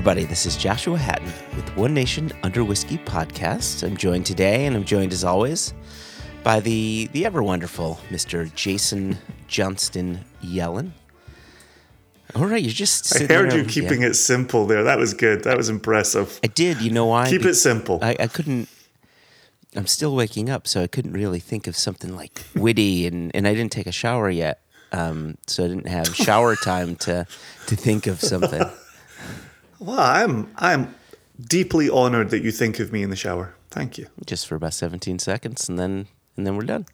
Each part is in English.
Everybody. This is Joshua Hatton with One Nation Under Whiskey podcast. I'm joined today, and I'm joined as always by the the ever wonderful Mr. Jason Johnston Yellen. All right, you're just. I heard you keeping yeah. it simple there. That was good. That was impressive. I did. You know why? Keep it simple. I, I couldn't. I'm still waking up, so I couldn't really think of something like witty, and, and I didn't take a shower yet, um, so I didn't have shower time to to think of something. Well, I'm I'm deeply honored that you think of me in the shower. Thank you. Just for about 17 seconds, and then and then we're done.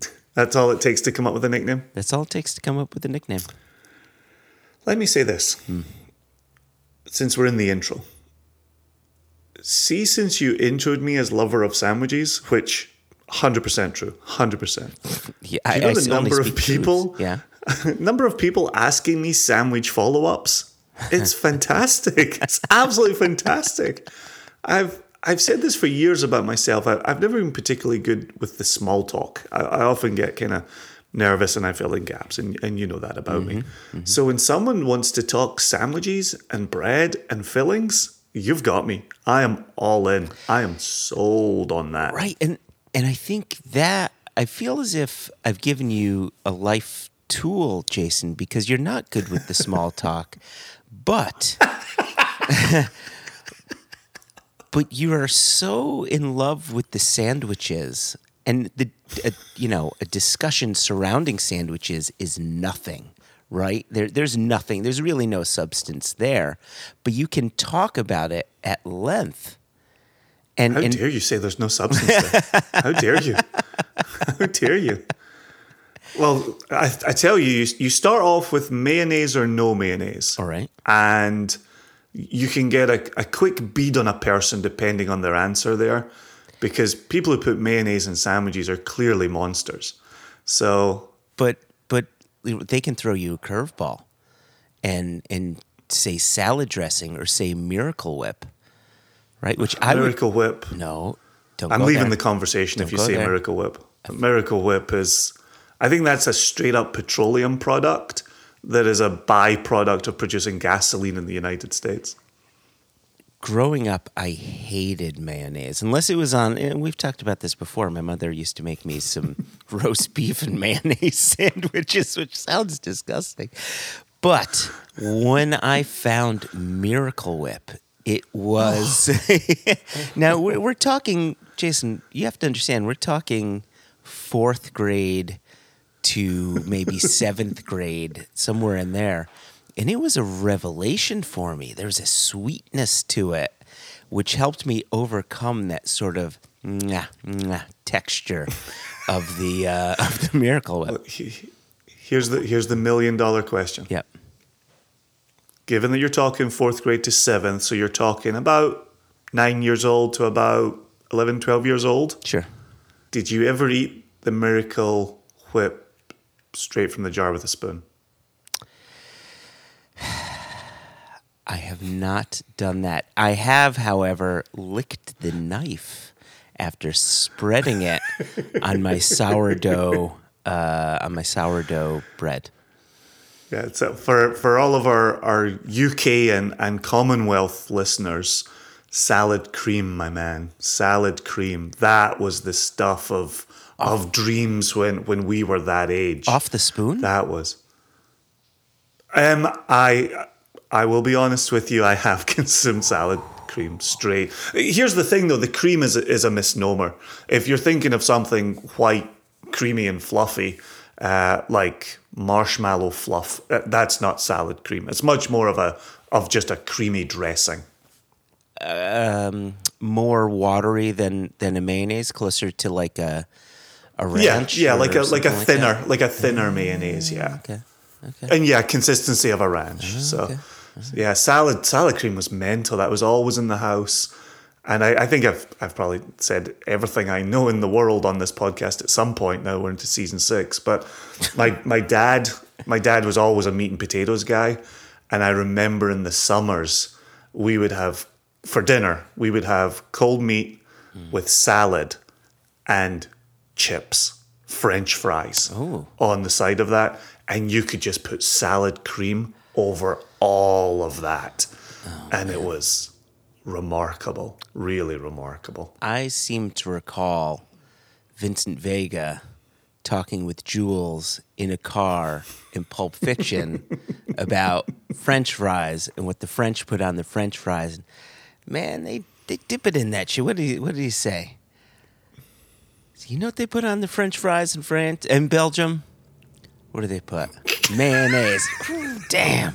That's all it takes to come up with a nickname. That's all it takes to come up with a nickname. Let me say this. Hmm. Since we're in the intro. See, since you introed me as lover of sandwiches, which 100% true, 100%. Yeah, Do you know the only number of people? truths. Yeah, number of people asking me sandwich follow-ups. It's fantastic. it's absolutely fantastic. I've I've said this for years about myself. I, I've never been particularly good with the small talk. I, I often get kind of nervous and I fill in gaps, and, and you know that about me. Mm-hmm, mm-hmm. So when someone wants to talk sandwiches and bread and fillings, you've got me. I am all in. I am sold on that. right. And and I think that I feel as if I've given you a life tool, Jason, because you're not good with the small talk, but. but you are so in love with the sandwiches and the uh, you know a discussion surrounding sandwiches is nothing right there there's nothing there's really no substance there but you can talk about it at length and, How and dare you say there's no substance there? How dare you? How dare you? Well, I, I tell you, you, start off with mayonnaise or no mayonnaise. all right And you can get a, a quick bead on a person depending on their answer there. Because people who put mayonnaise in sandwiches are clearly monsters. So, but but they can throw you a curveball and and say salad dressing or say miracle whip right which i would Miracle Whip. no don't I'm leaving there. the conversation if Don't you say there. Miracle Whip. Miracle Whip is, I think that's a straight up petroleum product that is a byproduct of producing gasoline in the United States. growing up, I hated mayonnaise unless it was on. And we've talked about this before. My mother used to make me some roast beef and mayonnaise sandwiches, which sounds disgusting. But when I found Miracle Whip, it was. now we're, we're talking, Jason. You have to understand. We're talking fourth grade to maybe seventh grade, somewhere in there. And it was a revelation for me. There was a sweetness to it, which helped me overcome that sort of texture of the uh, of the Miracle Whip. Here's the here's the million dollar question. Yep. Given that you're talking fourth grade to seventh, so you're talking about nine years old to about 11, 12 years old, Sure. did you ever eat the Miracle Whip straight from the jar with a spoon? I have not done that. I have, however, licked the knife after spreading it on my sourdough uh, on my sourdough bread. Yeah, so for for all of our, our UK and, and Commonwealth listeners, salad cream, my man, salad cream. That was the stuff of of dreams when when we were that age. Off the spoon? That was. Um, I I will be honest with you. I have consumed salad cream straight. Here's the thing, though: the cream is a, is a misnomer. If you're thinking of something white, creamy, and fluffy, uh, like marshmallow fluff, uh, that's not salad cream. It's much more of a of just a creamy dressing. um, more watery than than a mayonnaise, closer to like a a Yeah, ranch. yeah, or like a like a thinner that? like a thinner mayonnaise. Yeah. Mm, okay, okay. and yeah, consistency of a ranch. Ah, so, okay. yeah, salad salad cream was mental. That was always in the house, and I, I think I've I've probably said everything I know in the world on this podcast at some point. Now we're into season six, but my my dad my dad was always a meat and potatoes guy, and I remember in the summers we would have for dinner we would have cold meat hmm. with salad and chips, French fries Oh. on the side of that, and you could just put salad cream over all of that. Oh, and it was remarkable, really remarkable. I seem to recall Vincent Vega talking with Jules in a car in Pulp Fiction about French fries and what the French put on the French fries. And man, they, they dip it in that shit. What did he, what did he say? You know what they put on the French fries in France and Belgium? What do they put? Mayonnaise. Ooh, damn.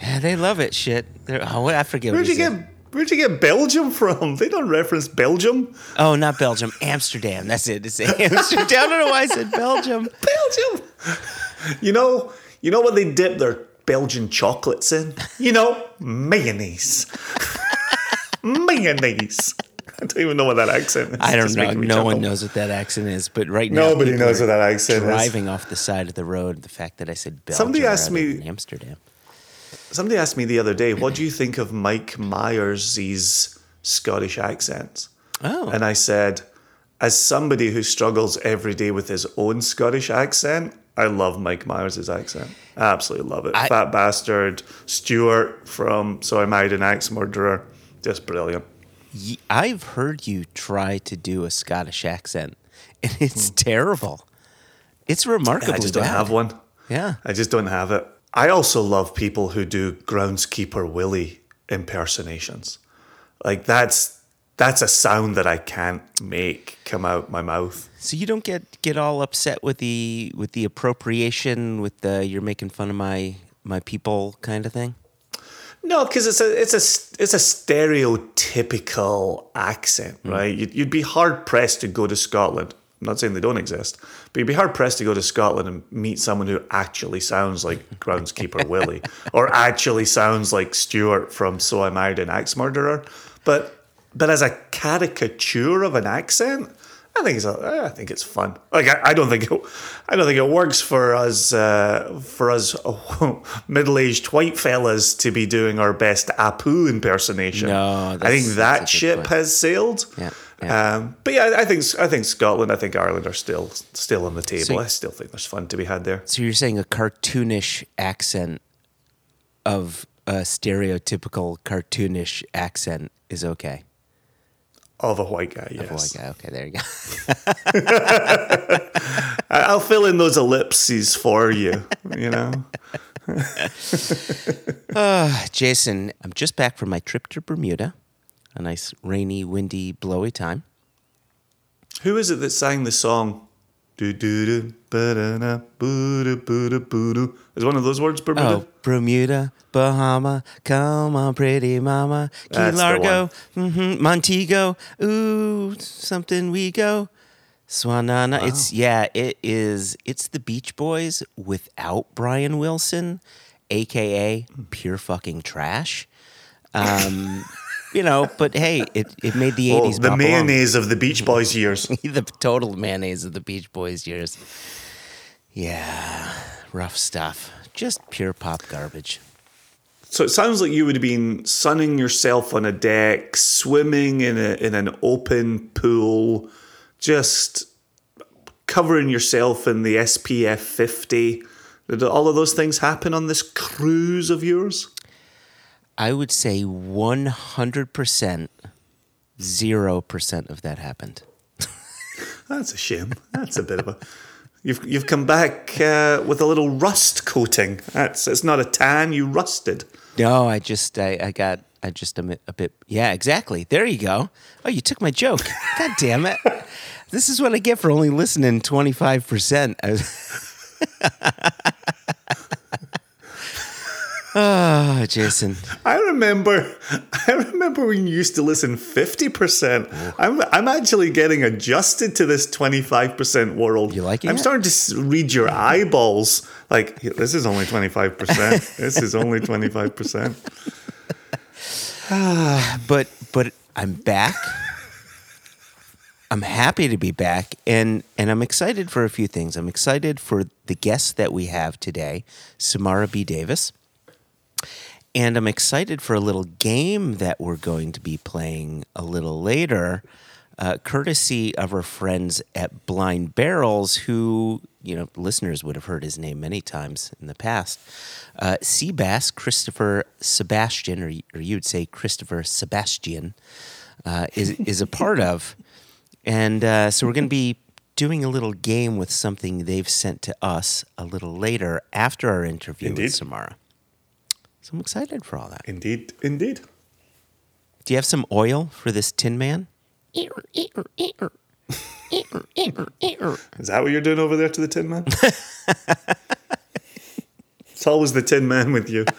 Yeah, they love it. Shit. They're, oh, I forget. Where'd you said. get Where'd you get Belgium from? They don't reference Belgium. Oh, not Belgium. Amsterdam. That's it. It's Amsterdam. I don't know why I said Belgium. Belgium. You know, you know what they dip their Belgian chocolates in? You know, mayonnaise. mayonnaise. I don't even know what that accent is. I don't know. No one knows what that accent is, but right now Nobody knows what that accent is. driving off the side of the road. The fact that I said Belgium Somebody asked me- Amsterdam. Somebody asked me the other day, what do you think of Mike Myers's Scottish accent?" Oh, And I said, as somebody who struggles every day with his own Scottish accent, I love Mike Myers' accent. I absolutely love it. I- Fat bastard, Stuart from So I Married an Axe Murderer. Just brilliant. I've heard you try to do a Scottish accent, and it's terrible. It's remarkably Hmm. I just don't have one. Yeah. I just don't have it. I also love people who do groundskeeper Willie impersonations. Like that's that's a sound that I can't make come out my mouth. So you don't get get all upset with the with the appropriation with the you're making fun of my my people kind of thing. No, because it's a it's a it's a stereotypical accent, hmm. right? You'd, you'd be hard pressed to go to Scotland. I'm not saying they don't exist, but you'd be hard pressed to go to Scotland and meet someone who actually sounds like Groundskeeper Willie, or actually sounds like Stuart from So I Married an Axe Murderer. But but as a caricature of an accent, I think it's a, I think it's fun. Like I, I don't think it, I don't think it works for us uh, for us middle aged white fellas to be doing our best Apu impersonation. No, I think that ship point. has sailed. Yeah, yeah. Um, but yeah, I think I think Scotland, I think Ireland are still still on the table. So- I still think there's fun to be had there. So you're saying a cartoonish accent of a stereotypical cartoonish accent is okay. Oh, of a white guy, yes. Oh, okay, okay, there you go. I'll fill in those ellipses for you. You know. Ah, Jason, I'm just back from my trip to Bermuda. A nice rainy, windy, blowy time. Who is it that sang the song? Do do do. Is one of those words Bermuda? Oh, Bermuda, Bahama, come on, pretty mama, Key That's the Largo, hmm Montego, ooh, something we go. Swanana. It's yeah, it is. It's the Beach Boys without Brian Wilson, aka pure fucking trash. Um, you know, but hey, it, it made the Oh, eighties. the mayonnaise of the Beach Boys years. the total mayonnaise of the Beach Boys years. Yeah, rough stuff. Just pure pop garbage. So it sounds like you would have been sunning yourself on a deck, swimming in a in an open pool, just covering yourself in the SPF 50. Did all of those things happen on this cruise of yours? I would say 100%, 0% of that happened. That's a shame. That's a bit of a. You've you've come back uh, with a little rust coating. That's it's not a tan. You rusted. No, I just, I, I got, I just a, a bit, yeah, exactly. There you go. Oh, you took my joke. God damn it. This is what I get for only listening 25%. I was- oh, Jason. I remember. I remember when you used to listen fifty percent. I'm I'm actually getting adjusted to this twenty five percent world. You liking I'm it? starting to read your eyeballs. Like this is only twenty five percent. This is only twenty five percent. Ah, but but I'm back. I'm happy to be back and and I'm excited for a few things. I'm excited for the guests that we have today, Samara B. Davis. And I'm excited for a little game that we're going to be playing a little later. uh, courtesy of our friends at Blind Barrels, who, you know, listeners would have heard his name many times in the past. Uh, Seabass, Christopher Sebastian, or, or you'd say Christopher Sebastian, uh, is, is a part of. And uh, so we're going to be doing a little game with something they've sent to us a little later after our interview Indeed. with Samara. So I'm excited for all that. Indeed, indeed. Do you have some oil for this Tin Man? Is that what you're doing over there to the Tin Man? it's always the Tin Man with you.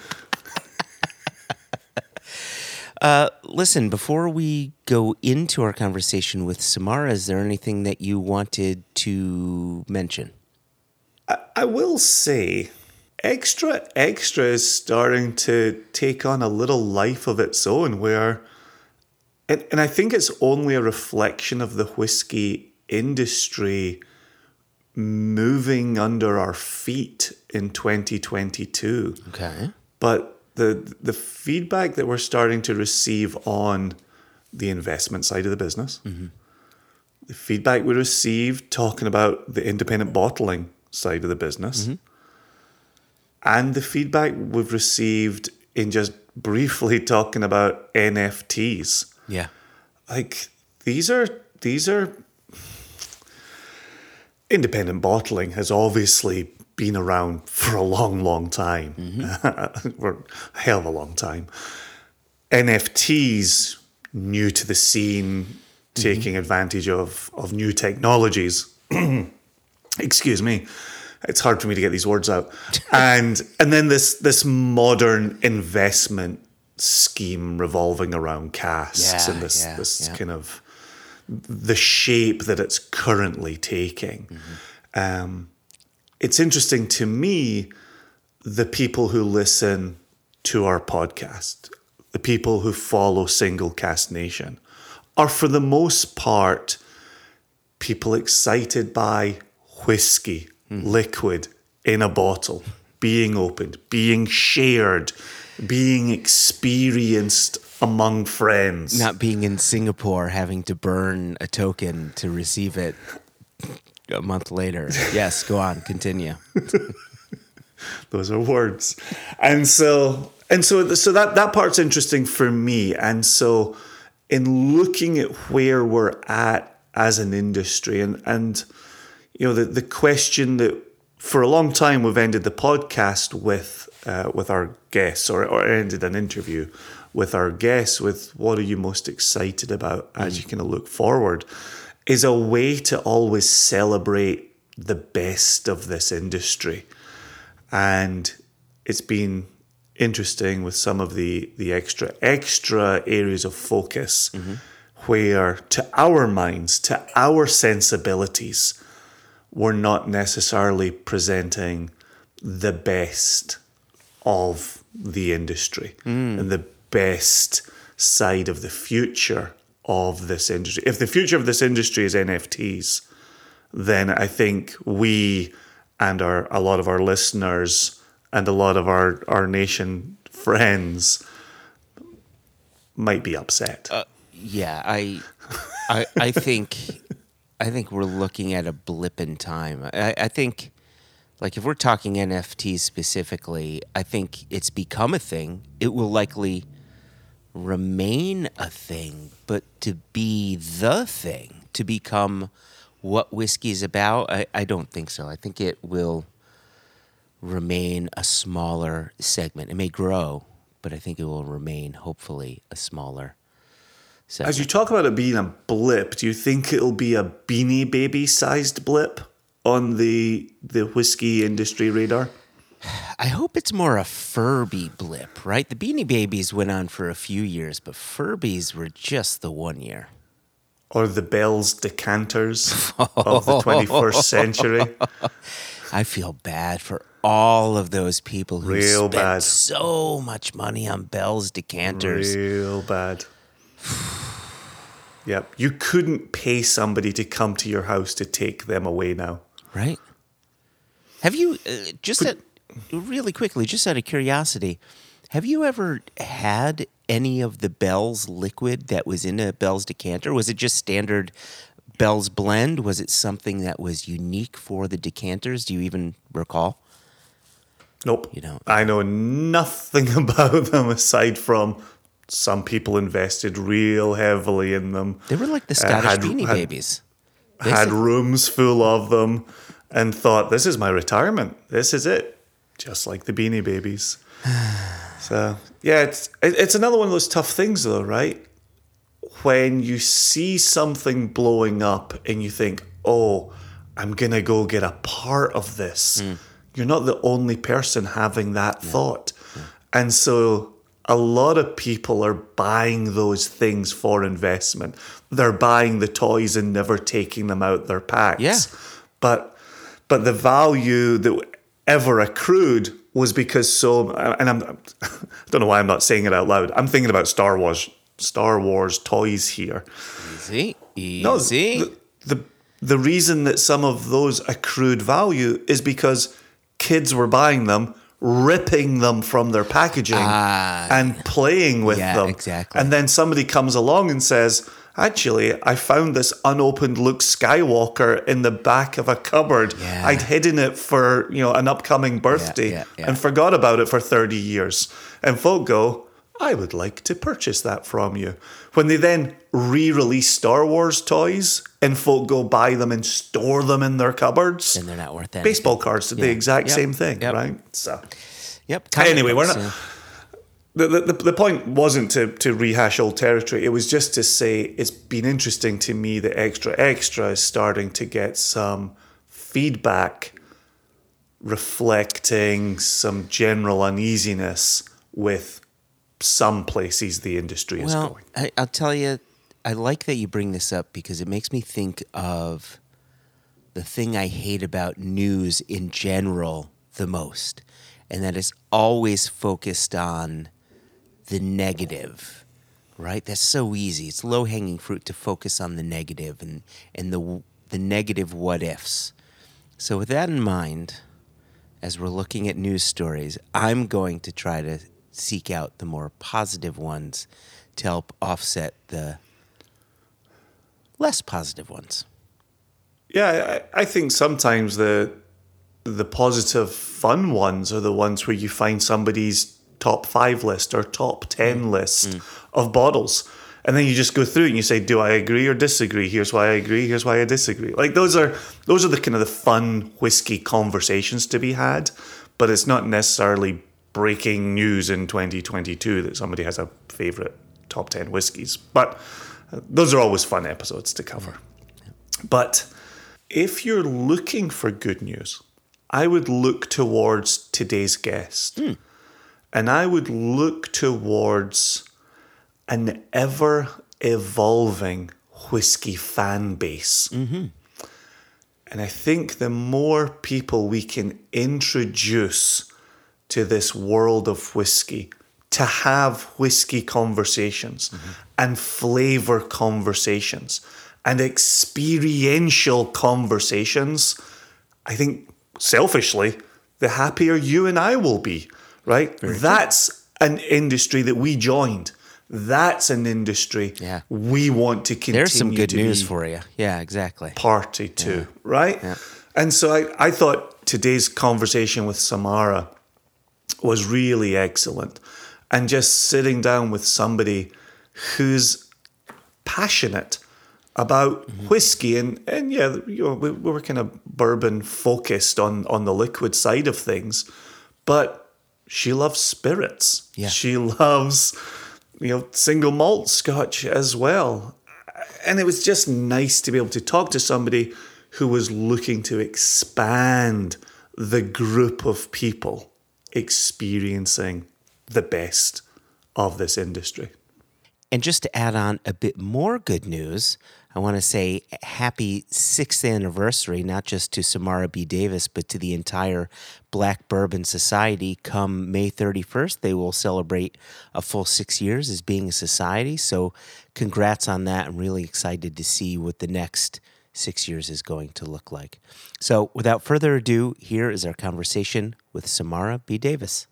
Uh, listen, before we go into our conversation with Samara, is there anything that you wanted to mention? I will say, Extra Extra is starting to take on a little life of its own where, and, and I think it's only a reflection of the whiskey industry moving under our feet in 2022. Okay. But the the feedback that we're starting to receive on the investment side of the business, mm-hmm. the feedback we received talking about the independent bottling side of the business, mm-hmm. And the feedback we've received in just briefly talking about NFTs. Yeah. Like these are these are independent bottling has obviously been around for a long, long time, mm-hmm. for a hell of a long time. NFTs new to the scene, mm-hmm. taking advantage of of new technologies. Excuse me. It's hard for me to get these words out. and and then this this modern investment scheme revolving around casks Yeah, and this yeah, this yeah. kind of the shape that it's currently taking. Um, it's interesting to me the people who listen to our podcast, the people who follow Single Cask Nation, are for the most part people excited by whiskey, liquid in a bottle, being opened, being shared, being experienced among friends. Not being in Singapore, having to burn a token to receive it a month later. Yes, go on, continue. those are words and so and so so that that part's interesting for me and so in looking at where we're at as an industry and and you know the the question that for a long time we've ended the podcast with uh, with our guests or, or ended an interview with our guests with what are you most excited about as you kind of look forward? is a way to always celebrate the best of this industry. And it's been interesting with some of the the extra extra areas of focus where to our minds to our sensibilities we're not necessarily presenting the best of the industry mm. and the best side of the future of this industry if the future of this industry is NFTs then I think we and our a lot of our listeners and a lot of our our nation friends might be upset. Uh, yeah, I, I, I think, I think we're looking at a blip in time. I, I think, like if we're talking NFTs specifically, I think it's become a thing. It will likely remain a thing, but to be the thing, to become what whiskey's about, I, I don't think so. I think it will remain a smaller segment. It may grow, but I think it will remain, hopefully, a smaller segment. As you talk about it being a blip, do you think it'll be a beanie baby sized blip on the the whiskey industry radar? I hope it's more a Furby blip, right? The Beanie Babies went on for a few years, but Furbies were just the one year. Or the Bell's decanters of the 21st century? I feel bad for all of those people who Real spent bad. so much money on Bell's decanters. Real bad. Yep. You couldn't pay somebody to come to your house to take them away now. Right? Have you uh, just at, really quickly, just out of curiosity, Have you ever had any of the Bell's liquid that was in a Bell's decanter? Was it just standard Bell's blend? Was it something that was unique for the decanters? Do you even recall? Nope. You don't. I know nothing about them aside from some people invested real heavily in them. They were like the Uh, Scottish had- Beanie had- Babies. had Basi- rooms full of them and thought, this is my retirement. This is it. Just like the Beanie Babies. so, yeah, it's, it's another one of those tough things, though, right? When you see something blowing up and you think, oh, I'm going to go get a part of this, you're not the only person having that thought. And so a lot of people are buying those things for investment. They're buying the toys and never taking them out their packs. Yeah. But but the value that ever accrued was because so and I'm I don't know why I'm not saying it out loud. I'm thinking about Star Wars Star Wars toys here. Easy, No, easy. the, the the reason that some of those accrued value is because kids were buying them, ripping them from their packaging, Ah, and playing with Yeah, them. exactly. And then somebody comes along and says, "Actually, I found this unopened Luke Skywalker in the back of a cupboard. Yeah. I'd hidden it for you know an upcoming birthday yeah, and forgot about it for thirty years." And folk go. I would like to purchase that from you. When they then re release Star Wars toys and folk go buy them and store them in their cupboards, and they're not worth that. baseball cards did the exact Yep. same thing, Yep. right? So, Yep. comic anyway, we're not. yeah. The, the, the point wasn't to, to rehash old territory. It was just to say it's been interesting to me that Extra Extra is starting to get some feedback reflecting some general uneasiness with some places the industry is Well, going. I, I'll tell you, I like that you bring this up because it makes me think of the thing I hate about news in general the most, and that is always focused on the negative. Right? That's so easy. It's low hanging fruit to focus on the negative and and the the negative what ifs. So with that in mind, as we're looking at news stories, I'm going to try to seek out the more positive ones to help offset the less positive ones. Yeah, I, I think sometimes the the positive, fun ones are the ones where you find somebody's top five list or top ten mm. list mm. of bottles, and then you just go through it and you say, "Do I agree or disagree? Here's why I agree. Here's why I disagree." Like those are those are the kind of the fun whiskey conversations to be had, but it's not necessarily breaking news in 2022 that somebody has a favorite top 10 whiskeys. But those are always fun episodes to cover. But if you're looking for good news, I would look towards today's guest. Hmm. And I would look towards an ever evolving whiskey fan base. Mm-hmm. And I think the more people we can introduce to this world of whiskey, to have whiskey conversations and flavor conversations and experiential conversations, I think selfishly, the happier you and I will be, right? That's an industry that we joined. That's an industry Yeah. we want to continue There's some good news for you. Yeah, exactly. party to, right? And so I, I thought today's conversation with Samara was really excellent. And just sitting down with somebody who's passionate about whiskey and, and yeah, you know, we, we were kind of bourbon focused on on the liquid side of things, but she loves spirits. Yeah. She loves, you know, single malt scotch as well and it was just nice to be able to talk to somebody who was looking to expand the group of people experiencing the best of this industry. And just to add on a bit more good news, I want to say happy sixth anniversary, not just to Samara B. Davis, but to the entire Black Bourbon Society. Come May 31st, they will celebrate a full six years as being a society. So, congrats on that. I'm really excited to see what the next six years is going to look like. So, without further ado, here is our conversation with Samara B. Davis.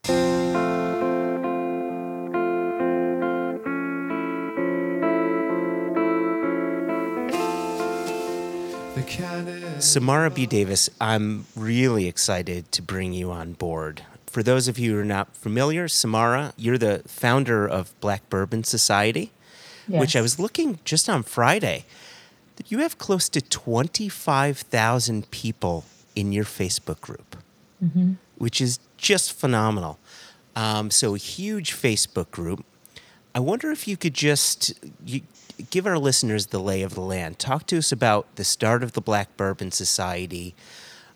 Samara B. Davis, I'm really excited to bring you on board. For those of you who are not familiar, Samara, you're the founder of Black Bourbon Society, yes. which I was looking just on Friday that you have close to 25,000 people in your Facebook group, mm-hmm. which is just phenomenal. Um, so, a huge Facebook group. I wonder if you could just you, give our listeners the lay of the land. Talk to us about the start of the Black Bourbon Society,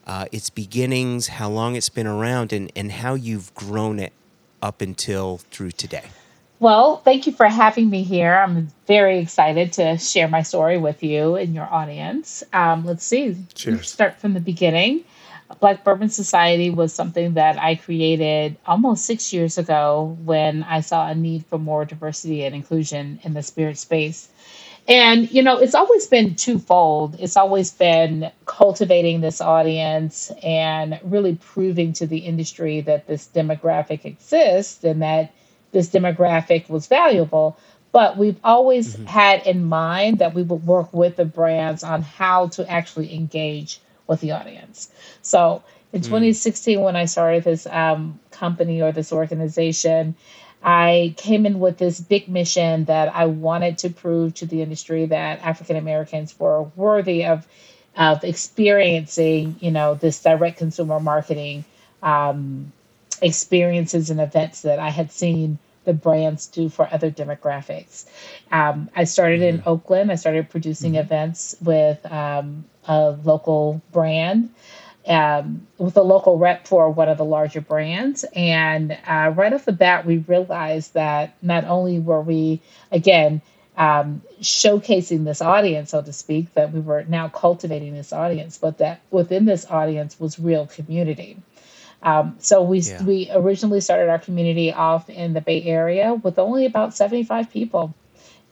uh, its beginnings, how long it's been around, and, and how you've grown it up until through today. Well, thank you for having me here. I'm very excited to share my story with you and your audience. Um, let's see. Cheers. Start from the beginning. Black Bourbon Society was something that I created almost six years ago when I saw a need for more diversity and inclusion in the spirit space. And, you know, it's always been twofold. It's always been cultivating this audience and really proving to the industry that this demographic exists and that this demographic was valuable. But we've always mm-hmm. had in mind that we would work with the brands on how to actually engage with the audience. So in mm. 2016, when I started this um, company or this organization, I came in with this big mission that I wanted to prove to the industry that African Americans were worthy of of experiencing, you know, this direct consumer marketing um, experiences and events that I had seen the brands do for other demographics. Um, I started in Oakland. I started producing mm-hmm. events with um, a local brand. Um, with a local rep for one of the larger brands. And uh, right off the bat, we realized that not only were we, again, um, showcasing this audience, so to speak, that we were now cultivating this audience, but that within this audience was real community. Um, so we yeah. we originally started our community off in the Bay Area with only about 75 people,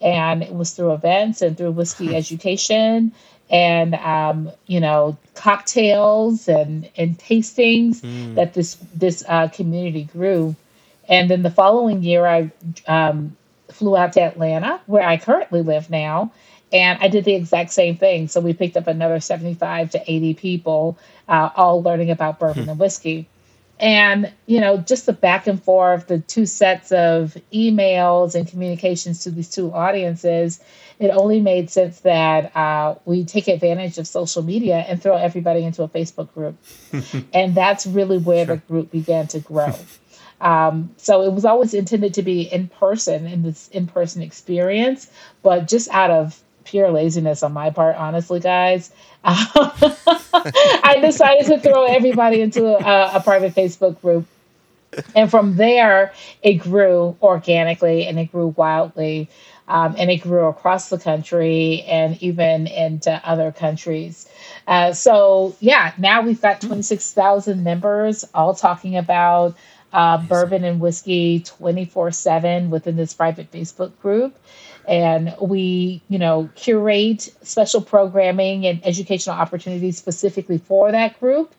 and it was through events and through whiskey education and um, you know cocktails and and tastings mm. that this this uh, community grew. And then the following year, I um, flew out to Atlanta, where I currently live now, and I did the exact same thing. So we picked up another 75 to 80 people, uh, all learning about bourbon hmm. and whiskey and you know just the back and forth the two sets of emails and communications to these two audiences it only made sense that uh, we take advantage of social media and throw everybody into a facebook group and that's really where sure. the group began to grow um, so it was always intended to be in person in this in-person experience but just out of pure laziness on my part honestly guys I decided to throw everybody into a, a private Facebook group. And from there, it grew organically and it grew wildly. Um, and it grew across the country and even into other countries. Uh, so, yeah, now we've got 26,000 members all talking about uh, bourbon and whiskey 24 7 within this private Facebook group and we you know curate special programming and educational opportunities specifically for that group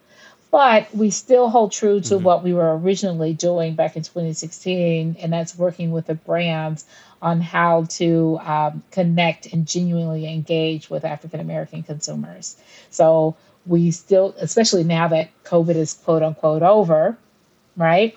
but we still hold true to mm-hmm. what we were originally doing back in 2016 and that's working with the brands on how to um, connect and genuinely engage with african american consumers so we still especially now that covid is quote unquote over right?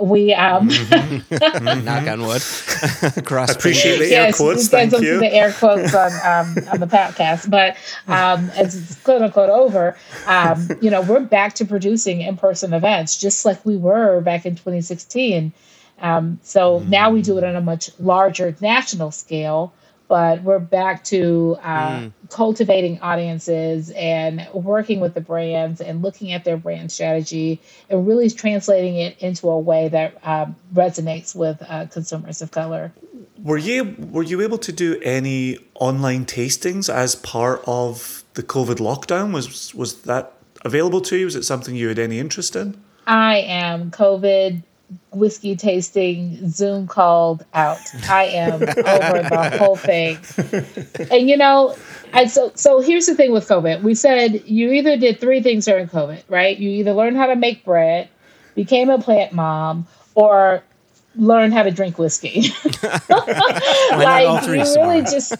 We um mm-hmm. knock on wood. Cross appreciate the air yes, quotes. Thank you. The air quotes on um, on the podcast, but um, as it's quote unquote over, um, you know, we're back to producing in person events just like we were back in 2016. Um, so mm. now we do it on a much larger national scale but we're back to uh, mm. cultivating audiences and working with the brands and looking at their brand strategy and really translating it into a way that um, resonates with uh, consumers of color. Were you were you able to do any online tastings as part of the COVID lockdown? Was was that available to you? Was it something you had any interest in? I am COVID whiskey tasting Zoom called out. I am over the whole thing. And you know, and so so here's the thing with COVID. We said you either did three things during COVID, right? You either learned how to make bread, became a plant mom, or learn how to drink whiskey. like you really just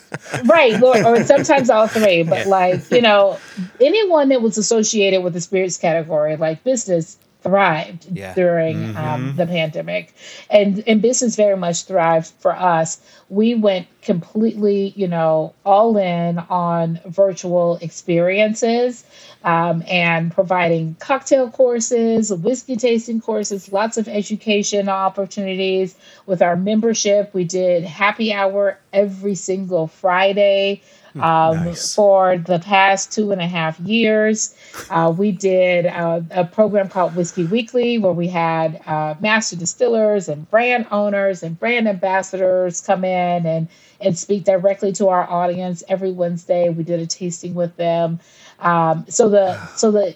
right, Lord, or sometimes all three. But like you know, anyone that was associated with the spirits category, like business, thrived yeah. during um, mm-hmm. um, the pandemic, and and business very much thrived for us. We went completely, you know, all in on virtual experiences um, and providing cocktail courses, whiskey tasting courses, lots of education opportunities with our membership. We did happy hour every single Friday. Um, nice. For the past two and a half years, uh, we did uh, a program called Whiskey Weekly, where we had uh, master distillers and brand owners and brand ambassadors come in and and speak directly to our audience every Wednesday. We did a tasting with them. Um, so the so the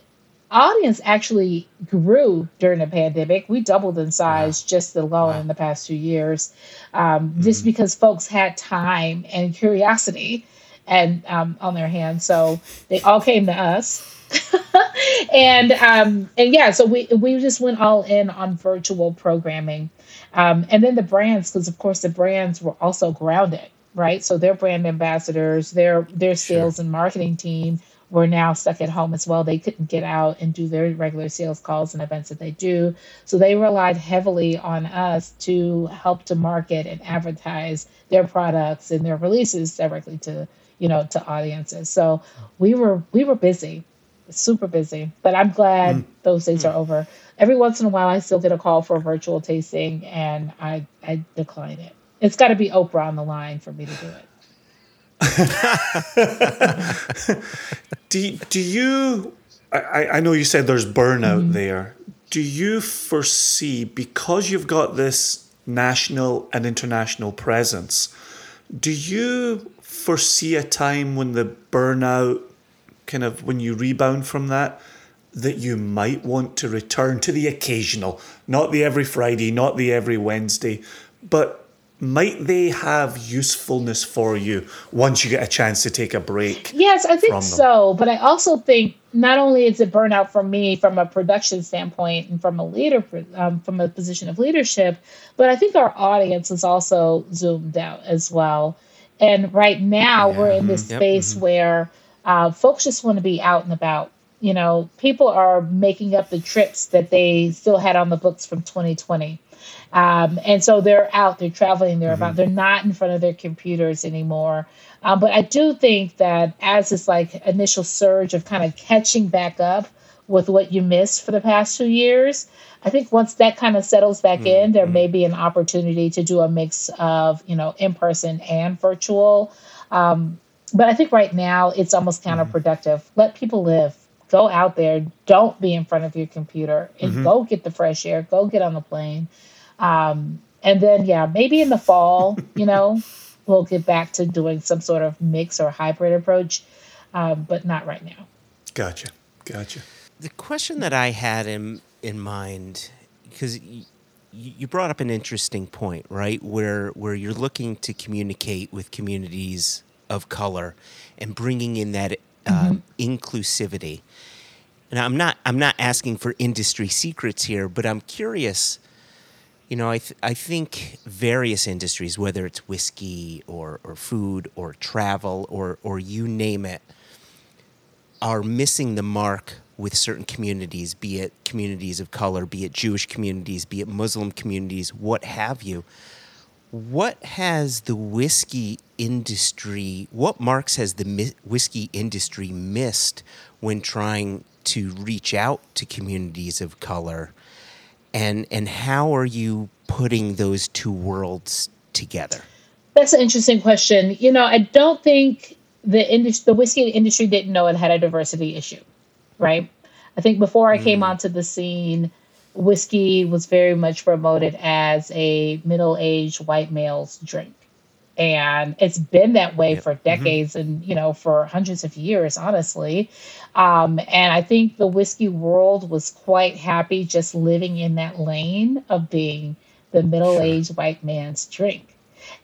audience actually grew during the pandemic. We doubled in size wow. just alone wow. in the past two years, um, mm-hmm. just because folks had time and curiosity and um, on their hands. So they all came to us. and um, and yeah, so we we just went all in on virtual programming, um, and then the brands, because of course the brands were also grounded, right? So their brand ambassadors, their their sales sure. and marketing team were now stuck at home as well. They couldn't get out and do their regular sales calls and events that they do. So they relied heavily on us to help to market and advertise their products and their releases directly to, you know, to audiences. So we were we were busy, super busy. But I'm glad mm. those days mm. are over. Every once in a while I still get a call for a virtual tasting and I I decline it. It's got to be Oprah on the line for me to do it. do, do you, I, I know you said there's burnout mm-hmm. there. Do you foresee, because you've got this national and international presence, do you foresee a time when the burnout, kind of when you rebound from that, that you might want to return to the occasional, not the every Friday, not the every Wednesday, but might they have usefulness for you once you get a chance to take a break? Yes, I think so. But I also think not only is it burnout for me from a production standpoint and from a leader um, from a position of leadership, but I think our audience is also zoomed out as well. And right now yeah. we're in this mm-hmm. space mm-hmm. where uh, folks just want to be out and about. You know, people are making up the trips that they still had on the books from 2020 um, and so they're out, they're traveling, they're mm-hmm. about, they're not in front of their computers anymore. Um, but I do think that as this like initial surge of kind of catching back up with what you missed for the past two years, I think once that kind of settles back mm-hmm. in, there may be an opportunity to do a mix of, you know, in person and virtual. Um, but I think right now it's almost mm-hmm. counterproductive. Mm-hmm. Let people live. Go out there. Don't be in front of your computer and mm-hmm. go get the fresh air. Go get on the plane. Um, and then, yeah, maybe in the fall, you know, we'll get back to doing some sort of mix or hybrid approach, um, but not right now. Gotcha. Gotcha. The question that I had in in mind, because y- you brought up an interesting point, right? Where where you're looking to communicate with communities of color and bringing in that um, mm-hmm. inclusivity. And I'm not I'm not asking for industry secrets here, but I'm curious you know, I, th- I think various industries, whether it's whiskey or, or food or travel or, or you name it, are missing the mark with certain communities, be it communities of color, be it Jewish communities, be it Muslim communities, what have you. What has the whiskey industry, what marks has the whiskey industry missed when trying to reach out to communities of color? and and how are you putting those two worlds together? That's an interesting question. You know, I don't think the industry, the whiskey industry didn't know it had a diversity issue, right? I think before I mm. came onto the scene, whiskey was very much promoted as a middle-aged white male's drink and it's been that way yep. for mm-hmm. decades mm-hmm. and you know for hundreds of years honestly um, and i think the whiskey world was quite happy just living in that lane of being the middle-aged sure. white man's drink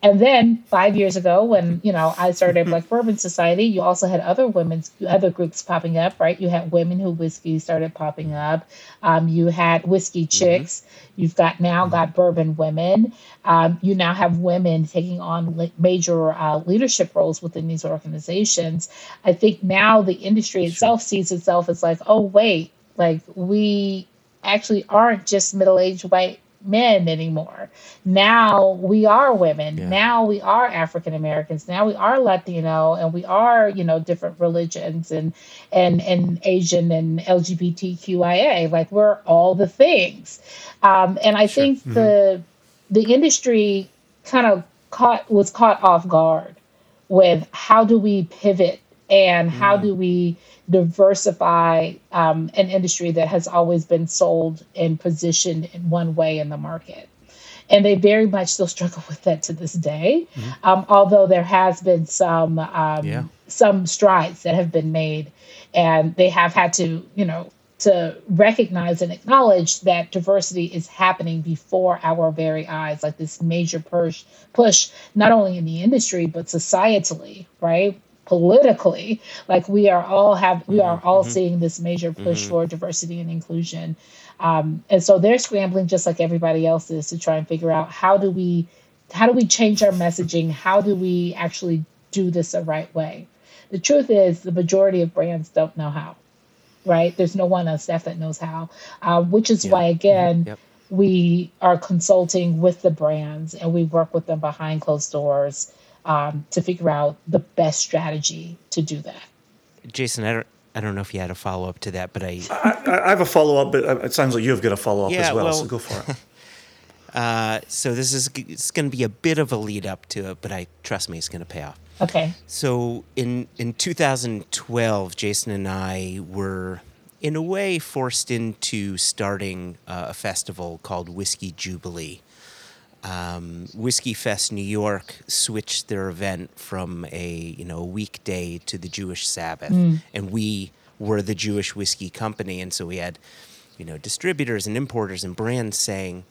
And then five years ago, when you know I started Black Bourbon Society, you also had other women's other groups popping up, right? You had Women Who Whiskey started popping up. Um, you had Whiskey mm-hmm. Chicks. Mm-hmm. You've got now mm-hmm. got Bourbon Women. Um, you now have women taking on major uh, leadership roles within these organizations. I think now the industry itself sees itself as like, oh wait, like we actually aren't just middle-aged white men anymore. Now we are women. Yeah. Now we are African Americans. Now we are Latino and we are, you know, different religions and and and Asian and LGBTQIA. Like we're all the things. Um, and I sure. think mm-hmm. the the industry kind of caught was caught off guard with how do we pivot and how mm. do we diversify um, an industry that has always been sold and positioned in one way in the market. And they very much still struggle with that to this day, mm-hmm. um, although there has been some um, yeah. some strides that have been made, and they have had to, you know, to recognize and acknowledge that diversity is happening before our very eyes, like this major push, push not only in the industry but societally, right? Politically like we are all have we are all mm-hmm. seeing this major push mm-hmm. for diversity and inclusion um, and so they're scrambling just like everybody else is to try and figure out how do we how do we change our messaging how do we actually do this the right way the truth is the majority of brands don't know how right there's no one on staff that knows how uh, which is yeah. why again yep. we are consulting with the brands and we work with them behind closed doors um, to figure out the best strategy to do that. Jason, I don't. I don't know if you had a follow up to that, but I, I, I have a follow up, but it sounds like you've got a follow up yeah, as well, well, So go for it. Uh, so this is it's going to be a bit of a lead up to it, but I trust me, it's going to pay off. Okay. So in in 2012, Jason and I were in a way forced into starting uh, a festival called Whiskey Jubilee um, Whiskey Fest New York switched their event from a you know weekday to the Jewish Sabbath, mm. and we were the Jewish whiskey company, and so we had you know distributors and importers and brands saying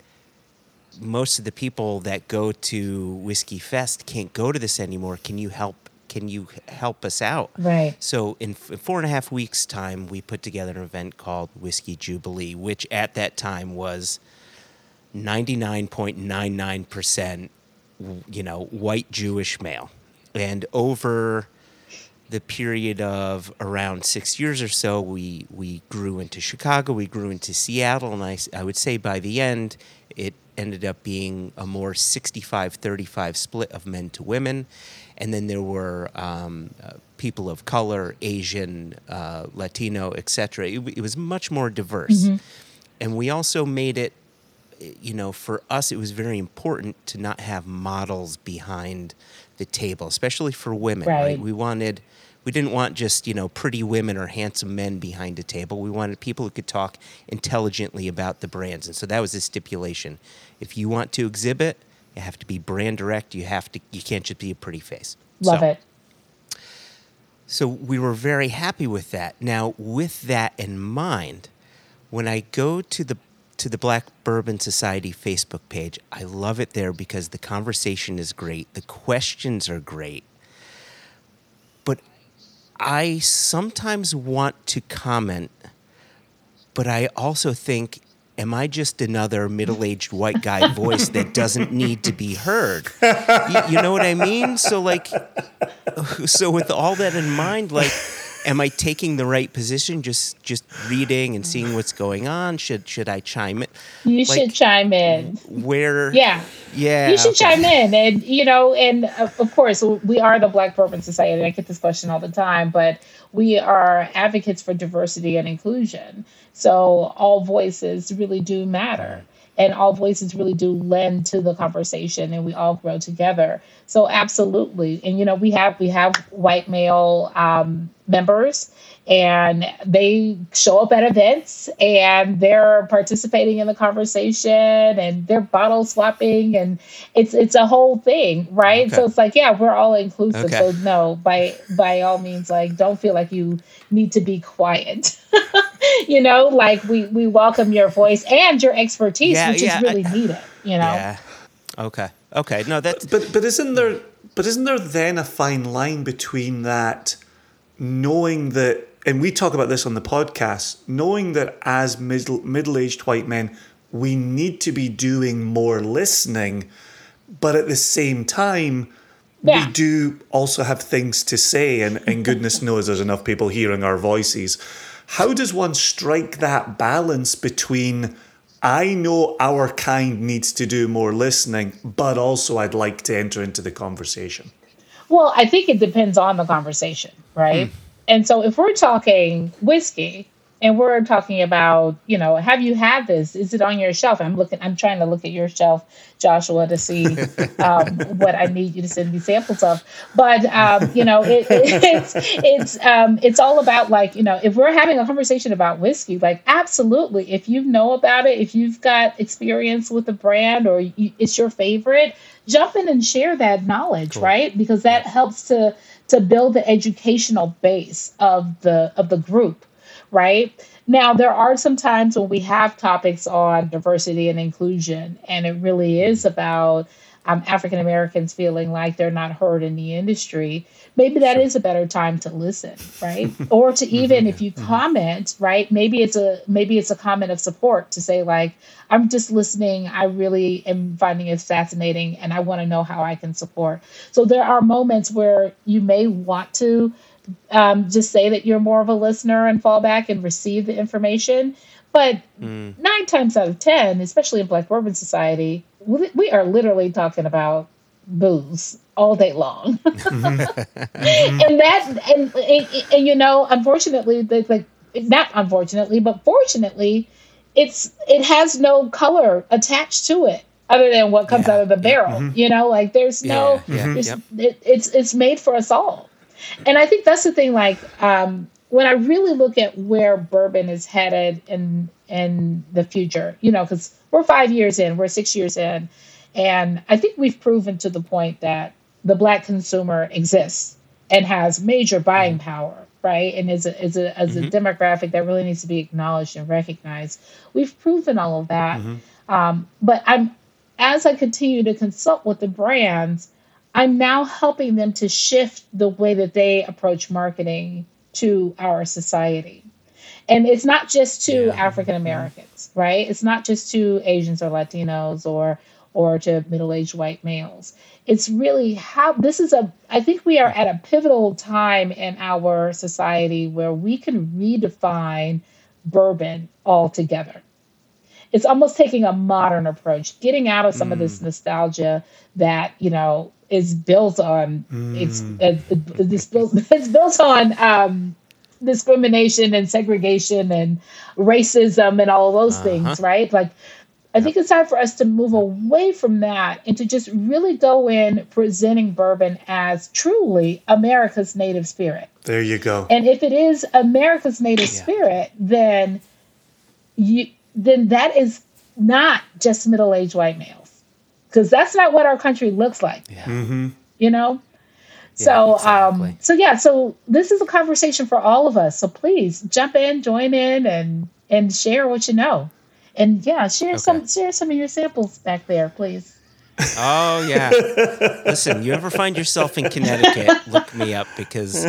most of the people that go to Whiskey Fest can't go to this anymore. Can you help? Can you help us out? Right. So in, in four and a half weeks' time, we put together an event called Whiskey Jubilee, which at that time was 99.99% you know white jewish male. And over the period of around six years or so we we grew into chicago we grew into seattle and i, I would say by the end it ended up being a more 65-35 split of men to women. And then there were um, uh, people of color asian uh, latino etc it, it, was much more diverse. Mm-hmm. and we also made it you know, for us, it was very important to not have models behind the table, especially for women. Right. right? We wanted, we didn't want just you know pretty women or handsome men behind a table. We wanted people who could talk intelligently about the brands, and so that was the stipulation. If you want to exhibit, you have to be brand direct. You have to, you can't just be a pretty face. Love so, it. So we were very happy with that. Now, with that in mind, when I go to the to the Black Bourbon Society Facebook page. I love it there because the conversation is great, the questions are great. But I sometimes want to comment, but I also think, am I just another middle aged white guy voice that doesn't need to be heard? You, you know what I mean? So, like, so with all that in mind, like, am I taking the right position? Just just reading and seeing what's going on. Should should I chime in? You like, should chime in. Where? Yeah. Yeah. You should okay. chime in, and you know, and uh, of course, we are the Black Bourbon Society. I get this question all the time, but we are advocates for diversity and inclusion. So all voices really do matter and all voices really do lend to the conversation and we all grow together. So absolutely. And you know we have we have white male um, members and they show up at events and they're participating in the conversation and they're bottle swapping and it's it's a whole thing right okay. so it's like yeah we're all inclusive okay. so no by by all means like don't feel like you need to be quiet you know like we we welcome your voice and your expertise yeah, which yeah, is really I, needed you know yeah okay Okay. No, that's But but isn't there but isn't there then a fine line between that knowing that and we talk about this on the podcast, knowing that as middle middle aged white men, we need to be doing more listening, but at the same time Yeah. we do also have things to say and, and goodness knows there's enough people hearing our voices. How does one strike that balance between I know our kind needs to do more listening, but also I'd like to enter into the conversation? Well, I think it depends on the conversation, right? Hmm. And so if we're talking whiskey and we're talking about, you know, have you had this? Is it on your shelf? I'm looking, I'm trying to look at your shelf, Joshua, to see um, what I need you to send me samples of. But um, you know, it, it's it's um, it's all about like, you know, if we're having a conversation about whiskey, like absolutely, if you know about it, if you've got experience with the brand or you, it's your favorite, jump in and share that knowledge, right? Because that helps to to build the educational base of the of the group right? Now, there are some times when we have topics on diversity and inclusion, and it really is about um, African Americans feeling like they're not heard in the industry. Maybe that is a better time to listen, right? or to mm-hmm. even if you mm-hmm. comment, right? Maybe it's a maybe it's a comment of support to say like, I'm just listening. I really am finding it fascinating, and I want to know how I can support. So there are moments where you may want to um, just say that you're more of a listener and fall back and receive the information. But mm. nine times out of 10, especially in Black Bourbon Society, we, we are literally talking about booze all day long. and that, and, and, and, you know, unfortunately, the, like, not unfortunately, but fortunately, it's it has no color attached to it other than what comes Yeah, out of the barrel. You know, like there's no, Yeah, yeah, there's, yep. it, it's it's made for us all and I think that's the thing. Like um, when I really look at where bourbon is headed in in the future, you know, because we're five years in, we're six years in, and I think we've proven to the point that the black consumer exists and has major buying mm-hmm. power, right? And is a, is a as a mm-hmm. demographic that really needs to be acknowledged and recognized. We've proven all of that, mm-hmm. um, but I'm as I continue to consult with the brands. I'm now helping them to shift the way that they approach marketing to our society. And it's not just to Yeah. African Americans, right? It's not just to Asians or Latinos or or to middle-aged white males. It's really how this is a I think we are at a pivotal time in our society where we can redefine bourbon altogether it's almost taking a modern approach, getting out of some of this nostalgia that you know is built on it's uh, it's built it's built on um, discrimination and segregation and racism and all of those things, right? Like. I think it's time for us to move away from that and to just really go in presenting bourbon as truly America's native spirit. There you go. And if it is America's native spirit, then you then that is not just middle-aged white males. Because that's not what our country looks like. Yeah. You know? So exactly. um so yeah, so this is a conversation for all of us. So please jump in, join in and and share what you know. And yeah, share some share some of your samples back there, please. Oh yeah. Listen, you ever find yourself in Connecticut? Look me up because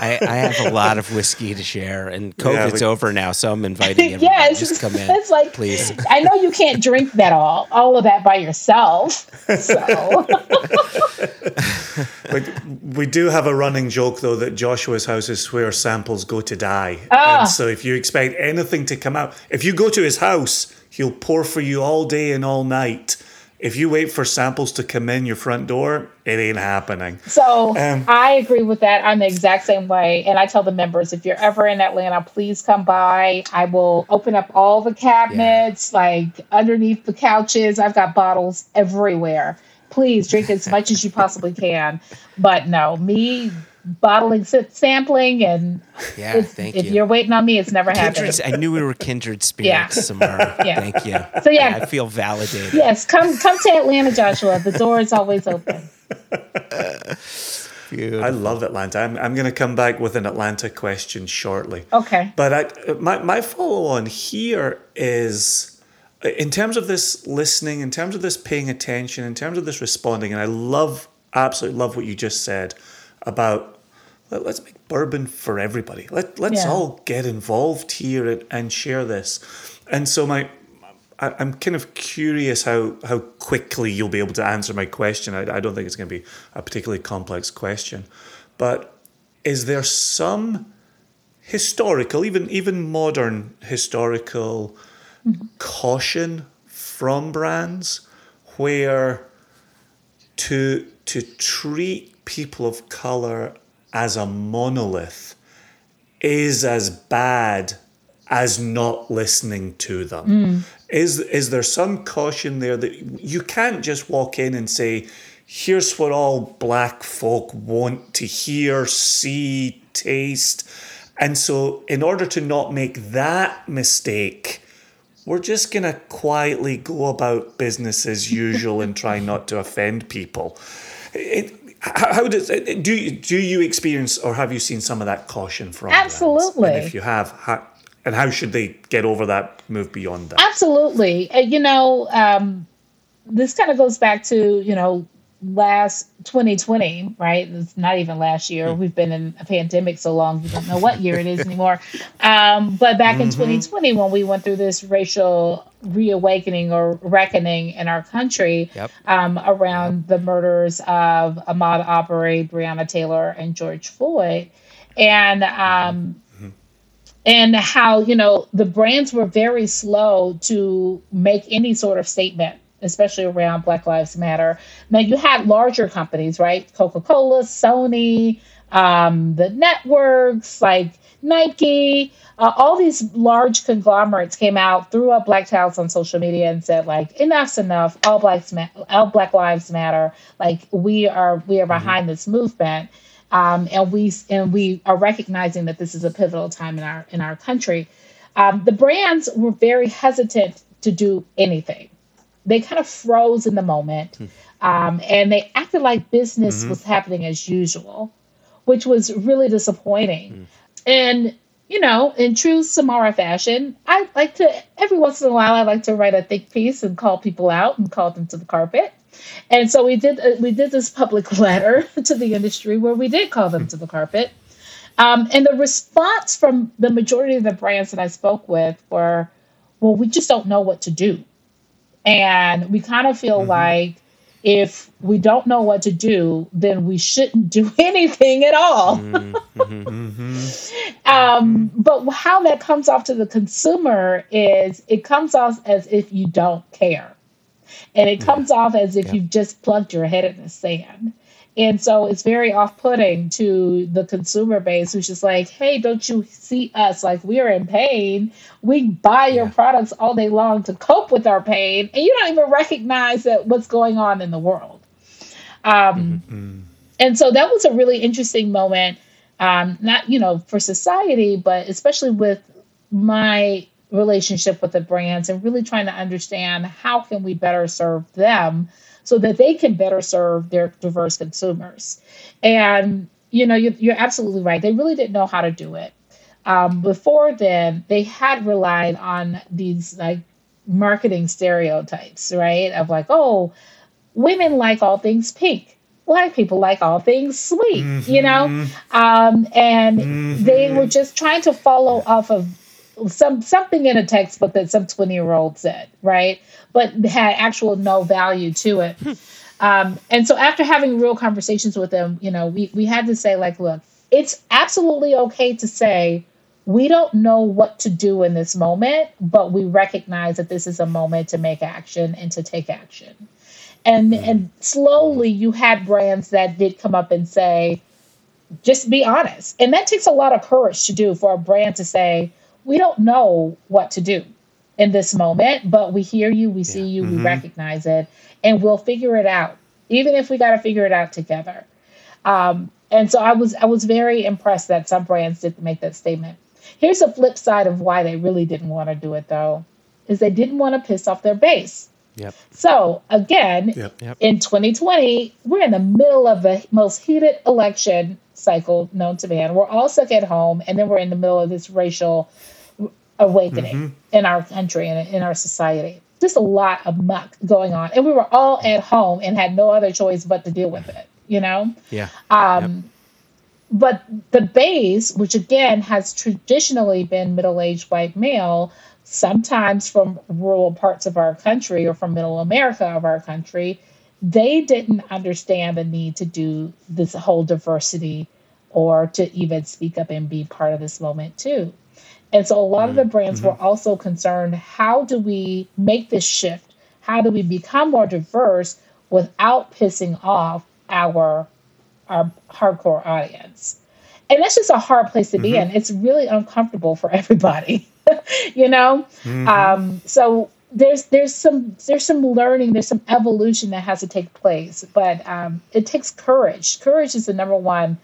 I, I have a lot of whiskey to share, and COVID's we- over now, so I'm inviting everybody. yeah, it's just come in, it's like please. I know you can't drink that all all of that by yourself. So Like, we do have a running joke though that Joshua's house is where samples go to die. Ah. And so if you expect anything to come out, if you go to his house, he'll pour for you all day and all night. If you wait for samples to come in your front door, it ain't happening. So Um, I agree with that. I'm the exact same way. And I tell the members if you're ever in Atlanta, please come by. I will open up all the cabinets, like underneath the couches. I've got bottles everywhere. Please drink as much as you possibly can. But no, me bottling, sampling, and Yeah, thank if you. you're waiting on me, it's never happening. Kindred, I knew we were kindred spirits, Yeah. Samara. Yeah. Thank you. So yeah, I feel validated. yes, come come to Atlanta, Joshua. The door is always open. Beautiful. I love Atlanta. I'm, I'm going to come back with an Atlanta question shortly. Okay. But I, my, my follow on here is in terms of this listening, in terms of this paying attention, in terms of this responding, and I love, absolutely love what you just said about let, us make bourbon for everybody. Let let's Yeah. all get involved here and, and share this. And so my I, I'm kind of curious how how quickly you'll be able to answer my question. I, I don't think it's going to be a particularly complex question, but is there some historical, even even modern historical Mm-hmm. caution from brands where to to treat people of color as a monolith is as bad as not listening to them. Mm. Is is there some caution there that you can't just walk in and say, here's what all black folk want to hear, see, taste. And so in order to not make that mistake, we're just gonna quietly go about business as usual and try not to offend people. It, how does do you, do you experience or have you seen some of that caution from brands? Absolutely. And if you have, how, and how should they get over that, move beyond that? Absolutely. Uh, You know, um, this kind of goes back to, you know, last 2020, right? It's not even last year. We've been in a pandemic so long, we don't know what year it is anymore. Um, but back in 2020, when we went through this racial reawakening or reckoning in our country Yep. um, around the murders of Ahmaud Arbery, Breonna Taylor, and George Floyd. And um, and how you know the brands were very slow to make any sort of statement especially around black lives matter. Now you had larger companies right? Coca-cola sony um, the networks like nike uh, all these large conglomerates came out threw up black towels on social media and said like enough's enough all blacks ma- all black lives matter. Like we are we are behind this movement. Um, and we and we are recognizing that this is a pivotal time in our in our country. Um, the brands were very hesitant to do anything. They kind of froze in the moment, um, and they acted like business was happening as usual, which was really disappointing. And you know, in true Samara fashion, I like to every once in a while I like to write a think piece and call people out and call them to the carpet. And so we did uh, we did this public letter to the industry where we did call them to the carpet. Um, and the response from the majority of the brands that I spoke with were, well, we just don't know what to do. And we kind of feel mm-hmm. like if we don't know what to do, then we shouldn't do anything at all. Mm-hmm. Mm-hmm. um, but how that comes off to the consumer is it comes off as if you don't care. And it comes off as if you've just plugged your head in the sand. And so it's very off putting to the consumer base who's just like, hey, don't you see us? Like, we are in pain. We buy your products all day long to cope with our pain. And you don't even recognize that what's going on in the world. Um, And so that was a really interesting moment, um, not, you know, for society, but especially with my relationship with the brands and really trying to understand how can we better serve them so that they can better serve their diverse consumers. And you know, you're, you're absolutely right. They really didn't know how to do it. Um, before then, they had relied on these like marketing stereotypes, right? Of like, oh, women like all things pink. Black people like all things sweet, you know, um, and they were just trying to follow off of some something in a textbook that some 20 year old said right? But had actual no value to it. Um, and so after having real conversations with them you know we, we had to say like look it's absolutely okay to say we don't know what to do in this moment but we recognize that this is a moment to make action and to take action. And and slowly you had brands that did come up and say just be honest. And that takes a lot of courage to do for a brand to say we don't know what to do in this moment, but we hear you, we see you, we recognize it, and we'll figure it out, even if we got to figure it out together. Um, and so I was I was very impressed that some brands did make that statement. Here's the flip side of why they really didn't want to do it though, is they didn't want to piss off their base. Yep. So again, Yep. Yep. in 2020, we're in the middle of the most heated election cycle known to man. We're all stuck at home, and then we're in the middle of this racial awakening in our country and in our society. just a lot of muck going on, and we were all at home and had no other choice but to deal with it. You know. Yeah. Um, But the base, which again has traditionally been middle-aged white male, sometimes from rural parts of our country or from middle America of our country, they didn't understand the need to do this whole diversity or to even speak up and be part of this moment too. And so a lot of the brands were also concerned how do we make this shift? How do we become more diverse without pissing off our our hardcore audience? And that's just a hard place to be in. It's really uncomfortable for everybody, you know. Um, so there's there's some there's some learning, there's some evolution that has to take place, but um, it takes courage. Courage is the number one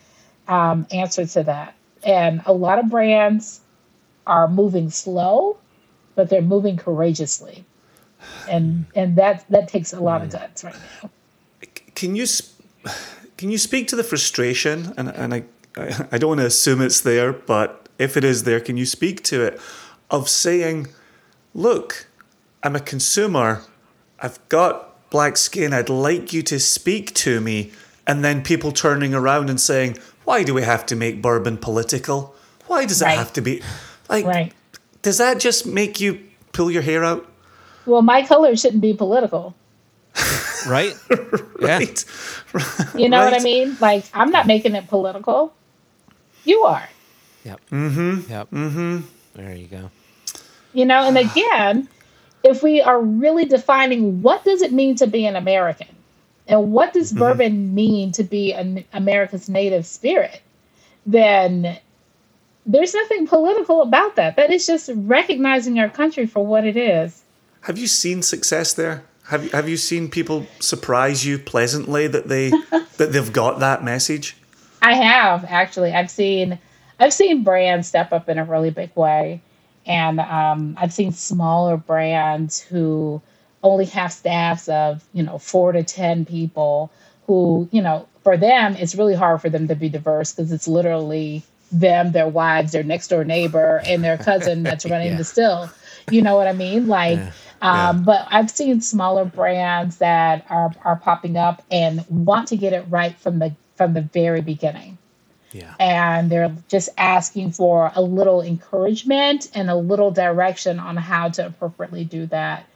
um, answer to that. And a lot of brands are moving slow, but they're moving courageously, and and that that takes a lot of guts right now. Can you can you speak to the frustration? And and I I don't want to assume it's there, but if it is there, can you speak to it? Of saying, look, I'm a consumer. I've got black skin. I'd like you to speak to me. And then people turning around and saying, why do we have to make bourbon political? Why does it Right. have to be like? Right. Does that just make you pull your hair out? Well, my color shouldn't be political. Right. Yeah. Right. You know what I mean? Like I'm not making it political. You are. Yep. Mm-hmm. Yep. Mm-hmm. There you go. You know, and again, if we are really defining what does it mean to be an American, and what does bourbon mean to be an America's native spirit, then there's nothing political about that. That is just recognizing our country for what it is. Have you seen success there? Have you, have you seen people surprise you pleasantly that they that they've got that message? I have actually. I've seen I've seen brands step up in a really big way, and um, I've seen smaller brands who only have staffs of you know four to ten people. Who you know for them it's really hard for them to be diverse because it's literally them, their wives, their next door neighbor, and their cousin that's running Yeah. the still. You know what I mean? Like, um, but I've seen smaller brands that are are popping up and want to get it right from the from the very beginning Yeah. and they're just asking for a little encouragement and a little direction on how to appropriately do that.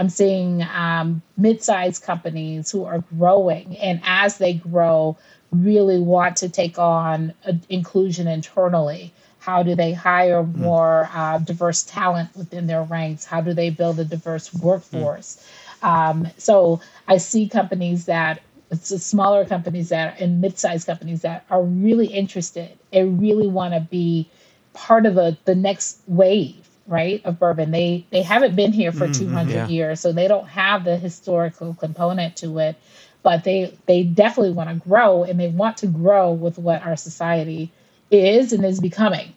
I'm seeing um, mid-sized companies who are growing, and as they grow, really want to take on uh, inclusion internally. How do they hire more uh, diverse talent within their ranks? How do they build a diverse workforce? Um, so I see companies that it's the smaller companies that and mid-sized companies that are really interested and really want to be part of the the next wave right of bourbon they they haven't been here for 200 yeah. years so they don't have the historical component to it but they they definitely want to grow and they want to grow with what our society is and is becoming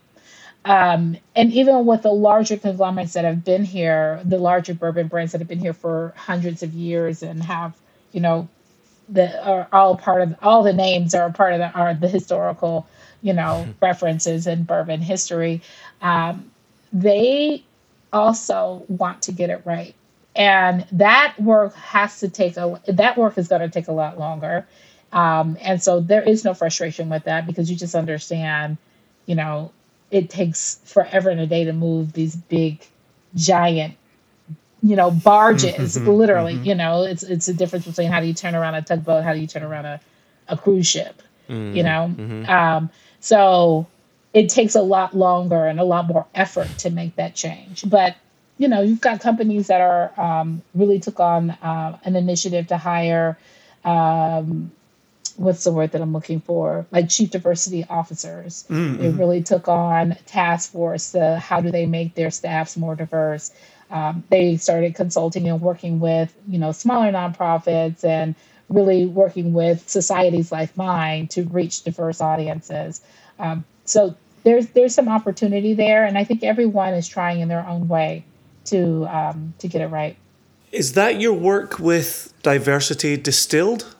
um, and even with the larger conglomerates that have been here, the larger bourbon brands that have been here for hundreds of years and have, you know, the are all part of all the names are part of the are the historical, you know, references in bourbon history. Um, they also want to get it right, and that work has to take a that work is going to take a lot longer. Um, and so there is no frustration with that because you just understand, you know, it takes forever and a day to move these big, giant, you know, barges. Mm-hmm, mm-hmm, literally, mm-hmm. you know, it's it's a difference between how do you turn around a tugboat, how do you turn around a, a cruise ship, you know. Um, so it takes a lot longer and a lot more effort to make that change. But you know, you've got companies that are um, really took on uh, an initiative to hire. Um, what's the word that I'm looking for? Like chief diversity officers. They really took on task force. To how do they make their staffs more diverse? Um, they started consulting and working with you know smaller nonprofits and really working with societies like mine to reach diverse audiences. Um, so there's there's some opportunity there, and I think everyone is trying in their own way to um, to get it right. Is that your work with Diversity Distilled?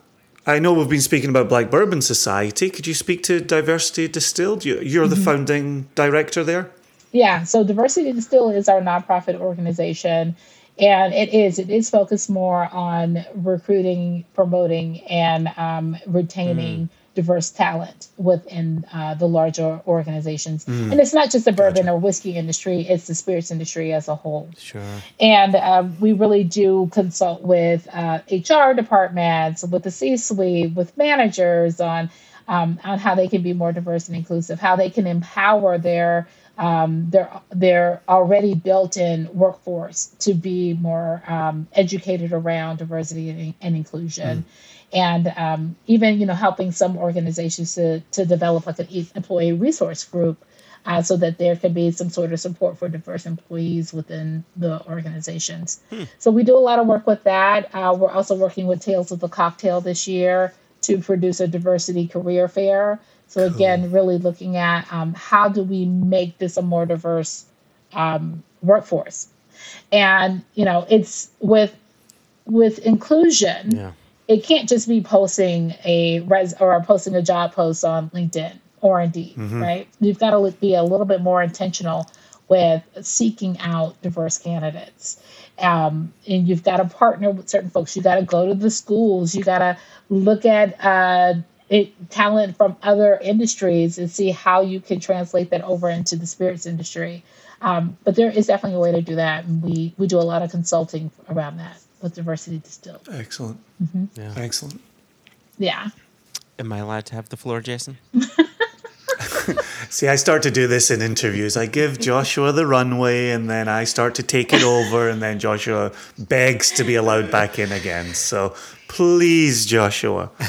I know we've been speaking about Black Bourbon Society. Could you speak to Diversity Distilled? You- You're the founding director there. Yeah, so Diversity Distilled is our nonprofit organization. and it is it is focused more on recruiting promoting and um, retaining diverse talent within uh, the larger organizations. And it's not just the bourbon or whiskey industry it's the spirits industry as a whole. Sure. and um, we really do consult with uh, HR departments, with the C-suite, with managers on um, on how they can be more diverse and inclusive, how they can empower their um, their their already built-in workforce to be more um, educated around diversity and, and inclusion. And um, even you know helping some organizations to, to develop like an employee resource group uh, so that there can be some sort of support for diverse employees within the organizations. So we do a lot of work with that. Uh, we're also working with Tales of the Cocktail this year to produce a diversity career fair. So again, really looking at um, how do we make this a more diverse um, workforce, and you know, it's with with inclusion Yeah. It can't just be posting a res or posting a job post on LinkedIn or Indeed, right? You've got to be a little bit more intentional with seeking out diverse candidates. Um, and you've got to partner with certain folks. You got to go to the schools. You got to look at uh, it, talent from other industries and see how you can translate that over into the spirits industry. Um, but there is definitely a way to do that, and we we do a lot of consulting around that with Diversity Distilled. Excellent. Yeah. Excellent. Yeah. Am I allowed to have the floor, Jason? See, I start to do this in interviews. I give Joshua the runway and then I start to take it over, and then Joshua begs to be allowed back in again. So please, Joshua.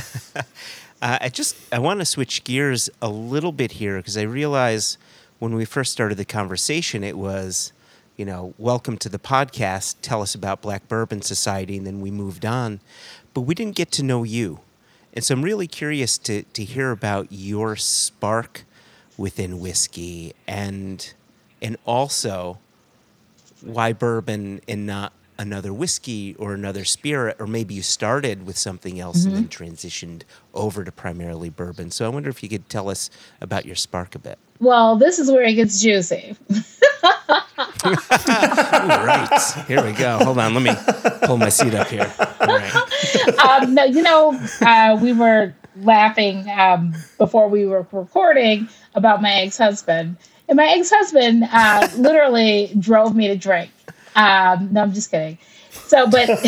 Uh, I just I want to switch gears a little bit here because I realize when we first started the conversation, it was, you know, welcome to the podcast. Tell us about Black Bourbon Society, and then we moved on, but we didn't get to know you, and so I'm really curious to to hear about your spark within whiskey and and also why bourbon and not another whiskey or another spirit or maybe you started with something else and then transitioned over to primarily bourbon. So i wonder if you could tell us about your spark a bit. Well, this is where it gets juicy. Right. Here we go. Hold on. Let me pull my seat up here. Right. Um, no, you know, uh, we were laughing um, before we were recording about my ex-husband, and my ex-husband uh, literally drove me to drink. Um, no, I'm just kidding. So, but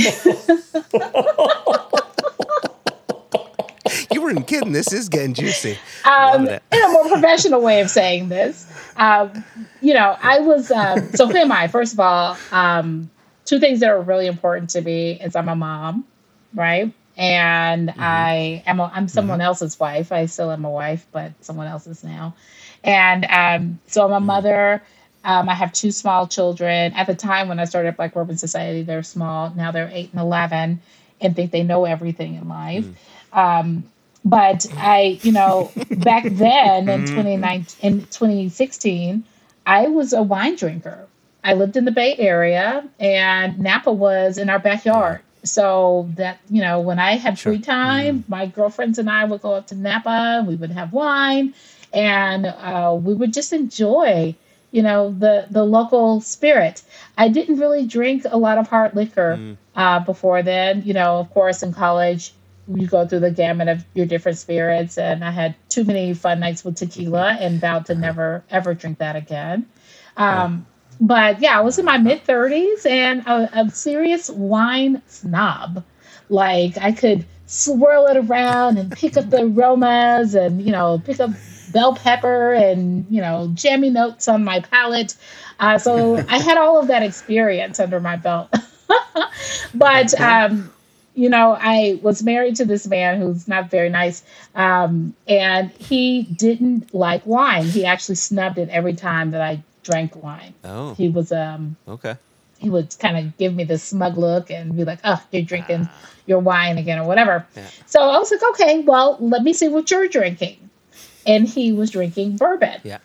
you weren't kidding this is getting juicy um, in a more professional way of saying this, um, you know, I was um, so who am I? First of all, um, two things that are really important to me is I'm a mom, right? And I am a, I'm someone else's wife. I still am a wife, but someone else's now. And um, so I'm a mother. Um, I have two small children. At the time when I started Black Bourbon Society, they're small. Now they're eight and eleven, and think they know everything in life. Um, but I, you know, back then in 2019, in 2016, I was a wine drinker. I lived in the Bay Area, and Napa was in our backyard. So that you know, when I had free time, my girlfriends and I would go up to Napa. We would have wine, and uh, we would just enjoy, you know, the the local spirit. I didn't really drink a lot of hard liquor uh, before then. You know, of course, in college, you go through the gamut of your different spirits, and I had too many fun nights with tequila and vowed to never ever drink that again. Um, But yeah, I was in my mid 30s and a, a serious wine snob. Like I could swirl it around and pick up the aromas and you know pick up bell pepper and you know jammy notes on my palate. Uh, so I had all of that experience under my belt. but um, you know, I was married to this man who's not very nice, um, and he didn't like wine. He actually snubbed it every time that I drank wine. oh He was um okay he would kind of give me this smug look and be like, "Oh, you're drinking your wine again or whatever." Yeah. So I was like, "Okay, well, let me see what you're drinking." And he was drinking bourbon. yeah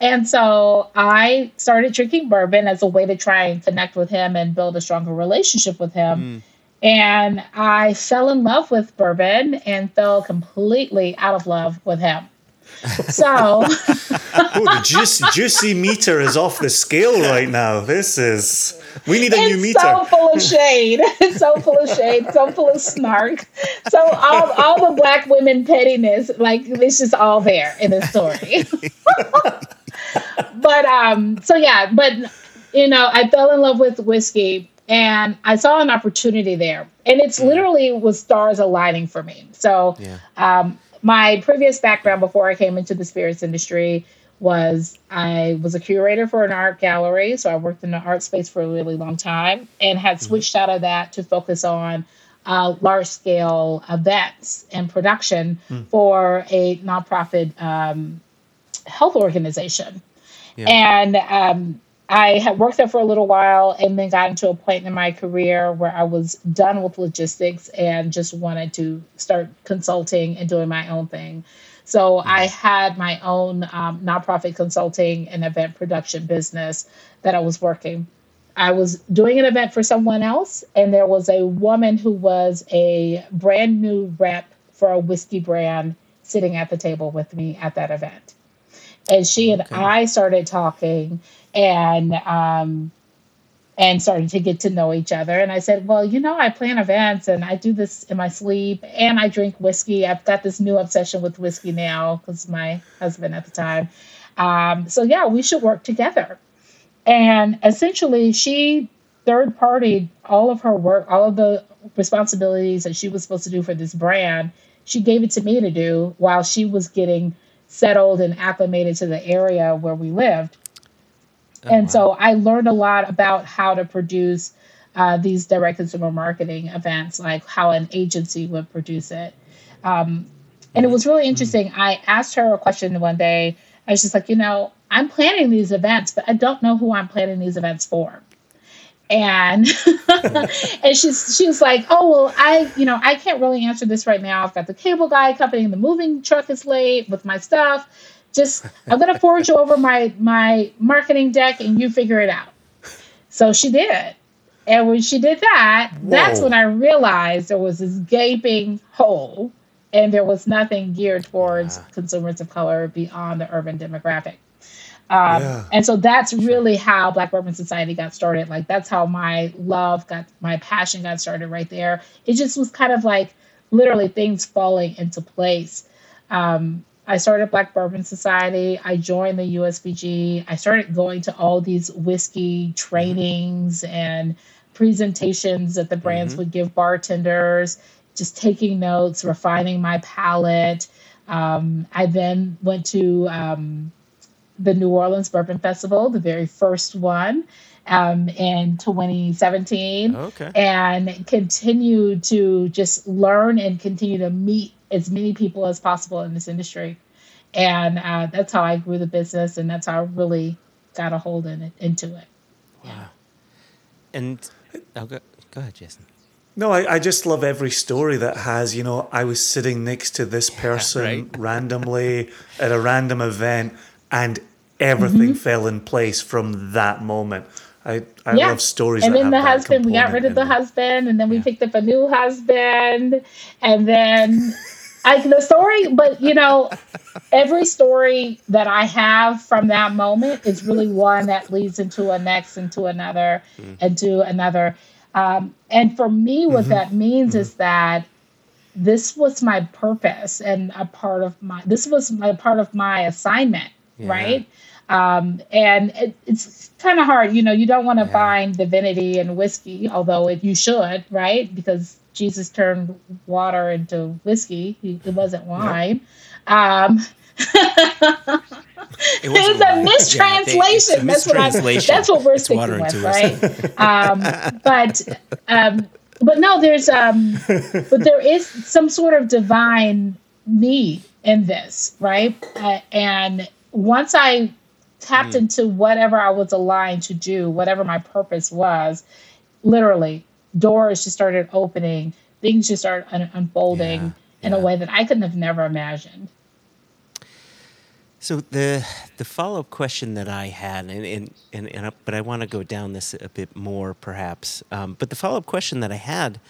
And so I started drinking bourbon as a way to try and connect with him and build a stronger relationship with him. Mm. And I fell in love with bourbon and fell completely out of love with him. So, oh, the juicy, juicy meter is off the scale right now. This is. We need a new meter. so full of shade. It's so full of shade, so full of snark. So all, all the black women pettiness, like this is all there in the story. but um, so yeah, but you know, I fell in love with whiskey and I saw an opportunity there. And it's literally was stars aligning for me. So Yeah. um, my previous background before I came into the spirits industry was I was a curator for an art gallery. So I worked in the art space for a really long time and had switched out of that to focus on uh, large scale events and production for a nonprofit um, health organization. And um, I had worked there for a little while and then got into a point in my career where I was done with logistics and just wanted to start consulting and doing my own thing. So I had my own um, nonprofit consulting and event production business that I was working. I was doing an event for someone else, and there was a woman who was a brand new rep for a whiskey brand sitting at the table with me at that event and she and I started talking and um and started to get to know each other and I said, "Well, you know, I plan events and I do this in my sleep and I drink whiskey. I've got this new obsession with whiskey now cuz my husband at the time. Um so yeah, we should work together." And essentially she third party all of her work, all of the responsibilities that she was supposed to do for this brand. She gave it to me to do while she was getting settled and acclimated to the area where we lived. And so I learned a lot about how to produce uh, these direct consumer marketing events, like how an agency would produce it. Um, and it was really interesting. I asked her a question one day. I was just like, you know, I'm planning these events, but I don't know who I'm planning these events for. And and she's she was like, oh well, I you know I can't really answer this right now. I've got the cable guy company, and the moving truck is late with my stuff. Just I'm gonna forward you over my my marketing deck, and you figure it out. So she did, and when she did that, that's when I realized there was this gaping hole, and there was nothing geared towards consumers of color beyond the urban demographic. Um, Yeah. And so that's really how Black Bourbon Society got started. Like that's how my love got, my passion got started right there. It just was kind of like literally things falling into place. Um, I started Black Bourbon Society. I joined the USBG. I started going to all these whiskey trainings and presentations that the brands would give bartenders, just taking notes, refining my palate. Um, I then went to um, the New Orleans Bourbon Festival, the very first one um, in 2017 Okay. and continue to just learn and continue to meet as many people as possible in this industry. And uh, that's how I grew the business, and that's how I really got a hold in it, into it. Wow. And oh, go, go ahead, Jason. No, I, I just love every story that has, you know, I was sitting next to this person right. randomly at a random event and everything fell in place from that moment. I, I love stories And that then have the that husband, we got rid of the them. husband, and then we Yeah. picked up a new husband, and then like the story. But you know, every story that I have from that moment is really one that leads into a next, into another, into another. Um, and for me, what Mm-hmm. that means is that this was my purpose and a part of my. This was my part of my assignment, Yeah. right? um, and it, it's kind of hard you know you don't want to Yeah. find divinity in whiskey although it, you should right because jesus turned water into whiskey He- it wasn't wine um, It it's wasn't a wine. Yeah, mistranslation. they- a That's what I. mistranslation. That's what we're It's water sticking with, right? um, but um, but no, there's um, but there is some sort of divine need in this, right? Uh, and once I tapped Hmm. into whatever I was aligned to do, whatever my purpose was, literally doors just started opening, things just started un- unfolding Yeah, in a way that I couldn't have never imagined. So the the follow up question that I had, and and, and, and I- but I want to go down this a bit more, perhaps. Um, but the follow up question that I had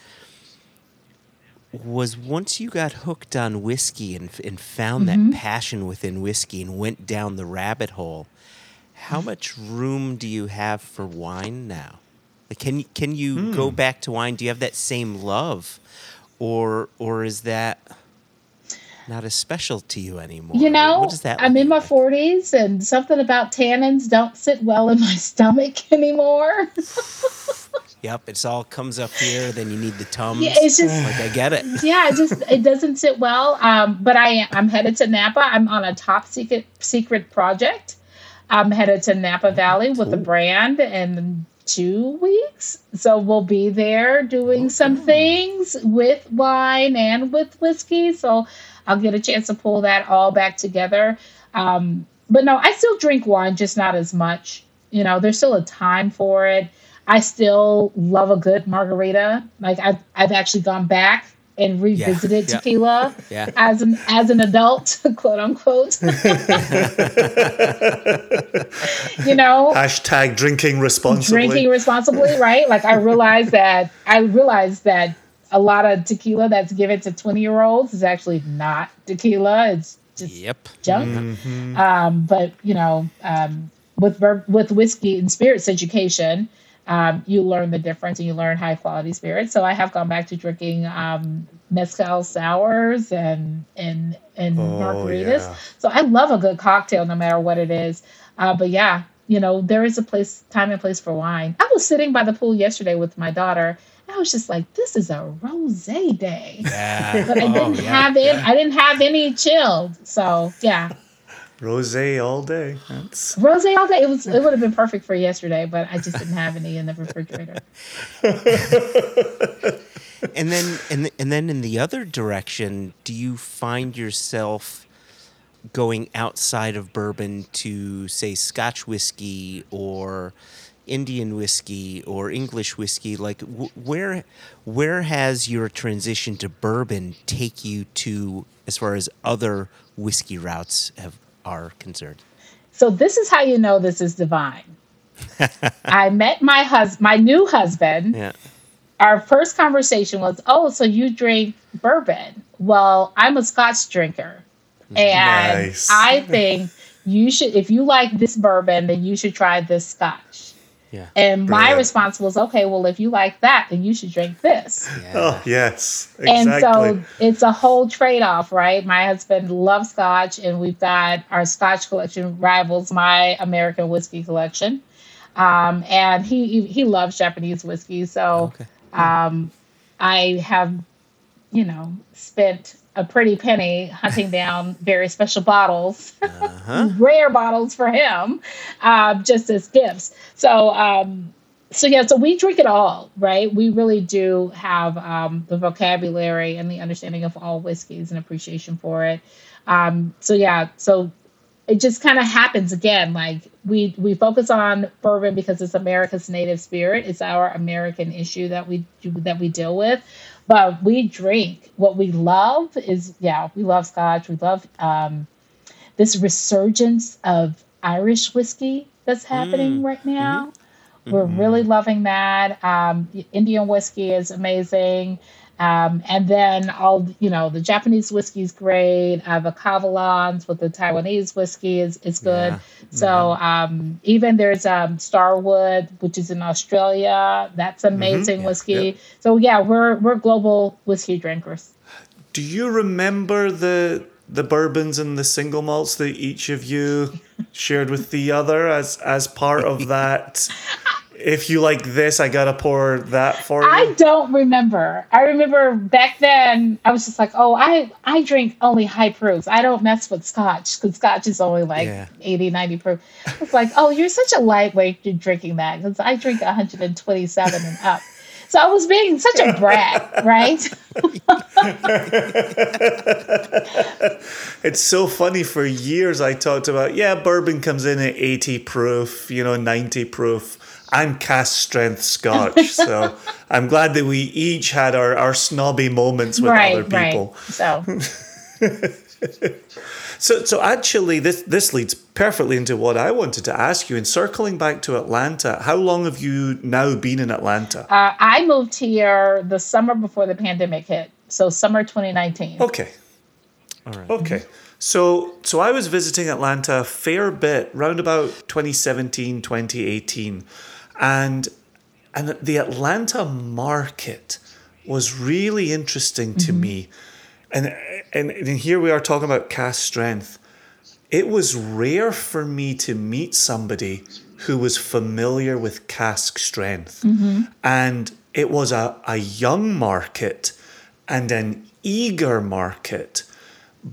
was once you got hooked on whiskey and, and found Mm-hmm. that passion within whiskey and went down the rabbit hole, how much room do you have for wine now? Like, can you can you Hmm. go back to wine? Do you have that same love, or or is that not as special to you anymore? You know, what does that? I'm in my like? 40s and something about tannins don't sit well in my stomach anymore. Yep, it's all comes up here. Then you need the tums. Yeah, it's just like I get it. yeah, it just it doesn't sit well. Um, but I I'm headed to Napa. I'm on a top secret secret project. I'm headed to Napa Valley with the brand in two weeks. So we'll be there doing some things with wine and with whiskey. So I'll get a chance to pull that all back together. Um, but no, I still drink wine, just not as much. You know, there's still a time for it. I still love a good margarita. Like I've I've actually gone back and revisited yeah. tequila Yeah. as an as an adult, quote unquote. you know, Hashtag drinking responsibly. drinking responsibly, right? Like I realized that I realized that a lot of tequila that's given to 20 year olds is actually not tequila. It's just Yep. junk. Um, but you know, um, with with whiskey and spirits education, um, you learn the difference and you learn high quality spirits. So I have gone back to drinking um, mezcal sours and and and Oh, margaritas. yeah. So I love a good cocktail, no matter what it is. Uh, but yeah, you know, there is a place, time and place for wine. I was sitting by the pool yesterday with my daughter. I was just like, this is a rosé day. Yeah. But I Oh, didn't yeah, have it. yeah. I didn't have any chilled. So yeah, Rosé all day. That's rosé all day. It was. It would have been perfect for yesterday, but I just didn't have any in the refrigerator. and then and, and then in the other direction do you find yourself going outside of bourbon to say scotch whiskey or indian whiskey or english whiskey like w- where where has your transition to bourbon take you to as far as other whiskey routes have are concerned So this is how you know this is divine. I met my husband, my new husband. yeah Our first conversation was, "Oh, so you drink bourbon? Well, I'm a Scotch drinker, and Nice. I think you should. If you like this bourbon, then you should try this Scotch." Yeah And my response was, "Okay, well, if you like that, then you should drink this." yeah oh yes, Exactly. And so it's a whole trade off, right? My husband loves scotch, and we've got our scotch collection rivals my American whiskey collection. Um, and he he loves Japanese whiskey. So okay um, I have, you know, spent a pretty penny hunting down very special bottles, uh-huh rare bottles for him, uh, just as gifts. So, um, so yeah, so we drink it all, right? We really do have um, the vocabulary and the understanding of all whiskeys and appreciation for it. Um, so yeah, so it just kind of happens again. Like we we focus on bourbon because it's America's native spirit. It's our American issue that we that we deal with. But we drink what we love is yeah, we love Scotch. We love um, this resurgence of Irish whiskey that's happening right now. We're really loving that. Um, Indian whiskey is amazing. Um, and then all you know, the Japanese whiskey is great. Uh, the Kavalans with the Taiwanese whiskey is is good. Yeah. So um, even there's um, Starward, which is in Australia. That's amazing whiskey. yeah. So yeah, we're we're global whiskey drinkers. Do you remember the the bourbons and the single malts that each of you shared with the other as as part of that? If you like this, I gotta pour that for you. I don't remember. I remember back then I was just like, oh, I I drink only high proofs. I don't mess with scotch because scotch is only like Yeah. 80, 90 proof. It's like, oh, you're such a lightweight you're drinking that because I drink 127 and up. So I was being such a brat, right? It's so funny. For years, I talked about yeah, bourbon comes in at eighty proof, you know, ninety proof. I'm cask strength Scotch, so I'm glad that we each had our, our snobby moments with right, other people. right. So So, so actually, this this leads perfectly into what I wanted to ask you. And circling back to Atlanta, how long have you now been in Atlanta? uh, I moved here the summer before the pandemic hit. So summer 2019. Okay. All right. Okay. So so I was visiting Atlanta a fair bit round about 2017, 2018. And and the Atlanta market was really interesting to mm-hmm. me. And, and and here we are talking about cask strength. It was rare for me to meet somebody who was familiar with cask strength. Mm-hmm. And it was a, a young market and an eager market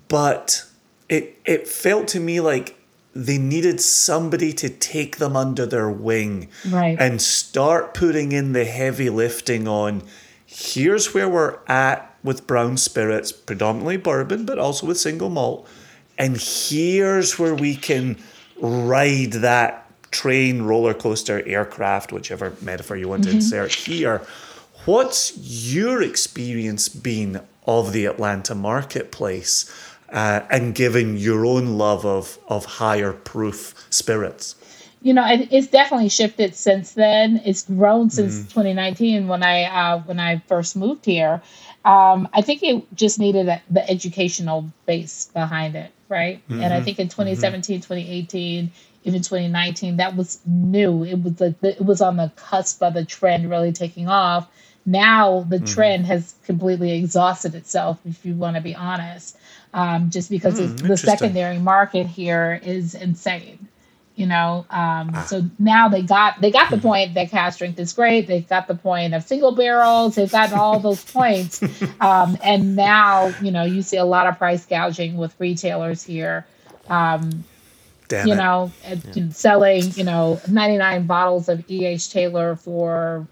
but it it felt to me like they needed somebody to take them under their wing Right. and start putting in the heavy lifting on here's where we're at with brown spirits predominantly bourbon but also with single malt and here's where we can ride that train roller coaster aircraft whichever metaphor you want to mm-hmm. insert here what's your experience been of the atlanta marketplace uh, and given your own love of of higher proof spirits you know, it, it's definitely shifted since then. It's grown since 2019 when I uh, when I first moved here. Um, I think it just needed a, the educational base behind it, right? And I think in 2017, 2018, even 2019, that was new. It was like the, it was on the cusp of the trend really taking off. Now the trend has completely exhausted itself, if you want to be honest, um, just because it's, the secondary market here is insane you know? Um, so now they got they got the point that cask strength is great. They've got the point of single barrels. They've gotten all those points. Um, and now you know you see a lot of price gouging with retailers here. Um, damn you it. know and selling you know 99 bottles of eh taylor for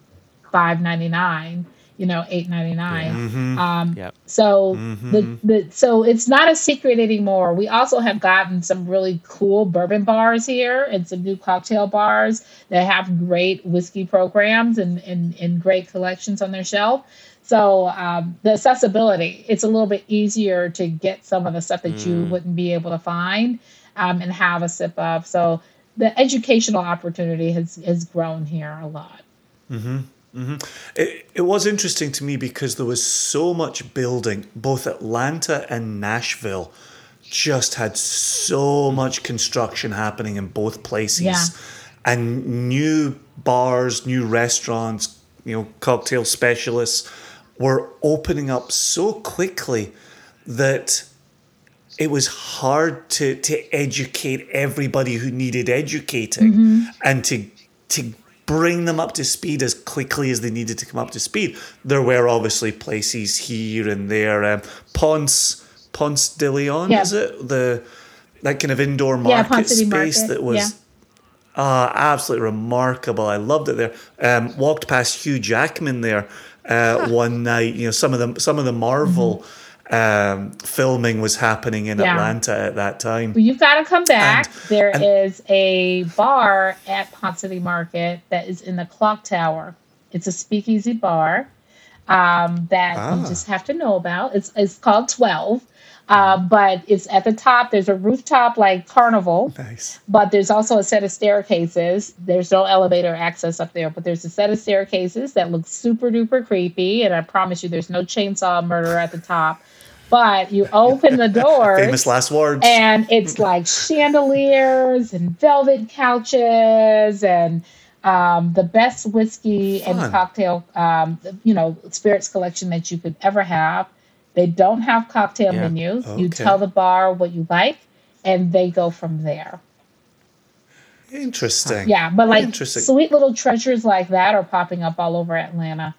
5.99 you know 8.99 um, Yep. so the, the so it's not a secret anymore. We also have gotten some really cool bourbon bars here and some new cocktail bars that have great whiskey programs and and, and great collections on their shelf. So um, the accessibility, it's a little bit easier to get some of the stuff that you wouldn't be able to find um, and have a sip of. So the educational opportunity has has grown here a lot. Mm-hmm. It, it was interesting to me because there was so much building. Both Atlanta and Nashville just had so much construction happening in both places. Yeah. And new bars, new restaurants, you know, cocktail specialists were opening up so quickly that it was hard to to educate everybody who needed educating mm-hmm. and to to bring them up to speed as quickly as they needed to come up to speed. There were obviously places here and there. Um, Ponce Ponce de Leon, Yeah. is it the that kind of indoor market City space Market, that was yeah. Ah, absolutely remarkable. I loved it there. Um, walked past Hugh Jackman there uh, one night. You know, some of the some of the Marvel um, filming was happening in. Yeah. Atlanta at that time. Well, you've got to come back. And- There is and- a bar at Ponce City Market that is in the clock tower. It's a speakeasy bar um, that Ah. you just have to know about. It's it's called Twelve, uh, but it's at the top. There's a rooftop like carnival, Nice. but there's also a set of staircases. There's no elevator access up there, but there's a set of staircases that look super duper creepy. And I promise you, there's no chainsaw murder at the top. But you open the door, Famous last words. and it's like chandeliers and velvet couches and um, the best whiskey Fun. and cocktail, um, you know, spirits collection that you could ever have. They don't have cocktail Yeah. menus. You tell the bar what you like, and they go from there. Interesting. Yeah, but like Interesting. sweet little treasures like that are popping up all over Atlanta.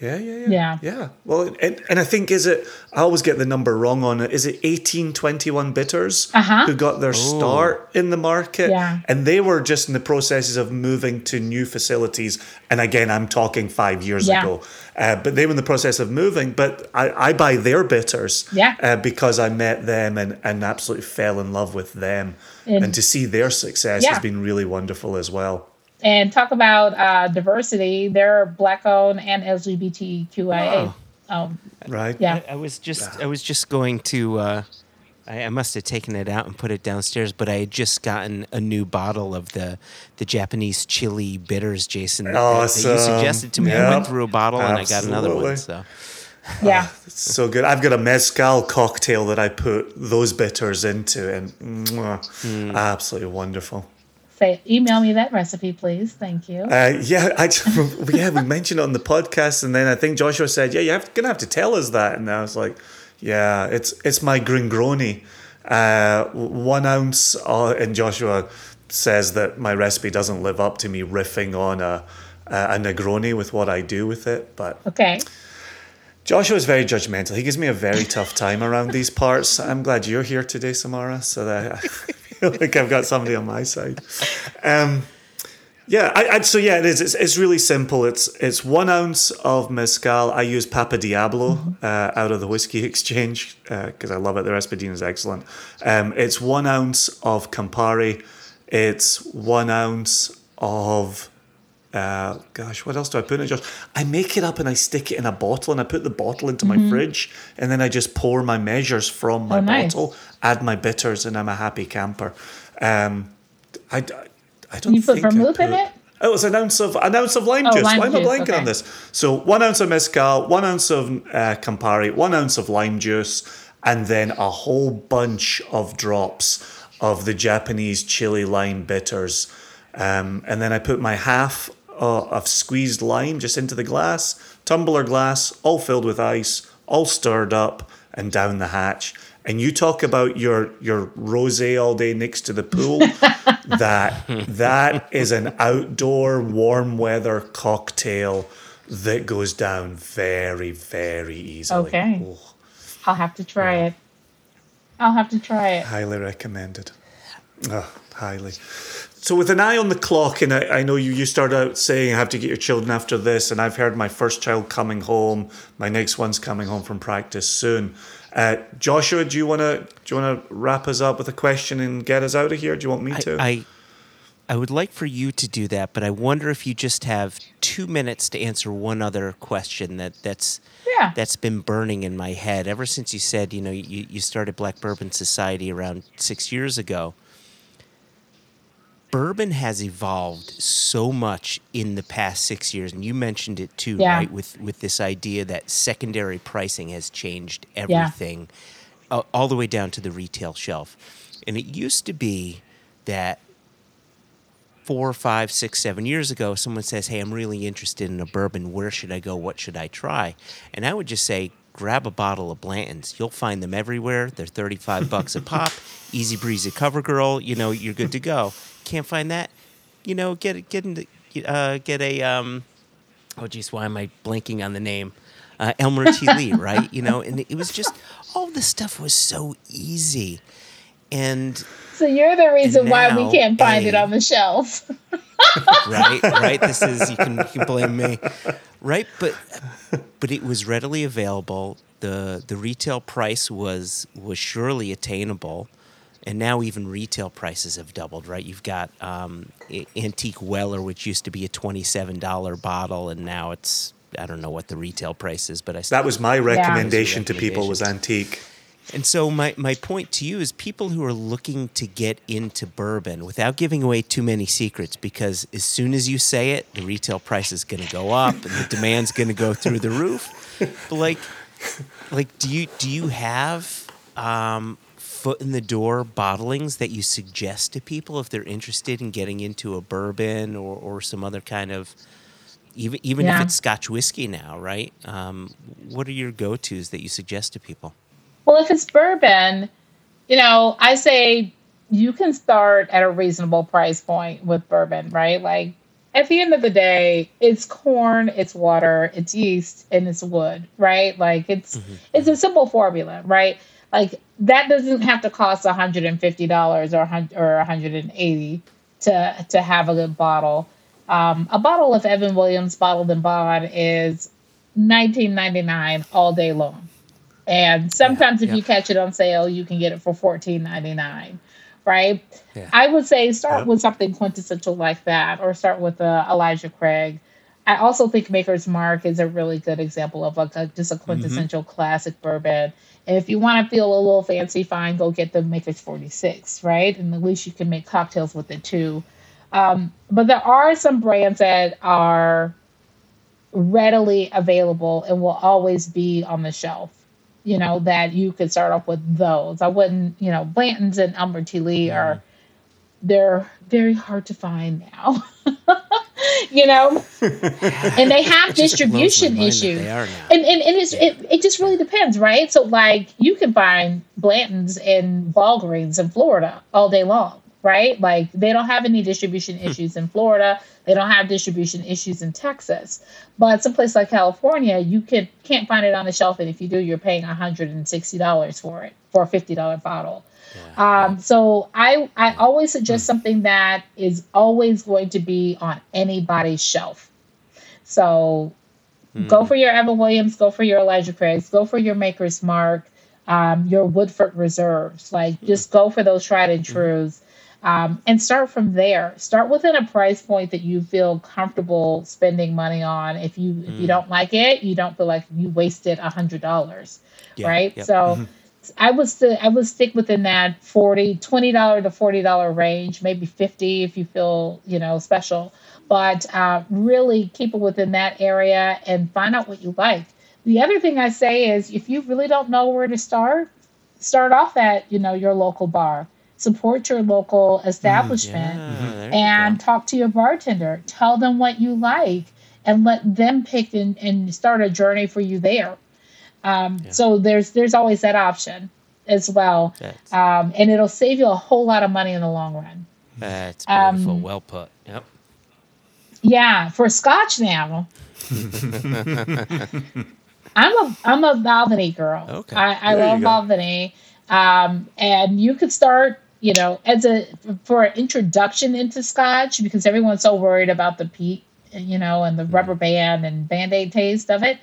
Yeah, yeah, yeah. Yeah. Yeah. Well, and, and I think, is it, I always get the number wrong on it. Is it 1821 Bitters Uh-huh. who got their start in the market? Yeah. And they were just in the processes of moving to new facilities. And again, I'm talking five years Yeah. ago. Uh, but they were in the process of moving. But I, I buy their bitters Yeah. uh, because I met them and, and absolutely fell in love with them. And- And, to see their success Yeah. has been really wonderful as well. And talk about uh, diversity. They're black owned and LGBTQIA. Um, Right? yeah. I, I was just I was just going to uh, I, I must have taken it out and put it downstairs, but I had just gotten a new bottle of the the Japanese chili bitters, Jason. that- that, you suggested to me. I went through a bottle and I got another one. So Yeah. It's so good. I've got a mezcal cocktail that I put those bitters into, and mwah, absolutely wonderful. Say, email me that recipe, please. Thank you. Uh, yeah, I, yeah, we mentioned it on the podcast, and then I think Joshua said, "Yeah, you're gonna have to tell us that." And I was like, "Yeah, it's it's my gringroni, uh, one ounce." Uh, and Joshua says that my recipe doesn't live up to me riffing on a a Negroni with what I do with it, but okay. Joshua is very judgmental. He gives me a very tough time around these parts. I'm glad you're here today, Samara, so that feel like I've got somebody on my side. Um, yeah, I, I, so yeah, it is. It's, it's really simple. It's it's one ounce of mezcal. I use Papa Diablo uh, out of the Whiskey Exchange because uh, I love it. The Raspadina is excellent. Um, it's one ounce of Campari. It's one ounce of uh, gosh, what else do I put in it, Josh? I make it up and I stick it in a bottle and I put the bottle into my fridge and then I just pour my measures from my Oh, nice. bottle, add my bitters, and I'm a happy camper. Um, I, I don't You put vermouth in put- it? Oh, it's an ounce of an ounce of lime Oh, juice. lime Why am I blanking okay. on this? So one ounce of mezcal, one ounce of uh, Campari, one ounce of lime juice, and then a whole bunch of drops of the Japanese chili lime bitters. Um, and then I put my half uh, of squeezed lime just into the glass, tumbler glass, all filled with ice, all stirred up and down the hatch. And you talk about your your rosé all day next to the pool. that that is an outdoor warm weather cocktail that goes down very very easily. Okay. Oh, I'll have to try it. I'll have to try it. highly recommended. Oh, highly. So with an eye on the clock, and I, I know you, you started out saying I have to get your children after this, and I've heard my first child coming home. My next one's coming home from practice soon. Uh, Joshua, do you want to do you want to wrap us up with a question and get us out of here? Do you want me I, to? I I would like for you to do that, but I wonder if you just have two minutes to answer one other question that that's Yeah. that's been burning in my head ever since you said you know you, you started Black Bourbon Society around six years ago. Bourbon has evolved so much in the past six years, and you mentioned it too, Yeah. right? With with this idea that secondary pricing has changed everything, uh, all the way down to the retail shelf. And it used to be that four, five, six, seven years ago, someone says, Hey, I'm really interested in a bourbon. Where should I go? What should I try? And I would just say, Grab a bottle of Blanton's. You'll find them everywhere. They're 35 bucks a pop. Easy breezy cover girl. You know, you're good to go. Can't find that? You know, get get into, uh, get a um, oh geez, why am I blanking on the name? Uh, Elmer T. Lee, right? You know, and it was just all this stuff was so easy, and So you're the reason why we can't find it on the shelf. right, right. This is you can you can blame me, right? But but it was readily available. the The retail price was was surely attainable, and now even retail prices have doubled. Right? You've got um, Antique Weller, which used to be a twenty seven dollar bottle, and now it's I don't know what the retail price is, but I that was my recommendation to people was antique. And so my, my point to you is people who are looking to get into bourbon without giving away too many secrets because as soon as you say it, the retail price is going to go up and the demand's going to go through the roof. But like like do you do you have um, foot in the door bottlings that you suggest to people if they're interested in getting into a bourbon or, or some other kind of even even Yeah. if it's Scotch whiskey now, right? Um, what are your go tos that you suggest to people? Well, if it's bourbon, you know, I say you can start at a reasonable price point with bourbon, right? Like at the end of the day, it's corn, it's water, it's yeast, and it's wood, right? Like it's it's a simple formula, right? Like that doesn't have to cost $150 or 100 or 180 to to have a good bottle. Um, a bottle of Evan Williams bottled in bond is 19.99 all day long. And sometimes if yeah. you catch it on sale, you can get it for fourteen ninety nine, right? Yeah. I would say start Yeah. with something quintessential like that, or start with uh, Elijah Craig. I also think Maker's Mark is a really good example of like a, just a quintessential classic bourbon. If you want to feel a little fancy, fine, go get the Maker's 46, right? And at least you can make cocktails with it too. Um, but there are some brands that are readily available and will always be on the shelf. You know that you could start off with those. I wouldn't, you know, Blanton's and Elmer T. Lee are they're very hard to find now. you know, and they have distribution issues. And, and, and it's, yeah. it, it just really depends, right? So, like, you can find Blanton's in Walgreens in Florida all day long, right? Like, they don't have any distribution hmm. issues in Florida. They don't have distribution issues in Texas. But someplace like California, you can, can't find it on the shelf. And if you do, you're paying $160 for it for a $50 bottle. Yeah. Um, so I I always suggest hmm. something that is always going to be on anybody's shelf. So mm. go for your Evan Williams, go for your Elijah Craigs, go for your Maker's Mark, um, your Woodford Reserves. Like mm. just go for those tried and hmm. trues. Um, and start from there. Start within a price point that you feel comfortable spending money on. If you if you hmm. don't like it, you don't feel like you wasted a hundred dollars, yeah, right? Yep. So mm-hmm. I would still I would stick within that 40 20 dollar to forty dollar range, maybe fifty if you feel you know special, but uh, really keep it within that area and find out what you like. The other thing I say is if you really don't know where to start, start off at you know your local bar. Support your local establishment mm, yeah, and talk to your bartender. Tell them what you like and let them pick and, and start a journey for you there. Um, yeah. So there's there's always that option as well, um, and it'll save you a whole lot of money in the long run. That's beautiful. Um, well put. Yep. Yeah, for Scotch now. I'm a I'm a Balvenie girl. Okay. I, I love Balvenie. Um, and you could start, you know, as a for an introduction into Scotch because everyone's so worried about the peat, you know, and the mm. rubber band and band aid taste of it.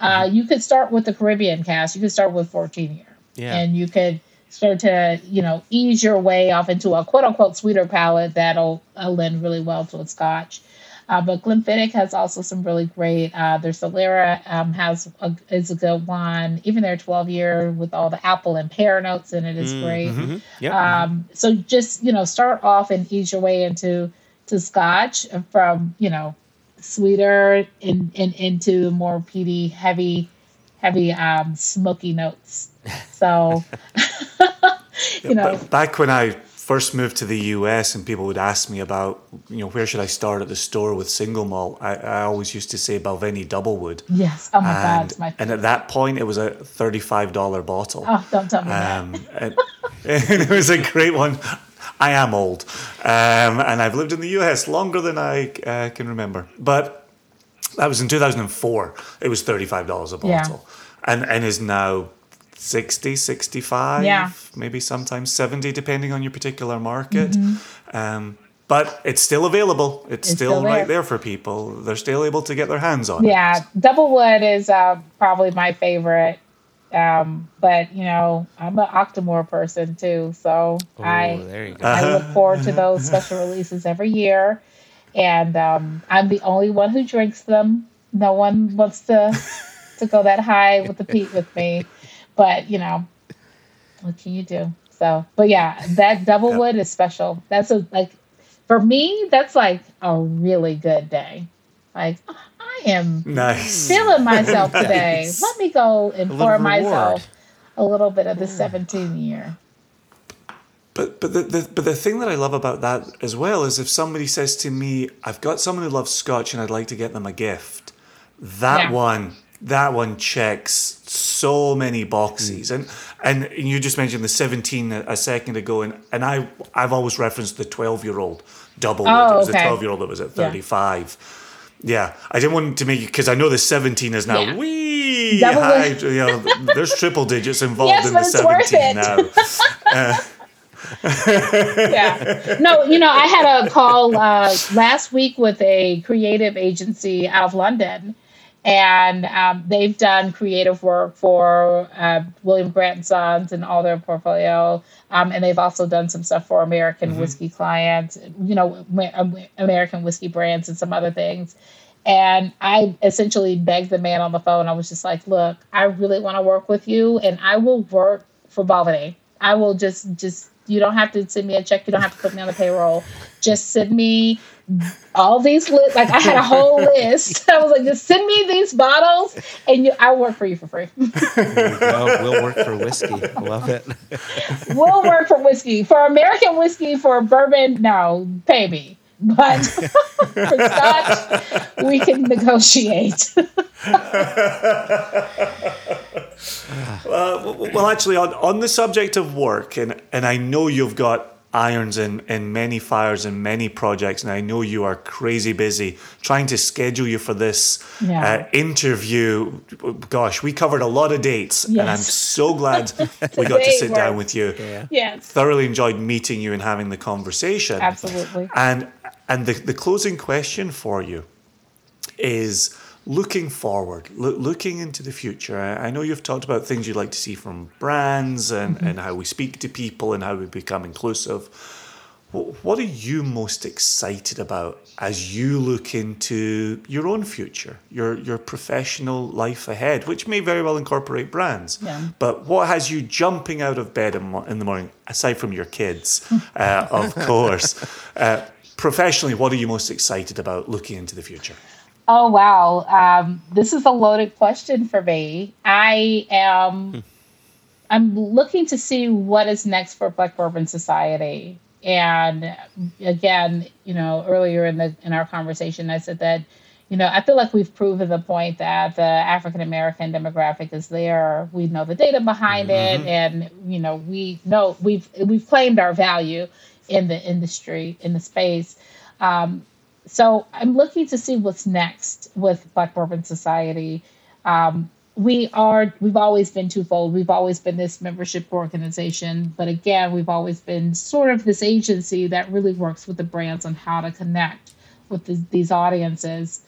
Uh, you could start with the Caribbean cask. You could start with 14 year. Yeah. And you could start to, you know, ease your way off into a quote unquote sweeter palate that'll uh, lend really well to a scotch. Uh, but Glenfiddich has also some really great. Uh, their Solera um, has a, is a good one. Even their 12 year with all the apple and pear notes in it is mm-hmm. great. Mm-hmm. Yep. Um, so just you know start off and ease your way into to Scotch from you know sweeter and in, in, into more peaty, heavy, heavy, um, smoky notes. So, you know, back when I first moved to the US and people would ask me about, you know, where should I start at the store with single malt, I, I always used to say Balvenie Double Wood. Yes. Oh my and, God. My and at that point, it was a $35 bottle. Oh, don't tell me um, that. and, and it was a great one. I am old, um, and I've lived in the US longer than I uh, can remember. But that was in 2004. It was $35 a bottle, yeah. and and is now 60, 65, yeah. maybe sometimes 70, depending on your particular market. Mm-hmm. Um, but it's still available. It's, it's still, still there. right there for people. They're still able to get their hands on yeah, it. Yeah, Doublewood is uh, probably my favorite. Um, but you know, I'm an Octomore person too, so Ooh, I I look forward to those special releases every year, and um, I'm the only one who drinks them. No one wants to to go that high with the peat with me, but you know, what can you do? So, but yeah, that double wood is special. That's a like for me. That's like a really good day. Like I am nice. feeling myself today. nice. Let me go and pour myself a little bit of the 17 year. But but the, the but the thing that I love about that as well is if somebody says to me, I've got someone who loves scotch and I'd like to get them a gift, that yeah. one that one checks so many boxes. Mm. And and you just mentioned the 17 a, a second ago and, and I I've always referenced the 12 year old double. Oh, it was okay. the 12 year old that was at 35. Yeah. Yeah, I didn't want to make because I know the 17 is now yeah. wee high. You know, there's triple digits involved yes, in the 17 now. Uh, yeah. No, you know, I had a call uh, last week with a creative agency out of London, and um, they've done creative work for uh, William Grant and Sons and all their portfolio, um, and they've also done some stuff for American mm-hmm. whiskey clients, you know, American whiskey brands and some other things. And I essentially begged the man on the phone. I was just like, "Look, I really want to work with you, and I will work for Balvenie. I will just just You don't have to send me a check. You don't have to put me on the payroll. Just send me all these li- like I had a whole list. I was like, just send me these bottles, and you, I'll work for you for free. well, we'll work for whiskey. Love it. we'll work for whiskey. For American whiskey, for bourbon, no, pay me. But for scotch, we can negotiate. Uh, well, actually, on, on the subject of work, and, and I know you've got irons in, in many fires and many projects, and I know you are crazy busy trying to schedule you for this Yeah. uh, interview. Gosh, we covered a lot of dates, and I'm so glad we got to Today sit down with you. Yeah. yes, Thoroughly enjoyed meeting you and having the conversation. absolutely. And and the, the closing question for you is looking forward, loo- looking into the future. I, know you've talked about things you'd like to see from brands and, and how we speak to people and how we become inclusive. Wh- What are you most excited about as you look into your own future, your your professional life ahead, which may very well incorporate brands? Yeah. But what has you jumping out of bed in, in the morning, aside from your kids, uh, of course? Uh, professionally, what are you most excited about looking into the future? Oh wow, um, this is a loaded question for me. I am, I'm looking to see what is next for Black Bourbon Society. And again, you know, earlier in the in our conversation, I said that, you know, I feel like we've proven the point that the African American demographic is there. We know the data behind it, and you know, we know we've we've claimed our value in the industry in the space. Um, so I'm looking to see what's next with Black Bourbon Society. Um, we are we've always been twofold. We've always been this membership organization, but again, we've always been sort of this agency that really works with the brands on how to connect with the, these audiences.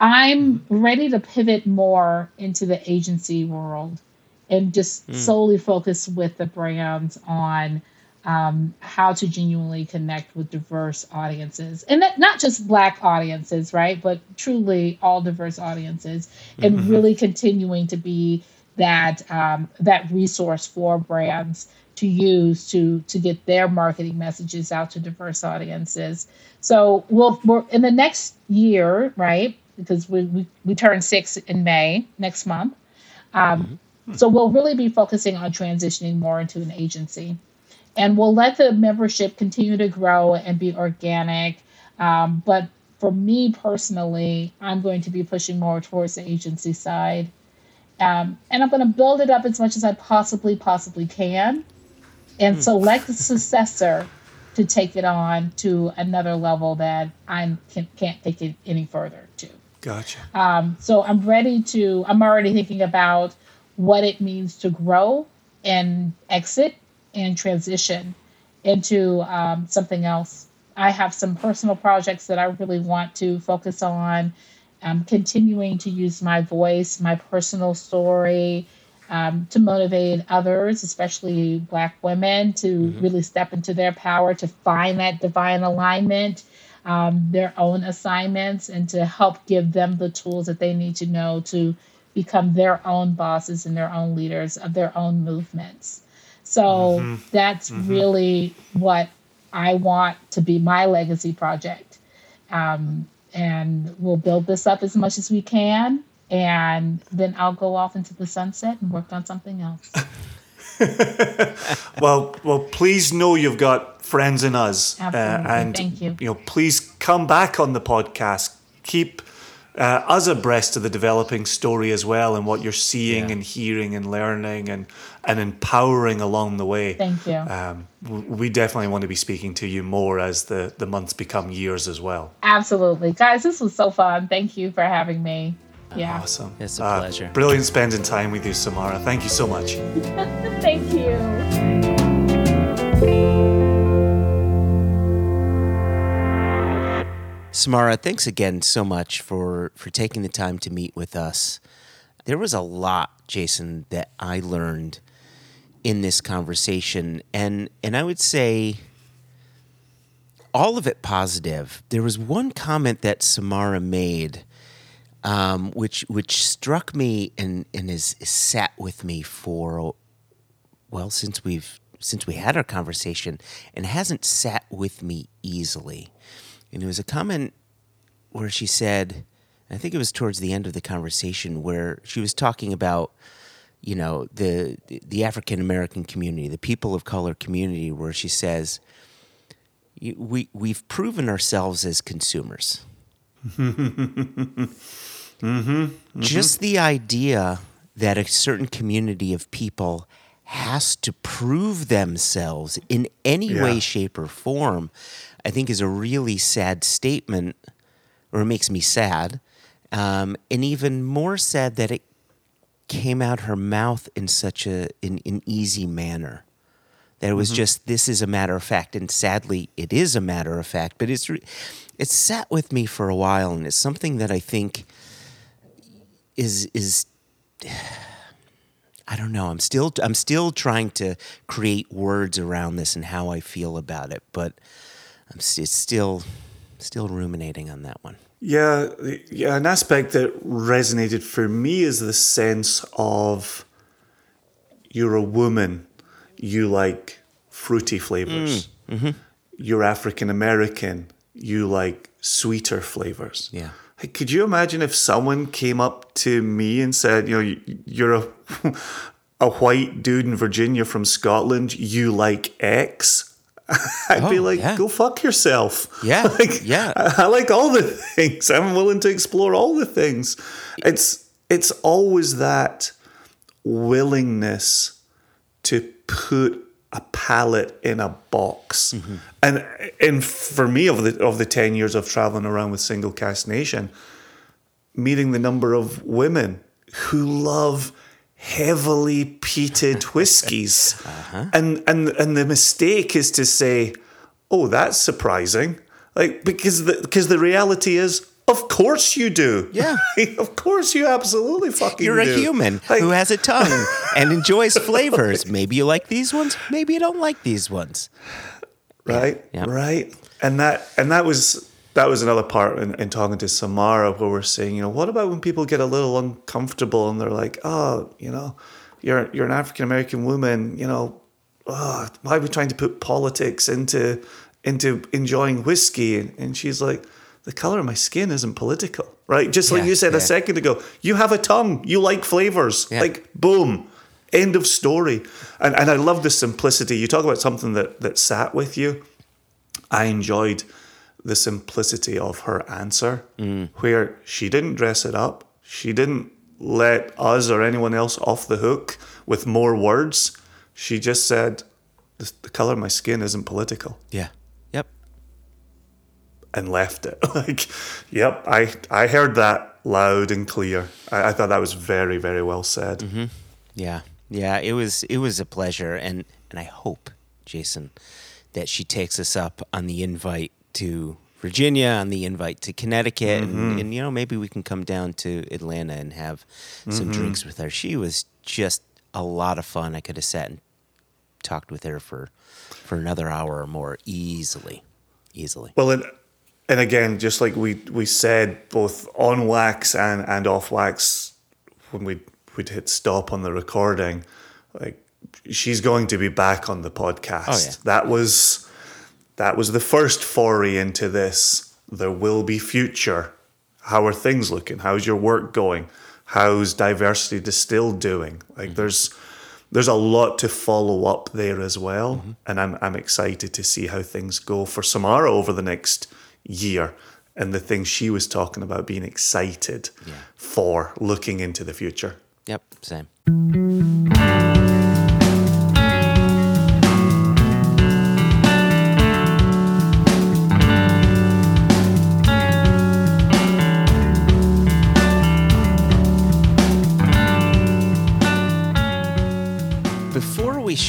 I'm ready to pivot more into the agency world and just solely focus with the brands on um, how to genuinely connect with diverse audiences. And that, not just black audiences right but truly all diverse audiences and really continuing to be that um, that resource for brands to use to to get their marketing messages out to diverse audiences. So we'll we're in the next year right because we we, we turn six in may next month um, so we'll really be focusing on transitioning more into an agency and we'll let the membership continue to grow and be organic. Um, but for me personally, I'm going to be pushing more towards the agency side. Um, and I'm going to build it up as much as I possibly, possibly can and select a successor to take it on to another level that I can, can't take it any further to. Gotcha. Um, so I'm ready to, I'm already thinking about what it means to grow and exit and transition into um, something else. I have some personal projects that I really want to focus on. Um, continuing to use my voice, my personal story, um, to motivate others, especially Black women, to really step into their power, to find that divine alignment, um, their own assignments, and to help give them the tools that they need to know to become their own bosses and their own leaders of their own movements. So that's really what I want to be my legacy project. Um, and we'll build this up as much as we can. And then I'll go off into the sunset and work on something else. Well, well, please know you've got friends in us, uh, and Thank you. know, please come back on the podcast. Keep uh, us abreast of the developing story as well, and what you're seeing Yeah. and hearing and learning and and empowering along the way. Thank you. Um, we definitely want to be speaking to you more as the the months become years as well. Absolutely. Guys, this was so fun. Thank you for having me. Yeah. Awesome. It's a Uh, pleasure. Brilliant spending time with you, Samara. Thank you so much. Thank you. Samara, thanks again so much for for taking the time to meet with us. There was a lot, Jason, that I learned in this conversation, and and I would say all of it positive. There was one comment that Samara made, um, which which struck me and and has sat with me for well since we've since we had our conversation and hasn't sat with me easily. And it was a comment where she said, I think it was towards the end of the conversation where she was talking about, you know, the the African American community, the people of color community, where she says, we we've proven ourselves as consumers. mm-hmm, mm-hmm. Just the idea that a certain community of people has to prove themselves in any yeah. way, shape, or form, I think is a really sad statement, or it makes me sad. Um, and even more sad that it came out her mouth in such a an, an easy manner. That it was mm-hmm. just this is a matter of fact, and sadly, it is a matter of fact. But it's re- it's sat with me for a while, and it's something that I think is is I don't know. I'm still I'm still trying to create words around this and how I feel about it, but I'm it's still still ruminating on that one. Yeah, yeah. An aspect that resonated for me is the sense of you're a woman, you like fruity flavors. Mm, mm-hmm. You're African American, you like sweeter flavors. Yeah. Could you imagine if someone came up to me and said, you know, you're a a white dude in Virginia from Scotland, you like X? I'd oh, be like, yeah. go fuck yourself. Yeah. like, yeah. I, I, like all the things. I'm willing to explore all the things. It's it's always that willingness to put a palette in a box. Mm-hmm. And and for me of the of the 10 years of traveling around with Single Cask Nation, meeting the number of women who love heavily peated whiskies. uh-huh. And and and the mistake is to say, "Oh, that's surprising." Like because the because the reality is of course you do. Yeah. of course you absolutely fucking You're do. a human like, who has a tongue and enjoys flavors. Maybe you like these ones, maybe you don't like these ones. Right? Yeah. Right. And that and that was that was another part in, in talking to Samara where we're saying, you know, what about when people get a little uncomfortable and they're like, oh, you know, you're you're an African American woman, you know, oh, why are we trying to put politics into into enjoying whiskey? And, and she's like, the color of my skin isn't political, right? Just like yeah, you said yeah. a second ago, you have a tongue, you like flavors, yeah. like boom, end of story. And and I love the simplicity. You talk about something that that sat with you. I enjoyed the simplicity of her answer, mm. where she didn't dress it up, she didn't let us or anyone else off the hook with more words. She just said, "The, the color of my skin isn't political." Yeah Yep. and left it. like, yep, I I heard that loud and clear. I, I thought that was very very well said. Mm-hmm. Yeah, yeah, it was it was a pleasure, and and I hope Jason that she takes us up on the invite to Virginia, on the invite to Connecticut, mm-hmm. and, and, you know maybe we can come down to Atlanta and have some mm-hmm. drinks with her. She was just a lot of fun. I could have sat and talked with her for for another hour or more easily, easily. Well, and and again, just like we we said, both on wax and, and off wax, when we we'd hit stop on the recording, like she's going to be back on the podcast. Oh, yeah. That was that was the first foray into this. There will be future. How are things looking? How's your work going? How's diversity distilled doing? Like mm-hmm. there's there's a lot to follow up there as well. Mm-hmm. And I'm I'm excited to see how things go for Samara over the next year and the things she was talking about being excited yeah. for looking into the future. Yep, same.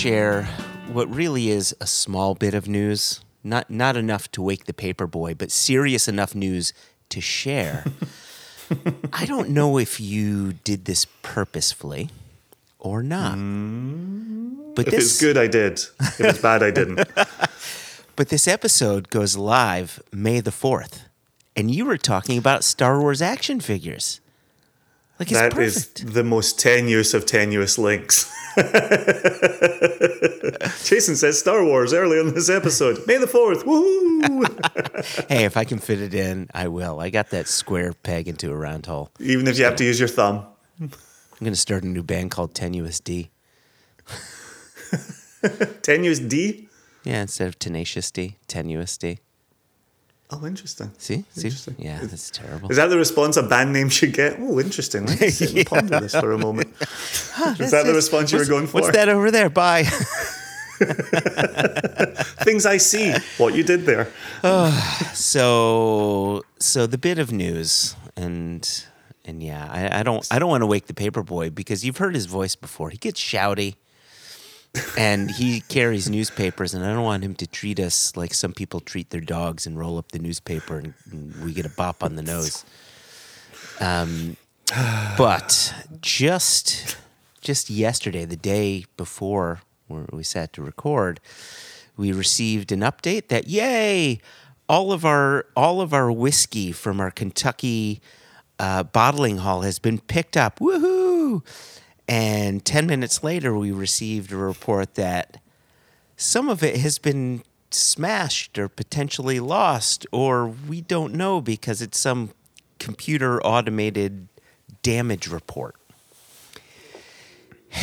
Share what really is a small bit of news, not not enough to wake the paper boy, but serious enough news to share. I don't know if you did this purposefully or not. Mm, but if this, it's good, I did. If it's bad, I didn't. but this episode goes live May the fourth, and you were talking about Star Wars action figures. Like it's That is perfect. the most tenuous of tenuous links. Jason says Star Wars early in this episode. May the 4th. Woohoo! hey, if I can fit it in, I will. I got that square peg into a round hole. Even if you have to use your thumb. I'm going to start a new band called Tenuous D. Tenuous D? Yeah, instead of Tenacious D, Tenuous D. Oh, interesting. See? See? Interesting. Yeah, that's terrible. Is that the response a band name should get? Oh, interesting. Let's sit ponder this for a moment. Is that the response you were going for? What's that over there? Bye. Things I see. What you did there. so, so the bit of news, and and yeah, I, I don't I don't want to wake the paper boy because you've heard his voice before. He gets shouty, and he carries newspapers, and I don't want him to treat us like some people treat their dogs and roll up the newspaper, and, and we get a bop on the nose. Um, but just just yesterday, the day before we sat to record, we received an update that yay, all of our all of our whiskey from our Kentucky uh, bottling hall has been picked up. Woohoo! And ten minutes later, we received a report that some of it has been smashed or potentially lost, or we don't know because it's some computer automated damage report.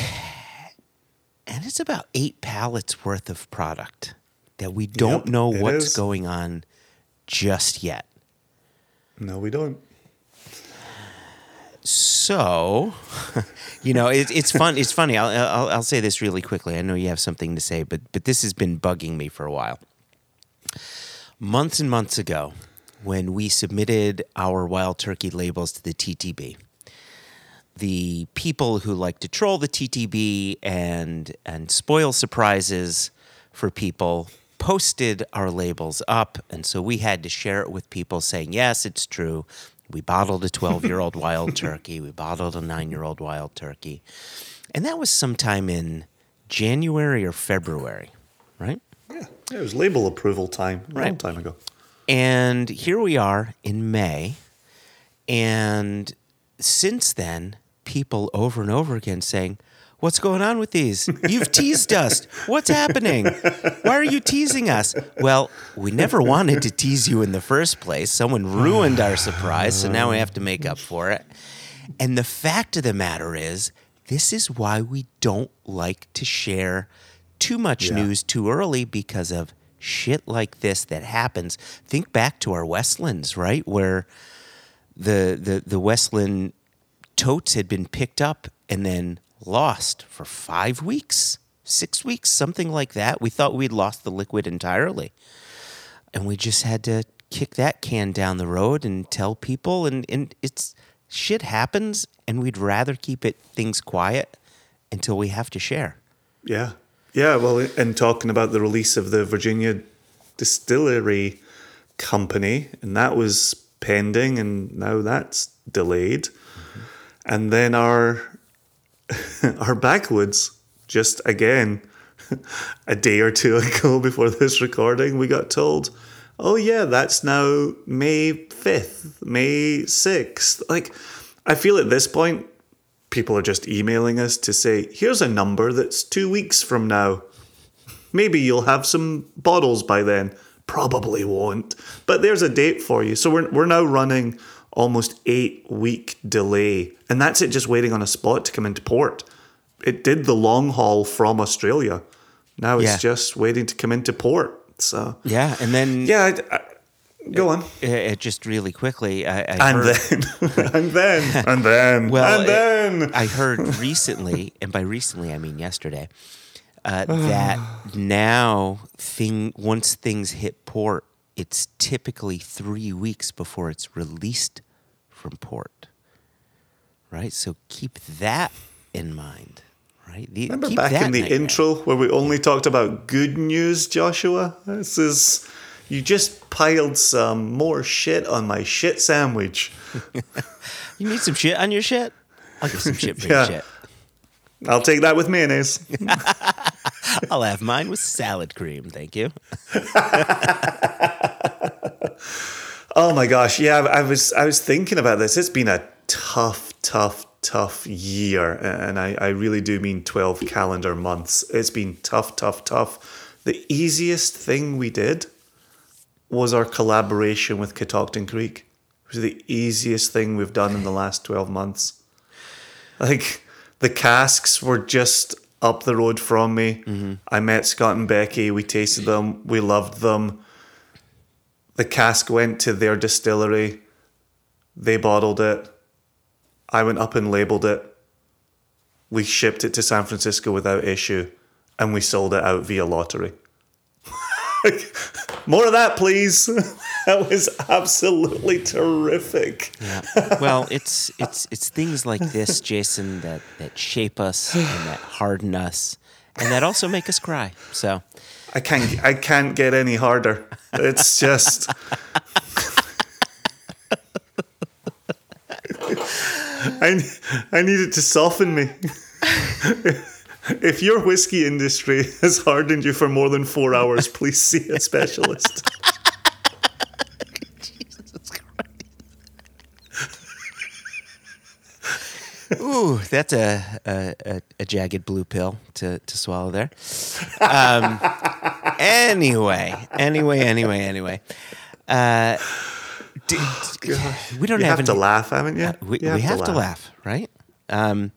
And it's about eight pallets worth of product that we don't Yep, know what's is. going on just yet. No, we don't. So, you know, it, it's fun. It's funny. I'll, I'll, I'll say this really quickly. I know you have something to say, but but this has been bugging me for a while. Months and months ago, when we submitted our wild turkey labels to the TTB, the people who like to troll the TTB and and spoil surprises for people posted our labels up, and so we had to share it with people, saying, "Yes, it's true. We bottled a 12 year old wild turkey. We bottled a nine year old wild turkey," and that was sometime in January or February, right? Yeah. It was label approval time a long time ago. And here we are in May. And since then, people over and over again saying, What's going on with these? You've teased us. What's happening? Why are you teasing us? Well, we never wanted to tease you in the first place. Someone ruined our surprise, so now we have to make up for it. And the fact of the matter is, this is why we don't like to share too much Yeah. news too early because of shit like this that happens. Think back to our Westlands, right? Where the the the Westland totes had been picked up and then lost for five weeks, six weeks, something like that. We thought we'd lost the liquid entirely. And we just had to kick that can down the road and tell people and, and it's shit happens and we'd rather keep it things quiet until we have to share. Yeah. Yeah. Well, in talking about the release of the Virginia Distillery Company, and that was pending, and now that's delayed. Mm-hmm. And then our our backwoods, just again, a day or two ago before this recording, we got told, oh, yeah, that's now May 5th, May 6th. Like, I feel at this point, people are just emailing us to say, here's a number that's two weeks from now. Maybe you'll have some bottles by then. Probably won't. But there's a date for you. So we're, we're now running almost eight week delay. And that's it just waiting on a spot to come into port. It did the long haul from Australia. Now it's Yeah. just waiting to come into port. So Yeah. And then yeah, I, I- go on. uh, uh, just really quickly, I, I And then, and then, and then, Well, and it- then. I heard recently, and by recently I mean yesterday, uh, that now thing once things hit port, it's typically three weeks before it's released from port. Right, so keep that in mind. Right, The- Remember back in the nightmare. intro where we only talked about good news, Joshua? This is. You just piled some more shit on my shit sandwich. You need some shit on your shit. I'll get some shit for Yeah. your shit. I'll take that with mayonnaise. I'll have mine with salad cream, thank you. Oh my gosh, yeah, I I was I was thinking about this. It's been a tough, tough tough year, and I, I really do mean 12 calendar months. It's been tough, tough, tough. The easiest thing we did was our collaboration with Catoctin Creek. It was the easiest thing we've done in the last 12 months. Like, the casks were just up the road from me. Mm-hmm. I met Scott and Becky. We tasted them. We loved them. The cask went to their distillery. They bottled it. I went up and labeled it. We shipped it to San Francisco without issue, and we sold it out via lottery. More of that, please. that was absolutely terrific. Yeah. Well, it's it's it's things like this, Jason, that that shape us and that harden us, and that also make us cry. So I can't. I can't get any harder. It's just. I I need it to soften me. If your whiskey industry has hardened you for more than four hours, please see a specialist. Ooh, that's a a, a, jagged blue pill to, to swallow there. Um, anyway, anyway, anyway, anyway. Uh, d- d- we don't have, have to any, laugh, haven't you? We, You we have to laugh, right? Um,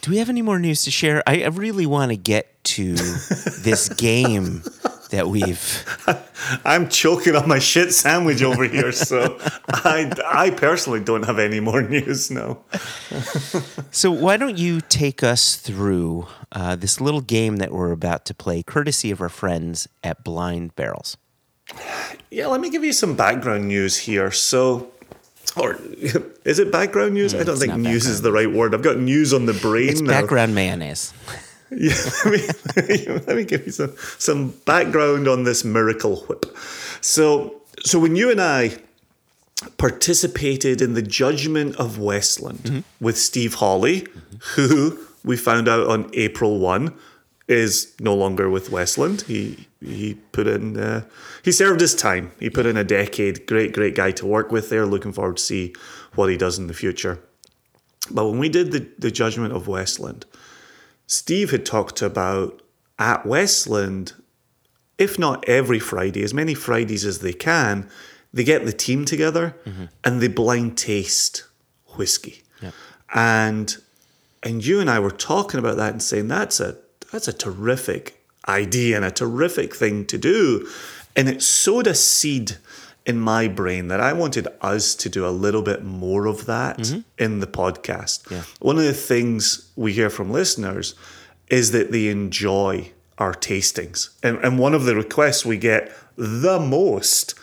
do we have any more news to share? I, I really want to get to this game that we've. I'm choking on my shit sandwich over here, so I, I personally don't have any more news now. So why don't you take us through uh, this little game that we're about to play, courtesy of our friends at Blind Barrels? Yeah, let me give you some background news here. So, or is it background news? Mm, I don't think news is the right word. I've got news on the brain It's now. background mayonnaise. Yeah, let me, let me give you some, some background on this miracle whip. So, so when you and I participated in the judgment of Westland mm-hmm. with Steve Hawley, mm-hmm. who we found out on April one is no longer with Westland. He he put in uh, he served his time. He put in a decade. Great great guy to work with there. Looking forward to see what he does in the future. But when we did the, the judgment of Westland, Steve had talked about at Westland, if not every Friday, as many Fridays as they can, they get the team together mm-hmm. and they blind taste whiskey. Yep. And and you and I were talking about that and saying that's a that's a terrific idea and a terrific thing to do. And it sowed a seed in my brain that I wanted us to do a little bit more of that mm-hmm. in the podcast. Yeah. One of the things we hear from listeners is that they enjoy our tastings. And, and one of the requests we get the most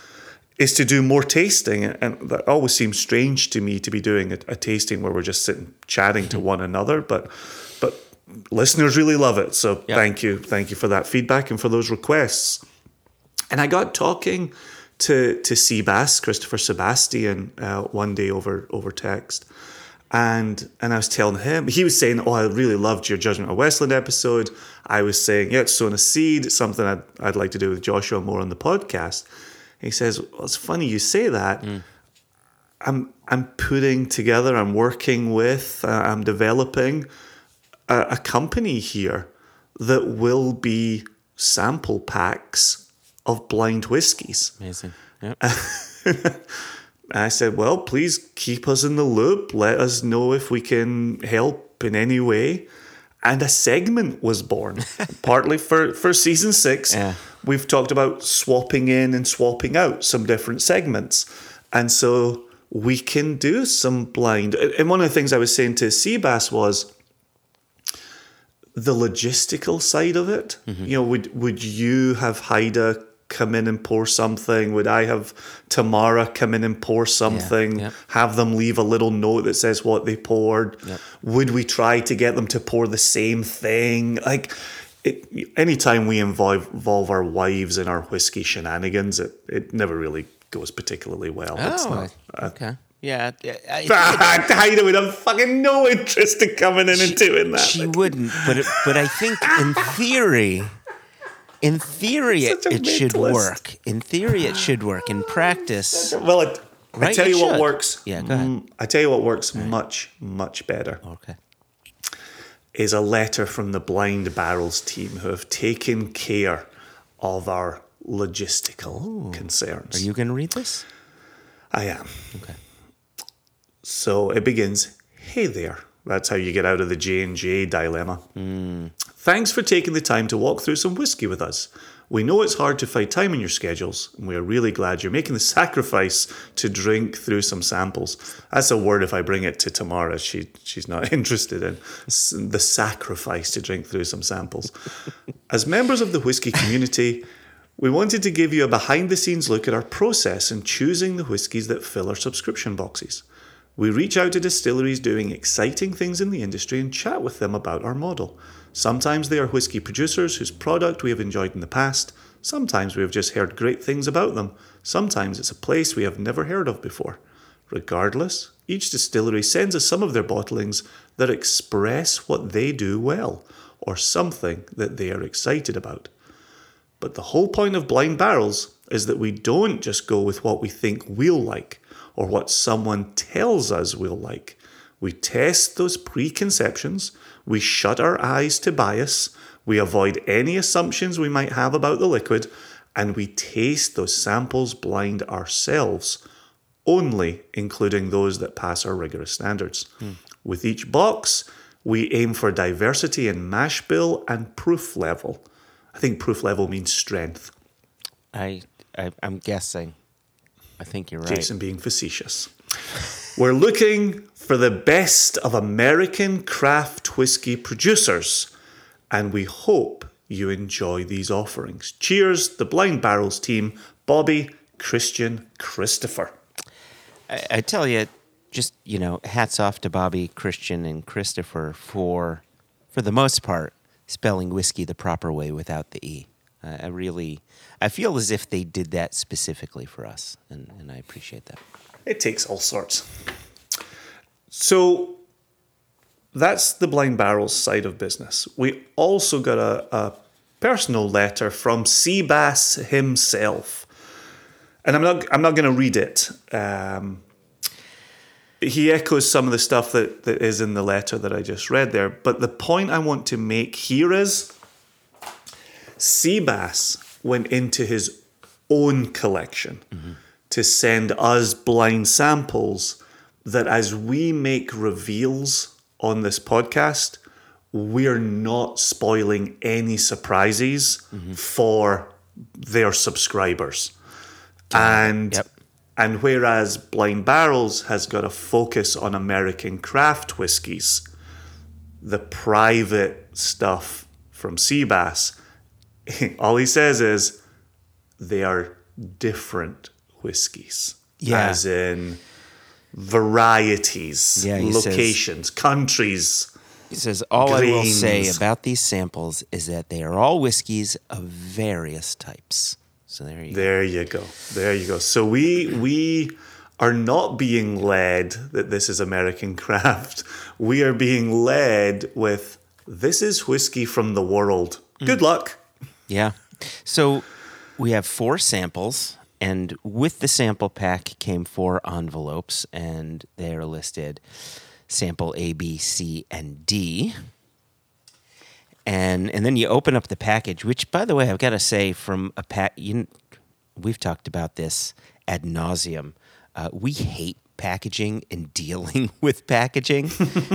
is to do more tasting. And that always seems strange to me to be doing a, a tasting where we're just sitting chatting to mm-hmm. one another. But but listeners really love it. So Yeah. thank you. Thank you for that feedback and for those requests. And I got talking to to Seabass, Christopher Sebastian, uh, one day over over text, and and I was telling him he was saying, "Oh, I really loved your Judgment of Westland episode." I was saying, "Yeah, it's sown a seed. It's something I'd I'd like to do with Joshua more on the podcast." He says, "Well, it's funny you say that." I'm I'm putting together. I'm working with. Uh, I'm developing a, a company here that will be sample packs of blind whiskies. Amazing. Yep. I said, well, please keep us in the loop. Let us know if we can help in any way. And a segment was born, partly for, for season six. Yeah. We've talked about swapping in and swapping out some different segments. And so we can do some blind. And one of the things I was saying to Seabass was the logistical side of it. Mm-hmm. You know, would would you have Haida come in and pour something? Would I have Tamara come in and pour something? yep. Have them leave a little note that says what they poured? Yep. Would we try to get them to pour the same thing? Like, it, anytime we involve, involve our wives in our whiskey shenanigans, it, it never really goes particularly well. It's Oh, not. okay. Yeah. I- Haida would have fucking no interest in coming in and doing that. She wouldn't, but it, but I think in theory, in theory it, it should work. In theory it should work. In practice, Well, it, Right, I tell you, what should. works. Yeah, go ahead. mm, I tell you what works much, much better Okay. is a letter from the Blind Barrels team who have taken care of our logistical concerns. Are you going to read this? I am. Okay. So it begins, "Hey there." That's how you get out of the J and J dilemma. Thanks for taking the time to walk through some whiskey with us. We know it's hard to find time in your schedules, and we are really glad you're making the sacrifice to drink through some samples. That's a word if I bring it to Tamara, she she's not interested in the sacrifice to drink through some samples. As members of the whiskey community, we wanted to give you a behind the scenes look at our process in choosing the whiskies that fill our subscription boxes. We reach out to distilleries doing exciting things in the industry and chat with them about our model. Sometimes they are whiskey producers whose product we have enjoyed in the past. Sometimes we have just heard great things about them. Sometimes it's a place we have never heard of before. Regardless, each distillery sends us some of their bottlings that express what they do well or something that they are excited about. But the whole point of blind barrels is that we don't just go with what we think we'll like or what someone tells us we'll like. We test those preconceptions, we shut our eyes to bias, we avoid any assumptions we might have about the liquid, and we taste those samples blind ourselves, only including those that pass our rigorous standards. Hmm. With each box, we aim for diversity in mash bill and proof level. I think proof level means strength. I, I I'm guessing. I think you're right. Jason being facetious. We're looking for the best of American craft whiskey producers, and we hope you enjoy these offerings. Cheers, the Blind Barrels team, Bobby, Christian, Christopher. I, I tell you, just you know, hats off to Bobby, Christian, and Christopher for, for the most part, spelling whiskey the proper way without the e. I, I really, I feel as if they did that specifically for us, and, and I appreciate that. It takes all sorts. So that's the Blind Barrels side of business. We also got a, a personal letter from Seabass himself. And I'm not I'm not going to read it. Um, he echoes some of the stuff that, that is in the letter that I just read there. But the point I want to make here is Seabass went into his own collection to send us blind samples that as we make reveals on this podcast, we're not spoiling any surprises for their subscribers. And Yep. and whereas Blind Barrels has got a focus on American craft whiskies, the private stuff from Seabass, all he says is they are different whiskies. Yeah. As in varieties, Yeah, he says- locations, countries. He says, All I will say about these samples is that they are all whiskeys of various types. So there you go. There you go. There you go. So we we are not being led that this is American craft. We are being led with this is whiskey from the world. Good mm. luck. Yeah. So we have four samples, and with the sample pack came four envelopes, and they are listed sample A, B, C, and D. And and then you open up the package, which, by the way, I've got to say, from a pack, we've talked about this ad nauseum. Uh, we hate packaging and dealing with packaging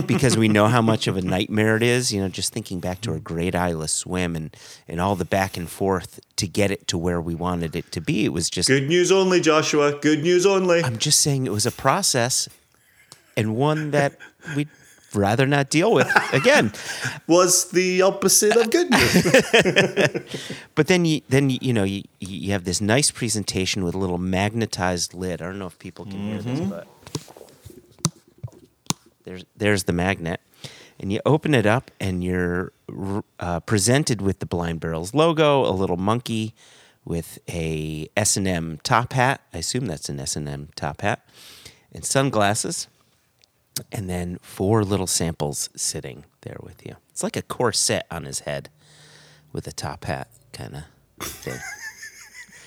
because we know how much of a nightmare it is. You know, just thinking back to our great Islay swim and and all the back and forth to get it to where we wanted it to be. It was just Good news only, Joshua. Good news only. I'm just saying it was a process and one that we'd rather not deal with again. Was the opposite of good news. But then you then you, you know you you have this nice presentation with a little magnetized lid. I don't know if people can hear this, mm-hmm. but there's there's the magnet, and you open it up and you're uh, presented with the Blind Barrels logo, a little monkey with a S&M top hat. I assume that's an S and M top hat, and sunglasses, and then four little samples sitting there with you. It's like a corset on his head with a top hat kind of thing.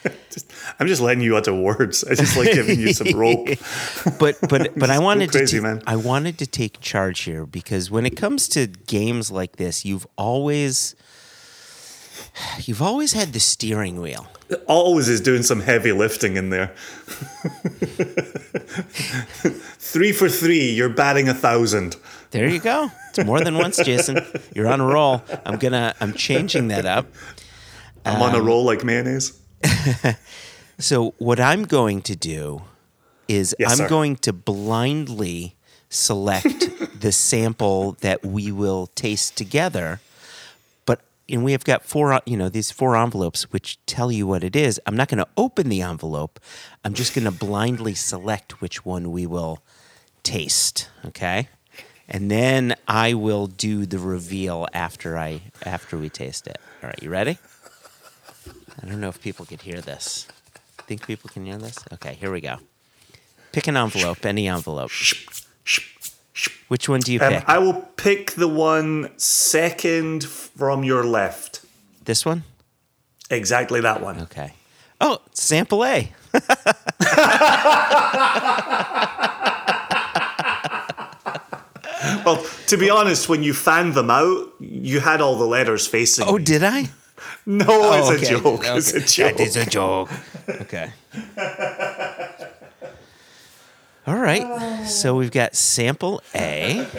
Just, I'm just letting you utter words. I just like giving you some rope. but but but I wanted crazy, to man. I wanted to take charge here because when it comes to games like this, you've always you've always had the steering wheel. Always is doing some heavy lifting in there. three for three, you're batting a thousand. There you go. It's more than once, Jason. You're on a roll. I'm gonna I'm changing that up. I'm on a um, roll like mayonnaise. So what I'm going to do is Yes, I'm sir. going to blindly select the sample that we will taste together. But and we have got four, you know, these four envelopes which tell you what it is. I'm not going to open the envelope. I'm just going to blindly select which one we will taste. Okay, and then I will do the reveal after I after we taste it. All right, you ready? I don't know if people could hear this. Think people can hear this? Okay, here we go. Pick an envelope, any envelope. Which one do you Um, pick? I will pick the one second from your left. this one? Exactly that one. Okay. Oh, sample A. Well, to be honest, when you fanned them out, you had all the letters facing. Oh, me. did I? no, Oh, it's okay. a joke. It's a joke. That is a joke. Okay. All right. So we've got sample A.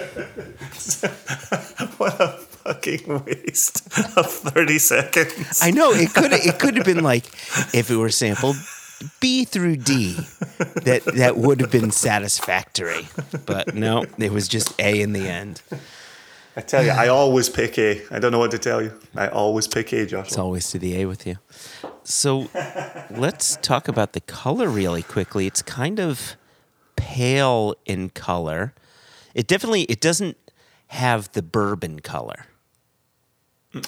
What a fucking waste of 30 seconds. I know it could it could have been like if it were sampled B through D, that that would have been satisfactory. But no, it was just A in the end. I tell you, I always pick A. I don't know what to tell you. I always pick A, Josh. It's always to the A with you. So let's talk about the color really quickly. It's kind of pale in color. It definitely it doesn't have the bourbon color.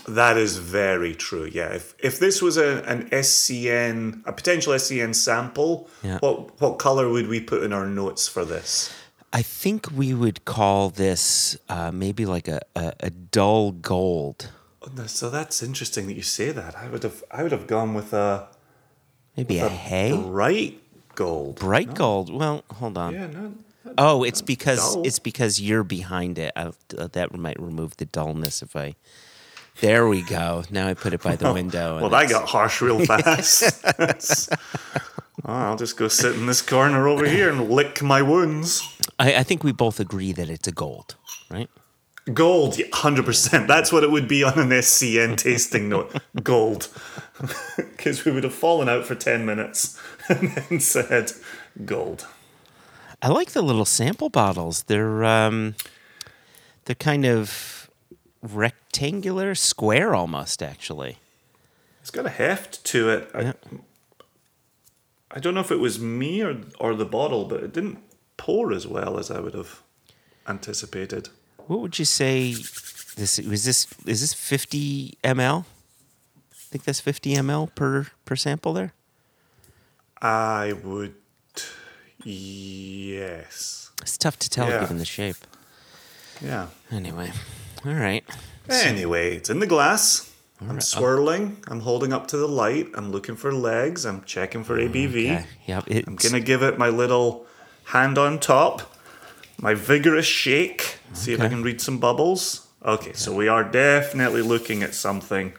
That is very true. Yeah. If if this was a, an SCN, a potential SCN sample, Yeah. what what color would we put in our notes for this? I think we would call this uh, maybe like a, a, a dull gold. Oh, So that's interesting that you say that. I would have I would have gone with a, Maybe a a hay? bright gold. Bright gold. Well, hold on. Yeah, no. Oh, it's because dull. it's because you're behind it. I, that might remove the dullness if I. There we go. Now I put it by the window. and Well, that got harsh real fast. Oh, I'll just go sit in this corner over here and lick my wounds. I, I think we both agree that it's a gold, right? Gold, 100%. That's what it would be on an SCN tasting note. Gold. Because we would have fallen out for 10 minutes and then said gold. I like the little sample bottles. They're um, they're kind of rectangular, square almost, actually. It's got a heft to it. I, I don't know if it was me or, or the bottle, but it didn't pour as well as I would have anticipated. What would you say? This was this is this fifty ml? I think that's fifty ml per per sample there. I would. Yes. It's tough to tell Yeah. given the shape. Yeah. Anyway, all right. Anyway, it's in the glass. I'm swirling. I'm holding up to the light. I'm looking for legs. I'm checking for ABV. Okay. Yep. It's, I'm gonna give it my little hand on top, my vigorous shake. See if I can read some bubbles. Okay, so we are definitely looking at something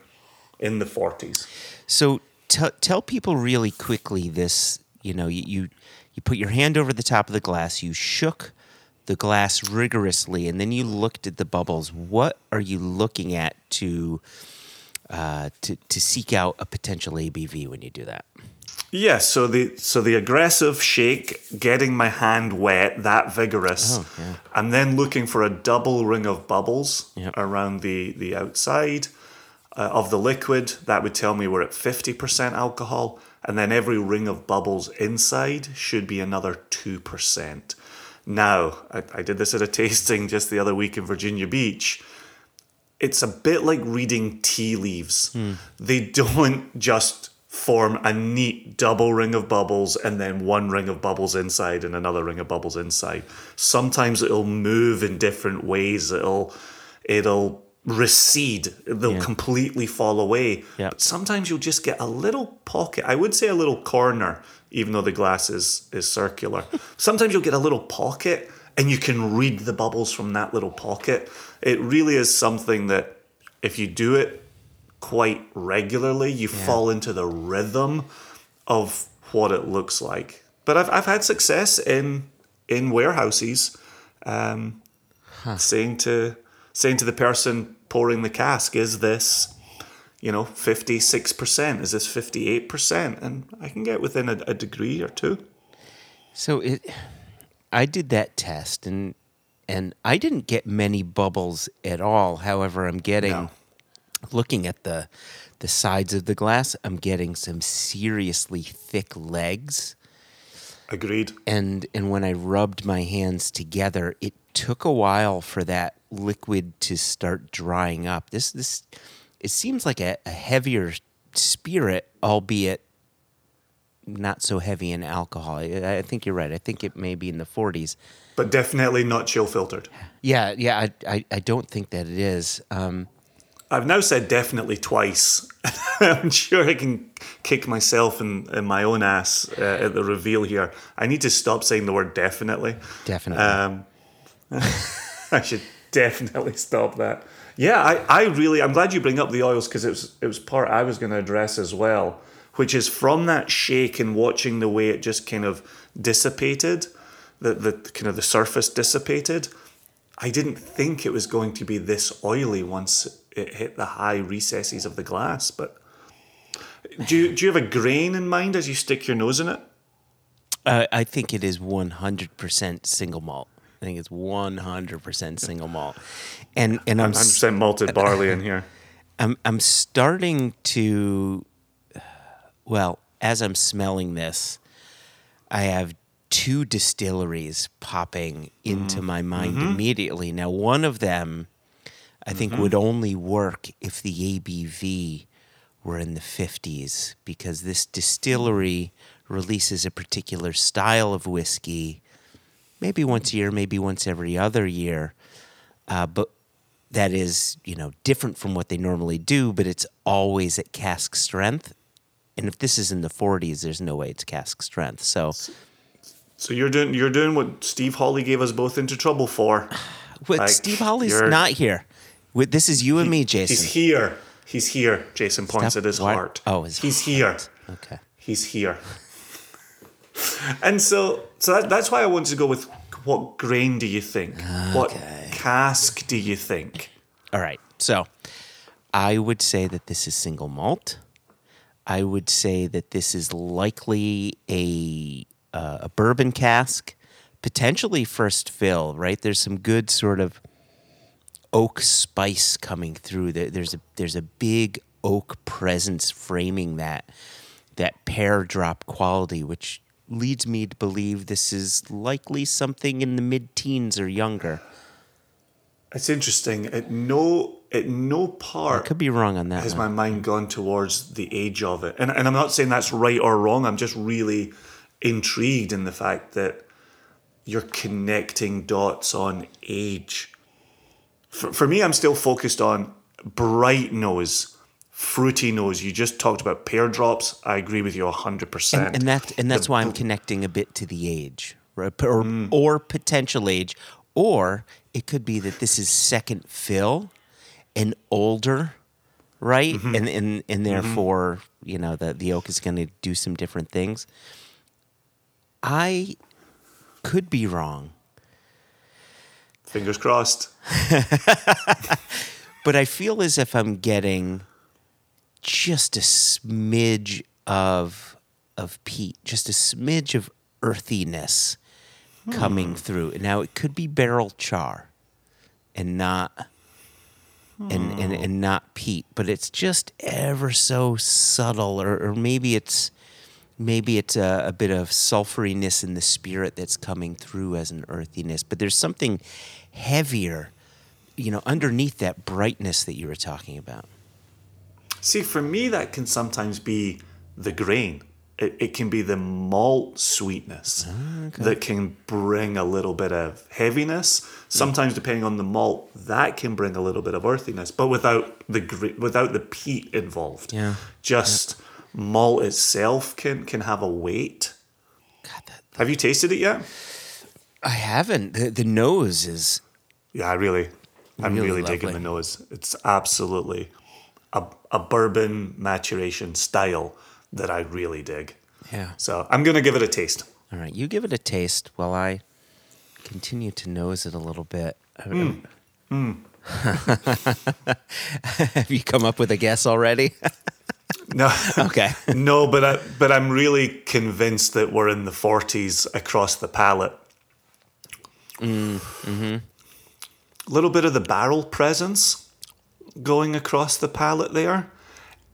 in the 40s. So tell tell people really quickly this. You know, you, you you put your hand over the top of the glass. You shook the glass rigorously, and then you looked at the bubbles. What are you looking at to uh, to to seek out a potential ABV when you do that? Yes, so the so the aggressive shake, getting my hand wet, that vigorous, Oh, yeah. and then looking for a double ring of bubbles Yep. around the the outside uh, of the liquid. That would tell me we're at fifty percent alcohol, and then every ring of bubbles inside should be another two percent. Now, I, I did this at a tasting just the other week in Virginia Beach it's a bit like reading tea leaves. They don't just form a neat double ring of bubbles and then one ring of bubbles inside and another ring of bubbles inside. Sometimes it'll move in different ways. It'll it'll recede. They'll Yeah. completely fall away. Yeah. But sometimes you'll just get a little pocket. I would say a little corner, even though the glass is is circular. sometimes you'll get a little pocket, and you can read the bubbles from that little pocket. It really is something that if you do it quite regularly, you fall into the rhythm of what it looks like. But I've I've had success in in warehouses, um, saying to saying to the person pouring the cask, "Is this, you know, fifty six percent? Is this fifty eight percent?" And I can get within a, a degree or two. So it, I did that test and and I didn't get many bubbles at all. However, I'm getting No. Looking at the the sides of the glass, I'm getting some seriously thick legs. Agreed. And and when I rubbed my hands together, it took a while for that liquid to start drying up. This this it seems like a, a heavier spirit, albeit not so heavy in alcohol. I, I think you're right. I think it may be in the 40s. But definitely not chill filtered. Yeah, yeah. I, I, I don't think that it is. Um, I've now said definitely twice. I'm sure I can kick myself in, in my own ass uh, at the reveal here. I need to stop saying the word definitely. definitely. Um, I should definitely stop that. Yeah, I, I really I'm glad you bring up the oils because it was it was part I was going to address as well, which is from that shake and watching the way it just kind of dissipated, the the kind of the surface dissipated. I didn't think it was going to be this oily once it hit the high recesses of the glass. But do you, do you have a grain in mind as you stick your nose in it? Uh, I think it is 100% single malt. I think it's 100% single malt. And and I'm s- 100% malted barley in here. I'm I'm starting to well, as I'm smelling this, I have two distilleries popping into my mind immediately. Now, one of them I think would only work if the ABV were in the 50s because this distillery releases a particular style of whiskey maybe once a year, maybe once every other year. Uh, but that is, you know, different from what they normally do, but it's always at cask strength. And if this is in the 40s, there's no way it's cask strength. So, So you're doing you're doing what Steve Hawley gave us both into trouble for. but Like, Steve you're- not here. With- This is you and me, Jason. He's here. He's here. Jason points Stop- at his what? heart. Oh, his he's heart. here. Okay. He's here. and so so that, that's why I wanted to go with what grain do you think? What cask do you think? All right. So I would say that this is single malt. I would say that this is likely a uh, a bourbon cask, potentially first fill. Right? There's some good sort of oak spice coming through. There's a there's a big oak presence framing that that pear drop quality, which leads me to believe this is likely something in the mid teens or younger. It's interesting. At no at no part I could be wrong on that. has one. my mind gone towards the age of it. And, and I'm not saying that's right or wrong. I'm just really intrigued in the fact that you're connecting dots on age. For, for me, I'm still focused on bright nose, fruity nose. You just talked about pear drops. I agree with you 100%. and, and that and that's why I'm connecting a bit to the age, right? Or mm. or potential age, or it could be that this is second fill, and older, right? Mm-hmm. And and and mm-hmm. therefore, you know, the the oak is going to do some different things. I could be wrong, Fingers crossed. but I feel as if I'm getting just a smidge of of peat, just a smidge of earthiness coming hmm. through. Now it could be barrel char and not and, and, hmm. and not peat, but it's just ever so subtle or, or maybe it's maybe it's a, a bit of sulfuriness in the spirit that's coming through as an earthiness, but there's something heavier, you know, underneath that brightness that you were talking about. See, for me, that can sometimes be the grain. It, it can be the malt sweetness ah, that can bring a little bit of heaviness. Sometimes, depending on the malt, that can bring a little bit of earthiness, but without the without the peat involved. Yeah. Just malt itself can can have a weight. God, that, Have you tasted it yet? I haven't. The, the nose is Yeah, I really, I'm Really really, digging the nose. It's absolutely a, a bourbon maturation style that I really dig. yeah. So I'm gonna give it a taste. All right, you give it a taste while I continue to nose it a little bit. Hmm. Hmm. Have you come up with a guess already? No, okay. no, but I, but I'm really convinced that we're in the 40s across the palate. Mm, mm-hmm. A little bit of the barrel presence going across the palate there.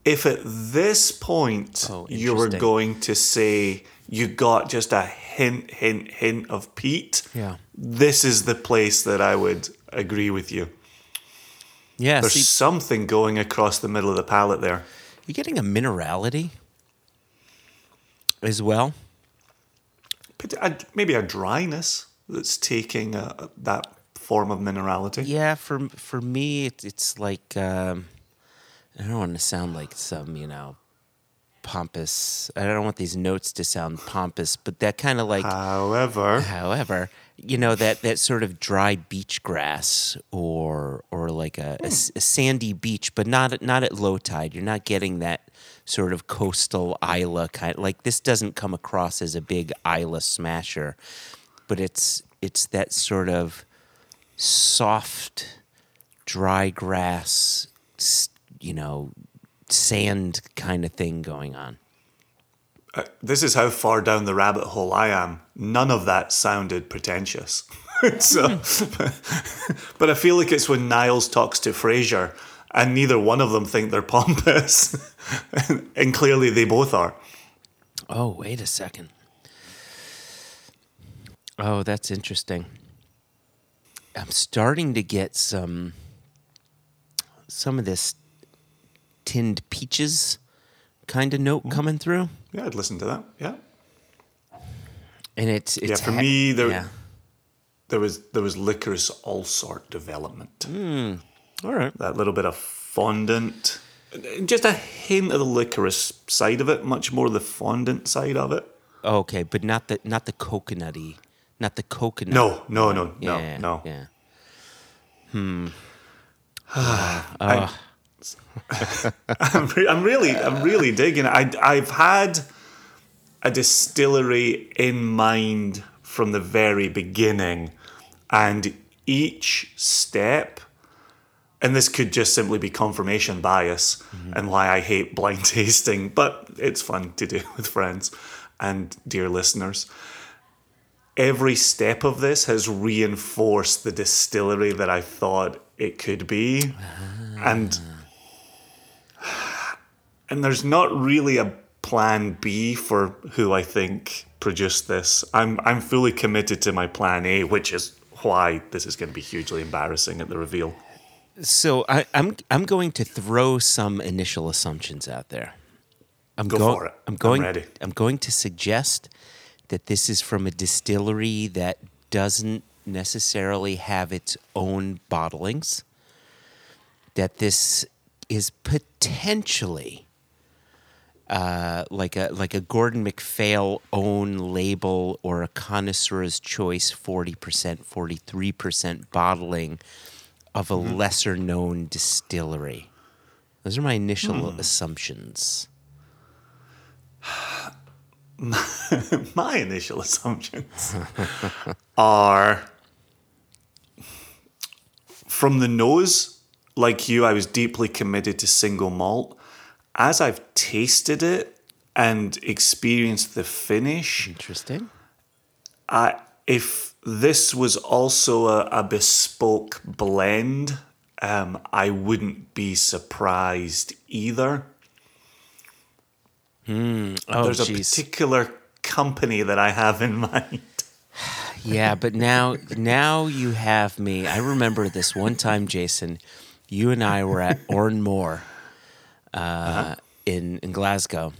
If at this point Oh, you were going to say you got just a hint, hint, hint of peat, Yeah. this is the place that I would agree with you. Yeah. There's See, something going across the middle of the palate there. you're getting a minerality as well. Maybe a dryness that's taking a, that form of minerality. Yeah, for for me, it's it's like um, I don't want to sound like some you know pompous. I don't want these notes to sound pompous, but that kind of like. However, However, you know that that sort of dry beach grass or or like a sandy beach, but not at- not at low tide. You're not getting that sort of coastal Islay kind. Like this doesn't come across as a big Islay smasher, but it's it's that sort of soft, dry grass, you know, sand kind of thing going on. Uh, this is how far down the rabbit hole I am. None of that sounded pretentious. so, but I feel like it's when Niles talks to Frasier, and neither one of them think they're pompous, and clearly they both are. Oh, wait a second. Oh, that's interesting. I'm starting to get some some of this tinned peaches kind of note mm-hmm. coming through. Yeah, I'd listen to that. Yeah. And it's it's for ha- me, there- yeah. There was there was licorice all sort development. Hmm. All right. That little bit of fondant, just a hint of the licorice side of it, much more the fondant side of it. Okay, but not the not the coconutty, not the coconut. No, no, no, no, yeah, no. Yeah. Hmm. Uh, I'm, re- I'm really, I'm really digging it. I, I've had a distillery in mind from the very beginning, and each step, and this could just simply be confirmation bias mm-hmm. and why I hate blind tasting, but it's fun to do with friends and dear listeners. Every step of this has reinforced the distillery that I thought it could be. Ah. And and there's not really a plan B for who I think produced this. I'm I'm fully committed to my plan A, which is why this is going to be hugely embarrassing at the reveal. So I, I'm I'm going to throw some initial assumptions out there. I'm Go go- for it. I'm I'm going. ready. I'm going to suggest that this is from a distillery that doesn't necessarily have its own bottlings. That this is potentially uh, like a like a Gordon MacPhail own label or a connoisseur's choice forty percent, forty three percent bottling of a Mm-hmm. lesser known distillery. Those are my initial Hmm. assumptions. My initial assumptions are from the nose, like you, I was deeply committed to single malt. As I've tasted it and experienced the finish, Interesting. I, if this was also a, a bespoke blend, um, I wouldn't be surprised either. Oh, There's a particular company that I have in mind. Yeah, but now now you have me. I remember this one time, Jason. You and I were at Òran Mór uh, in in Glasgow,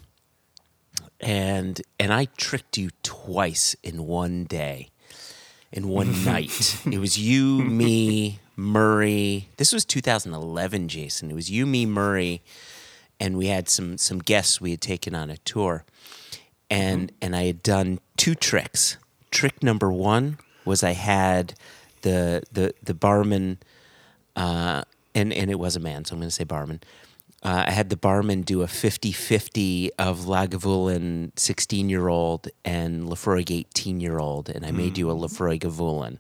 and and I tricked you twice in one day, in one night. It was you, me, Murray. This was 2011, Jason. It was you, me, Murray, and we had some some guests we had taken on a tour, and and I had done two tricks. Trick number one was I had the the the barman, uh, and and it was a man, so I'm going to say barman. Uh, I had the barman do a 50-50 of Lagavulin 16-year-old and Laphroaig 18-year-old, and I made you a Laphroaig Gavulin.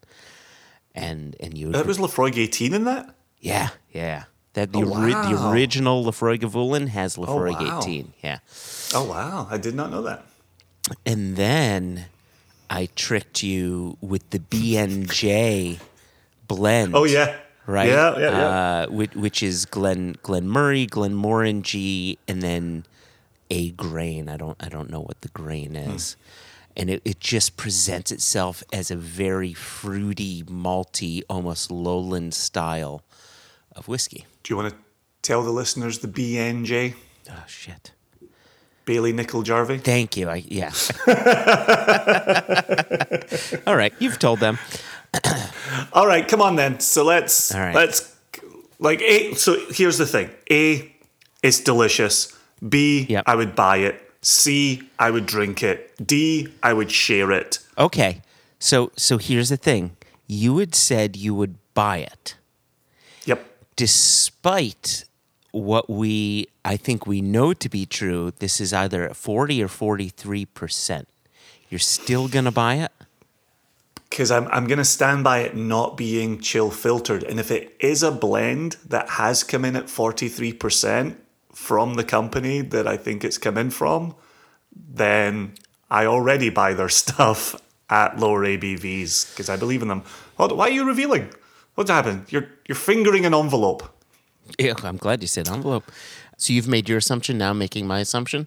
And and you That was Laphroaig 18 in that? yeah, yeah. That the, Oh, ori- the wow. original Gavulin has Laphroaig wow. 18. Yeah. Oh, wow. I did not know that. And then I tricked you with the BNJ blend. Oh, yeah. Right? Yeah, yeah, yeah. Uh, which, which is Glen Glen Moray, Glenmorangie, and then a grain. I don't I don't know what the grain Hmm. is. And it, it just presents itself as a very fruity, malty, almost lowland style of whiskey. Do you want to tell the listeners the BNJ? Oh shit. Bailie Nicol Jarvie? Thank you. I yeah. All right, you've told them. All right, come on then. So let's right. let's like A. So here's the thing: A, it's delicious. B, I Yep. would buy it. C, I would drink it. D, I would share it. Okay. So so here's the thing. You had said you would buy it. Despite what we I think we know to be true, this is either at 40 or 43%. You're still going to buy it? Because I'm I'm gonna stand by it not being chill filtered, and if it is a blend that has come in at forty three percent from the company that I think it's come in from, then I already buy their stuff at lower ABVs because I believe in them. Why are you revealing? What's happened? You're you're fingering an envelope. Yeah, I'm glad you said envelope. So you've made your assumption, now I'm making my assumption?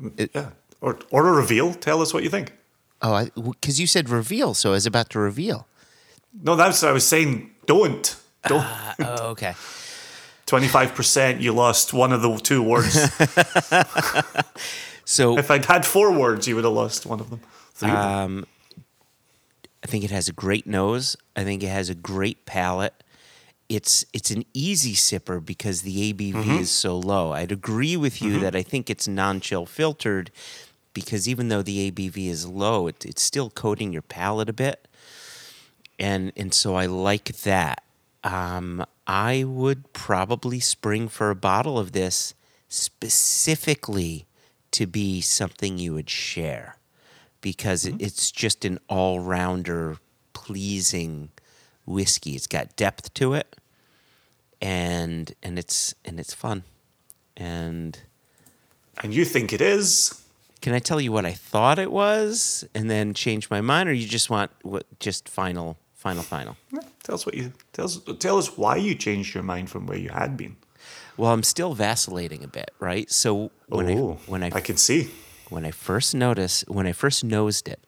Mm, yeah. Or or a reveal. Tell us what you think. Oh, because you said reveal, so I was about to reveal. No, that's what I was saying. Don't. Don't. Ah, oh, okay. Twenty five percent. You lost one of the two words. So if I'd had four words, you would have lost one of them. Three of them. I think it has a great nose. I think it has a great palate. It's it's an easy sipper because the ABV is so low. I'd agree with you that I think it's non-chill filtered because even though the ABV is low, it, it's still coating your palate a bit, and and so I like that. Um, I would probably spring for a bottle of this specifically to be something you would share because it it's just an all rounder, pleasing whiskey. It's got depth to it, and and it's and it's fun. And and you think it is? can I tell you what I thought it was, and then change my mind, or you just want what just final, final, final? Tell us what you tell us. Tell us why you changed your mind from where you had been. Well, I'm still vacillating a bit, right? So when I oh, when I I can see. When I first noticed, when I first nosed it,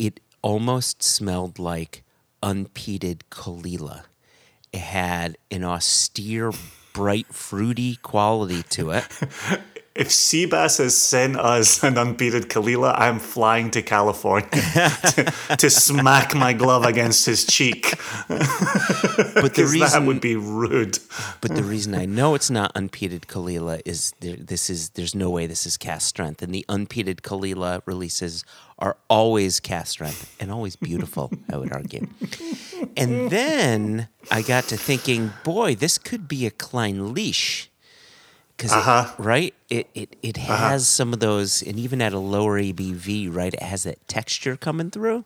it almost smelled like unpeated Caol Ila. It had an austere, bright, fruity quality to it. If Seabass has sent us an unbeaten Caol Ila, I'm flying to California to, to smack my glove against his cheek. But the reason that would be rude. but the reason I know it's not unpeated Caol Ila is there, this is there's no way this is cask strength, and the unpeated Caol Ila releases are always cask strength and always beautiful. I would argue. And then I got to thinking, boy, this could be a Clynelish. Because Uh-huh. right, it it, it has some of those, and even at a lower ABV, right, it has that texture coming through.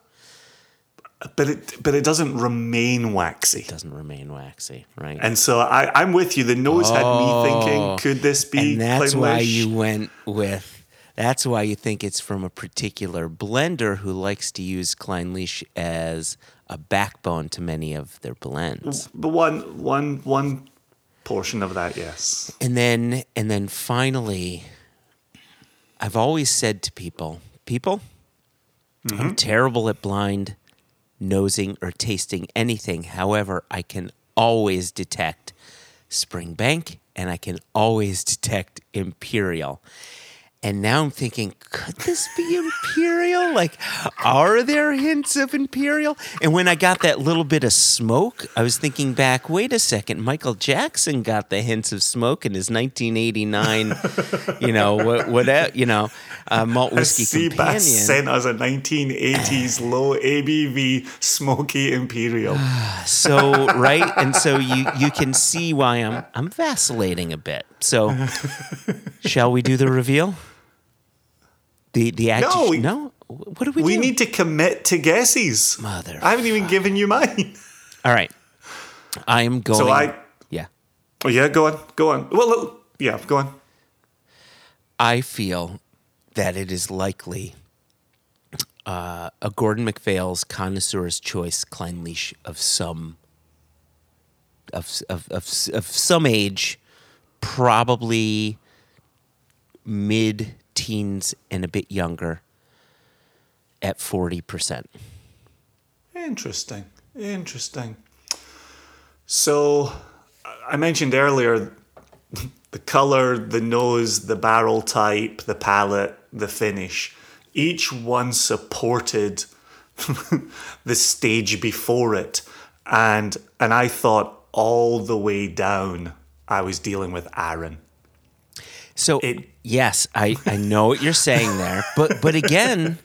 But it but it doesn't remain waxy. It doesn't remain waxy, right? And so I, I'm with you. The nose had me thinking, Oh. could this be and that's why you went with. That's why you think it's from a particular blender who likes to use Clynelish as a backbone to many of their blends. The one one one portion of that, yes. And then and then finally I've always said to people, people, I'm mm-hmm. terrible at blind nosing or tasting anything. However, I can always detect Springbank and I can always detect Imperial. And now I'm thinking, could this be Imperial? Like, are there hints of Imperial? And when I got that little bit of smoke, I was thinking back, wait a second, Michael Jackson got the hints of smoke in his 1989, you know, what, what you know, uh, malt whiskey companion. Seabass sent us a 1980s low ABV smoky Imperial. So right, and so you you can see why I'm I'm vacillating a bit. So, shall we do the reveal? The the No, we- no. What do we, We do? need to commit to guesses. Mother. I haven't even given you mine. All right, I am going. So I, yeah, oh yeah, go on, go on. Well, yeah, go on. I feel that it is likely uh, a Gordon MacPhail's connoisseur's choice Clynelish of some of, of of of some age, probably mid teens and a bit younger, at forty percent. Interesting. Interesting. So, I mentioned earlier the color, the nose, the barrel type, the palette, the finish. Each one supported the stage before it. And and I thought all the way down I was dealing with Arran. So It- yes, I, I know what you're saying there, but but again,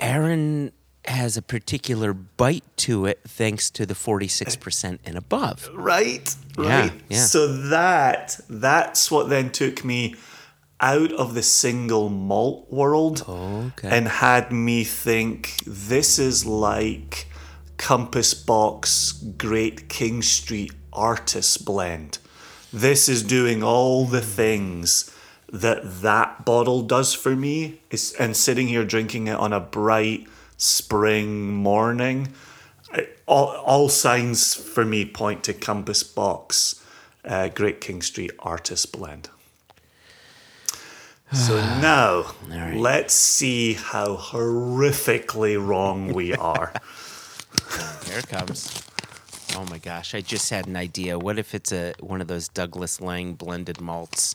Arran has a particular bite to it thanks to the 46% and above. Right? Yeah, Right. yeah. So that that's what then took me out of the single malt world Okay. and had me think this is like Compass Box Great King Street Artist Blend. This is doing all the things that that bottle does for me is, and sitting here drinking it on a bright spring morning I- all, all signs for me point to Compass Box uh, Great King Street Artist Blend. So now, right. let's see how horrifically wrong we are. Here it comes. Oh my gosh, I just had an idea. What if it's a one of those Douglas Laing blended malts?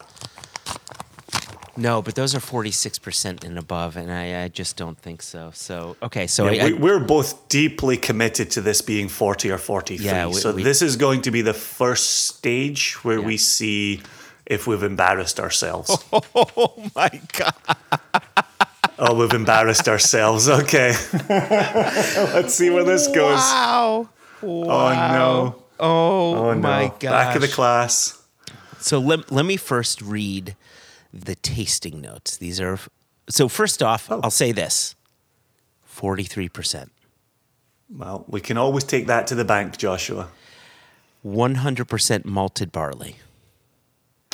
No, but those are 46% and above, and I, I just don't think so. So, okay, so Yeah, I, we, we're both deeply committed to this being 40 or 43. Yeah, we- so we- this is going to be the first stage where Yeah. we see if we've embarrassed ourselves. oh my god. oh, we've embarrassed ourselves. Okay. Let's see where this goes. Wow. Oh, no. Oh, Oh, no. my god. Back of the class. So let, let me first read the tasting notes. These are so first off, Oh. I'll say this. 43%. Well, we can always take that to the bank, Joshua. 100% malted barley.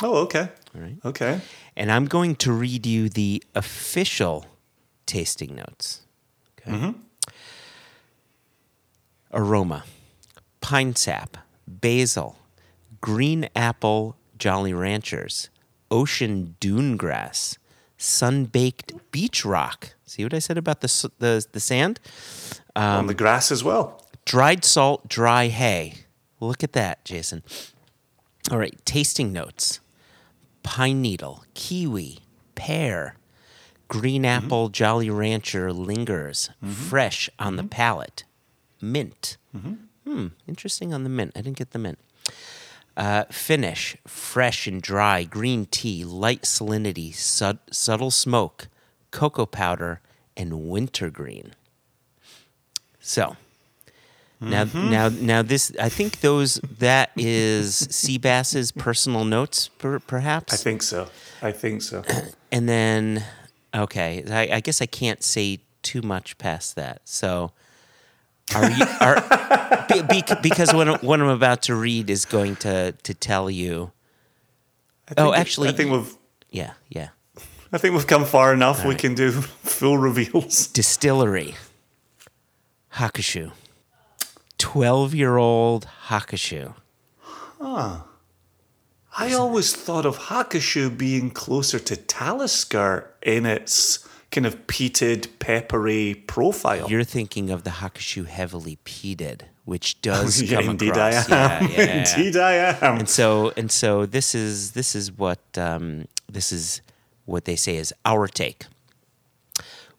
Oh, okay. All right. Okay. And I'm going to read you the official tasting notes. Okay. Mm-hmm. Aroma pine sap, basil, green apple Jolly Ranchers, ocean dune grass, sun baked beach rock. See what I said about the, the, the sand? On the grass as well. Dried salt, dry hay. Look at that, Jason. All right, tasting notes pine needle, kiwi, pear, green mm-hmm. apple, Jolly Rancher lingers, mm-hmm. fresh on the mm-hmm. palate, mint. Hmm, interesting on the mint. I didn't get the mint. Uh, finish, fresh and dry, green tea, light salinity, sud- subtle smoke, cocoa powder, and wintergreen. So, now, now, now, this I think those that is Seabass's personal notes, per, perhaps. I think so. I think so. And then, okay, I, I guess I can't say too much past that. So, are you are be, be, because what, I'm- what I'm about to read is going to to tell you. Oh, actually- I think we've Yeah, yeah. I think we've come far enough. we right. can do full reveals. Distillery, Hakushu, twelve year old Hakushu. Huh. I always thought of Hakushu being closer to Talisker in its kind of peated, peppery profile. You're thinking of the Hakushu heavily peated, which does yeah, come indeed across. I am. Yeah, yeah. Indeed I am. and so and so this is this is what um, this is what they say is our take.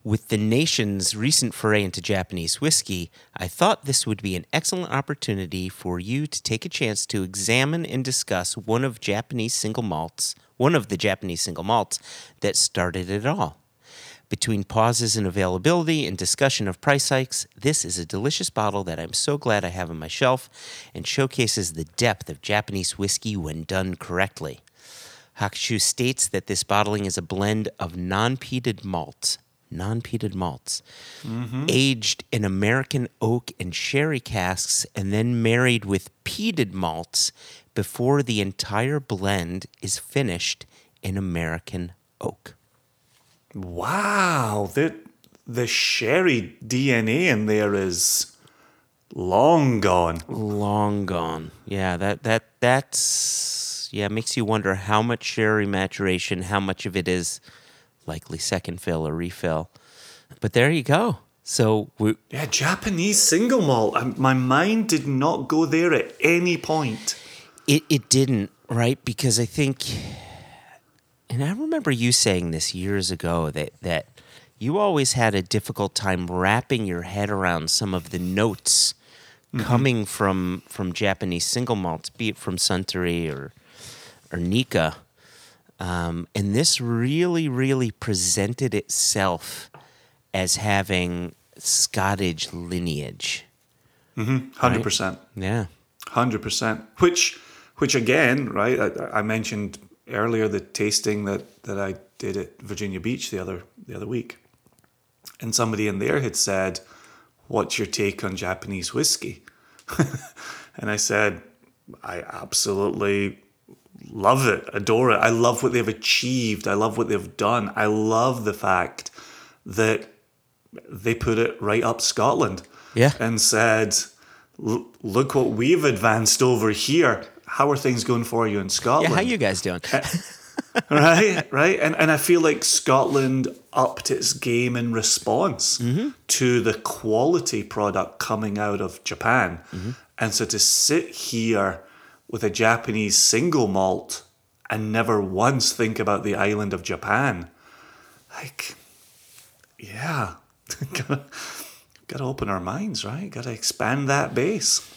With the nation's recent foray into Japanese whiskey, I thought this would be an excellent opportunity for you to take a chance to examine and discuss one of Japanese single malts, one of the Japanese single malts that started it all. Between pauses in availability and discussion of price hikes, this is a delicious bottle that I'm so glad I have on my shelf and showcases the depth of Japanese whiskey when done correctly. Hakushu states that this bottling is a blend of non peated malts, non peated malts, mm-hmm. aged in American oak and sherry casks, and then married with peated malts before the entire blend is finished in American oak. Wow, the the sherry DNA in there is long gone. Long gone. Yeah, that that that's yeah makes you wonder how much sherry maturation, how much of it is likely second fill or refill. But there you go. So we, Yeah, Japanese single malt. Um, My mind did not go there at any point. It it didn't, right? Because I think and I remember you saying this years ago that that you always had a difficult time wrapping your head around some of the notes coming from from Japanese single malts, be it from Suntory or or Nikka. Um, and this really, really presented itself as having Scottish lineage. Hundred percent. Yeah. Hundred percent. Which, which again, right? I, I mentioned earlier the tasting that that I did at Virginia Beach the other the other week, and somebody in there had said, "What's your take on Japanese whiskey?" and I said, "I absolutely love it, adore it. I love what they've achieved. I love what they've done. I love the fact that they put it right up Scotland." Yeah. and said, "Look what we've advanced over here. How are things going for you in Scotland? Yeah, Scotland?" how you guys doing? Eh, right, right, and and I feel like Scotland upped its game in response mm-hmm. to the quality product coming out of Japan, mm-hmm. and so to sit here with a Japanese single malt and never once think about the island of Japan, like, yeah, gotta gotta open our minds, right? Gotta expand that base.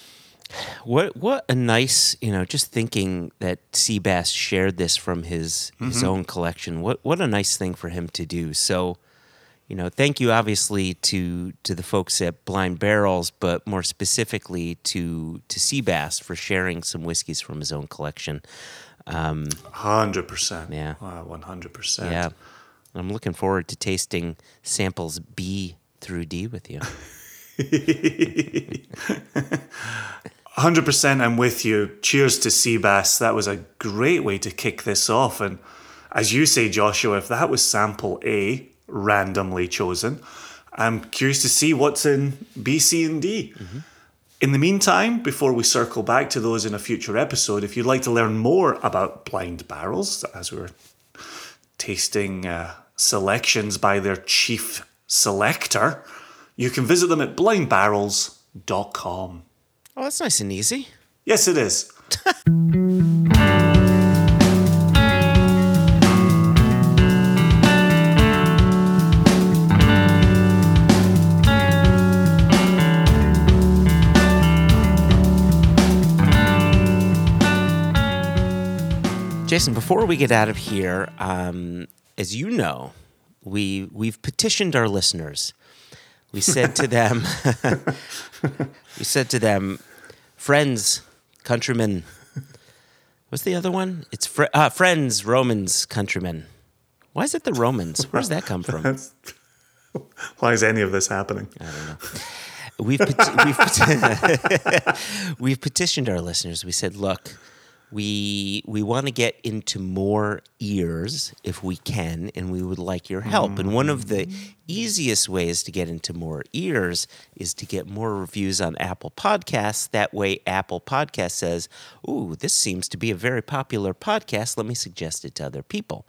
What what a nice you know just thinking that Seabass shared this from his his mm-hmm. own collection. What what a nice thing for him to do. So, you know, thank you obviously to to the folks at Blind Barrels, but more specifically to to Seabass for sharing some whiskeys from his own collection. Um, hundred percent. Yeah. one hundred percent. Yeah, I'm looking forward to tasting samples B through D with you. Hundred percent, I'm with you. Cheers to Seabass. That was a great way to kick this off. And as you say, Joshua, if that was sample A, randomly chosen, I'm curious to see what's in B, C, and D. In the meantime, before we circle back to those in a future episode, if you'd like to learn more about blind barrels, as we are tasting uh, selections by their chief selector, you can visit them at blindbarrels.com. Oh, that's nice and easy. Yes, it is. Jason, before we get out of here, um, as you know, we we've petitioned our listeners. We said to them, we said to them, friends, countrymen. What's the other one? It's fr- uh, friends, Romans, countrymen. Why is it the Romans? Where does that come from? Why is any of this happening? I we've peti- we've, peti- we've petitioned our listeners. We said, look, we we want to get into more ears if we can, and we would like your help. And one of the mm. easiest ways to get into more ears is to get more reviews on Apple Podcasts. That way, Apple Podcast says, "Ooh, this seems to be a very popular podcast. Let me suggest it to other people."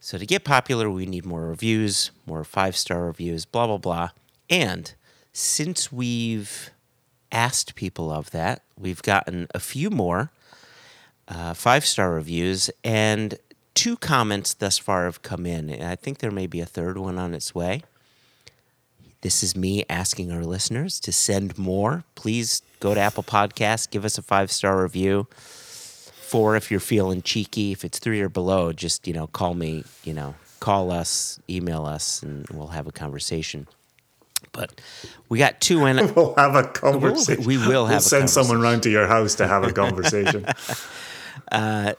So to get popular, we need more reviews, more five star reviews, blah blah blah. And since we've asked people of that, we've gotten a few more uh, five star reviews. And two comments thus far have come in. and I think there may be a third one on its way. This is me asking our listeners to send more. Please go to Apple Podcasts, give us a five star review. Four if you're feeling cheeky. If it's three or below, just you know, call me. You know, call us, email us, and we'll have a conversation. But we got two in. We'll have a conversation. we will We'll have a send someone round to your house to have a conversation.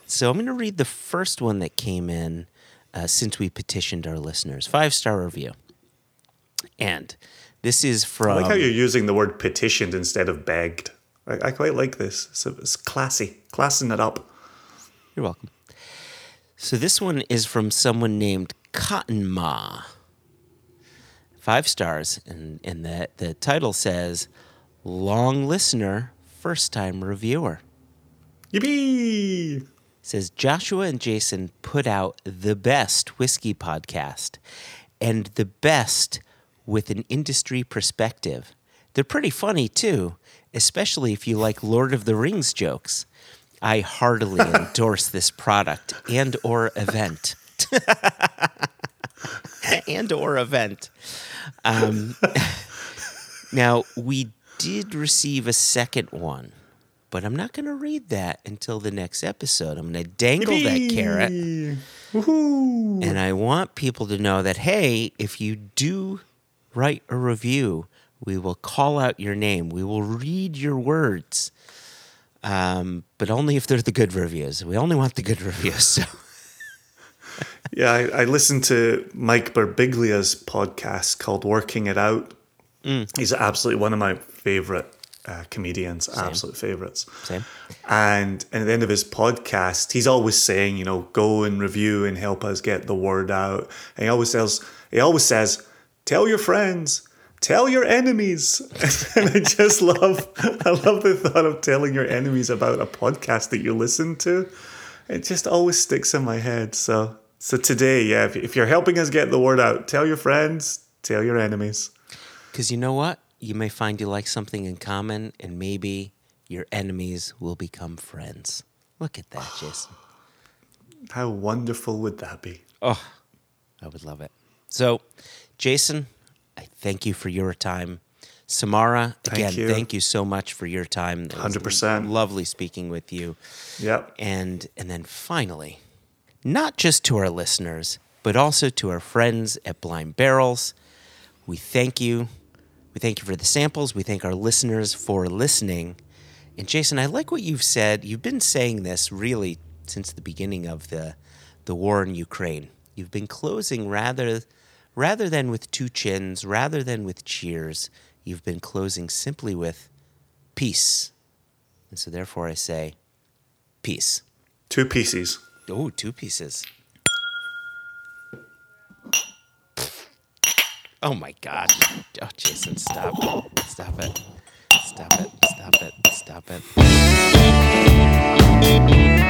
So I'm going to read the first one that came in uh, since we petitioned our listeners. Five star review. And this is I from. like how you're using the word petitioned instead of begged. I, I quite like this. So it's classy, classing it up. You're welcome. So this one is from someone named Cotton Ma. Five stars, and, and the, the title says, Long listener, first time reviewer. Yippee! says Joshua and Jason put out the best whiskey podcast and the best with an industry perspective. They're pretty funny too, especially if you like Lord of the Rings jokes. I heartily endorse this product and or event. and or event. Um, now we did receive a second one, but I'm not going to read that until the next episode. I'm going to dangle that carrot, Yippee! Woohoo! and I want people to know that hey, if you do write a review, we will call out your name. We will read your words. Um, but only if they're the good reviews. We only want the good reviews. So Yeah, I, I listened to Mike Birbiglia's podcast called Working It Out. Mm. He's absolutely one of my favorite uh, comedians, absolute favorites. Same. And, and at the end of his podcast, he's always saying, you know, go and review and help us get the word out. And he always says, he always says, tell your friends, tell your enemies. and I just love, I love the thought of telling your enemies about a podcast that you listen to. It just always sticks in my head. So, so today, yeah, if, if you're helping us get the word out, tell your friends, tell your enemies. Because you know what? You may find you like something in common, and maybe your enemies will become friends. Look at that, Jason. How wonderful would that be? Oh, I would love it. So, Jason, I thank you for your time. Samara, again, you. thank you so much for your time. 100%. Lovely speaking with you. Yep. And and then finally, not just to our listeners, but also to our friends at Blind Barrels, we thank you. We thank you for the samples. We thank our listeners for listening. And Jason, I like what you've said. You've been saying this really since the beginning of the the war in Ukraine. You've been closing rather rather than with two chins, rather than with cheers, you've been closing simply with peace. And so therefore I say peace. Two pieces. Oh, two pieces. Oh my God. Oh, Jason, stop. Stop it. Stop it. Stop it. Stop it.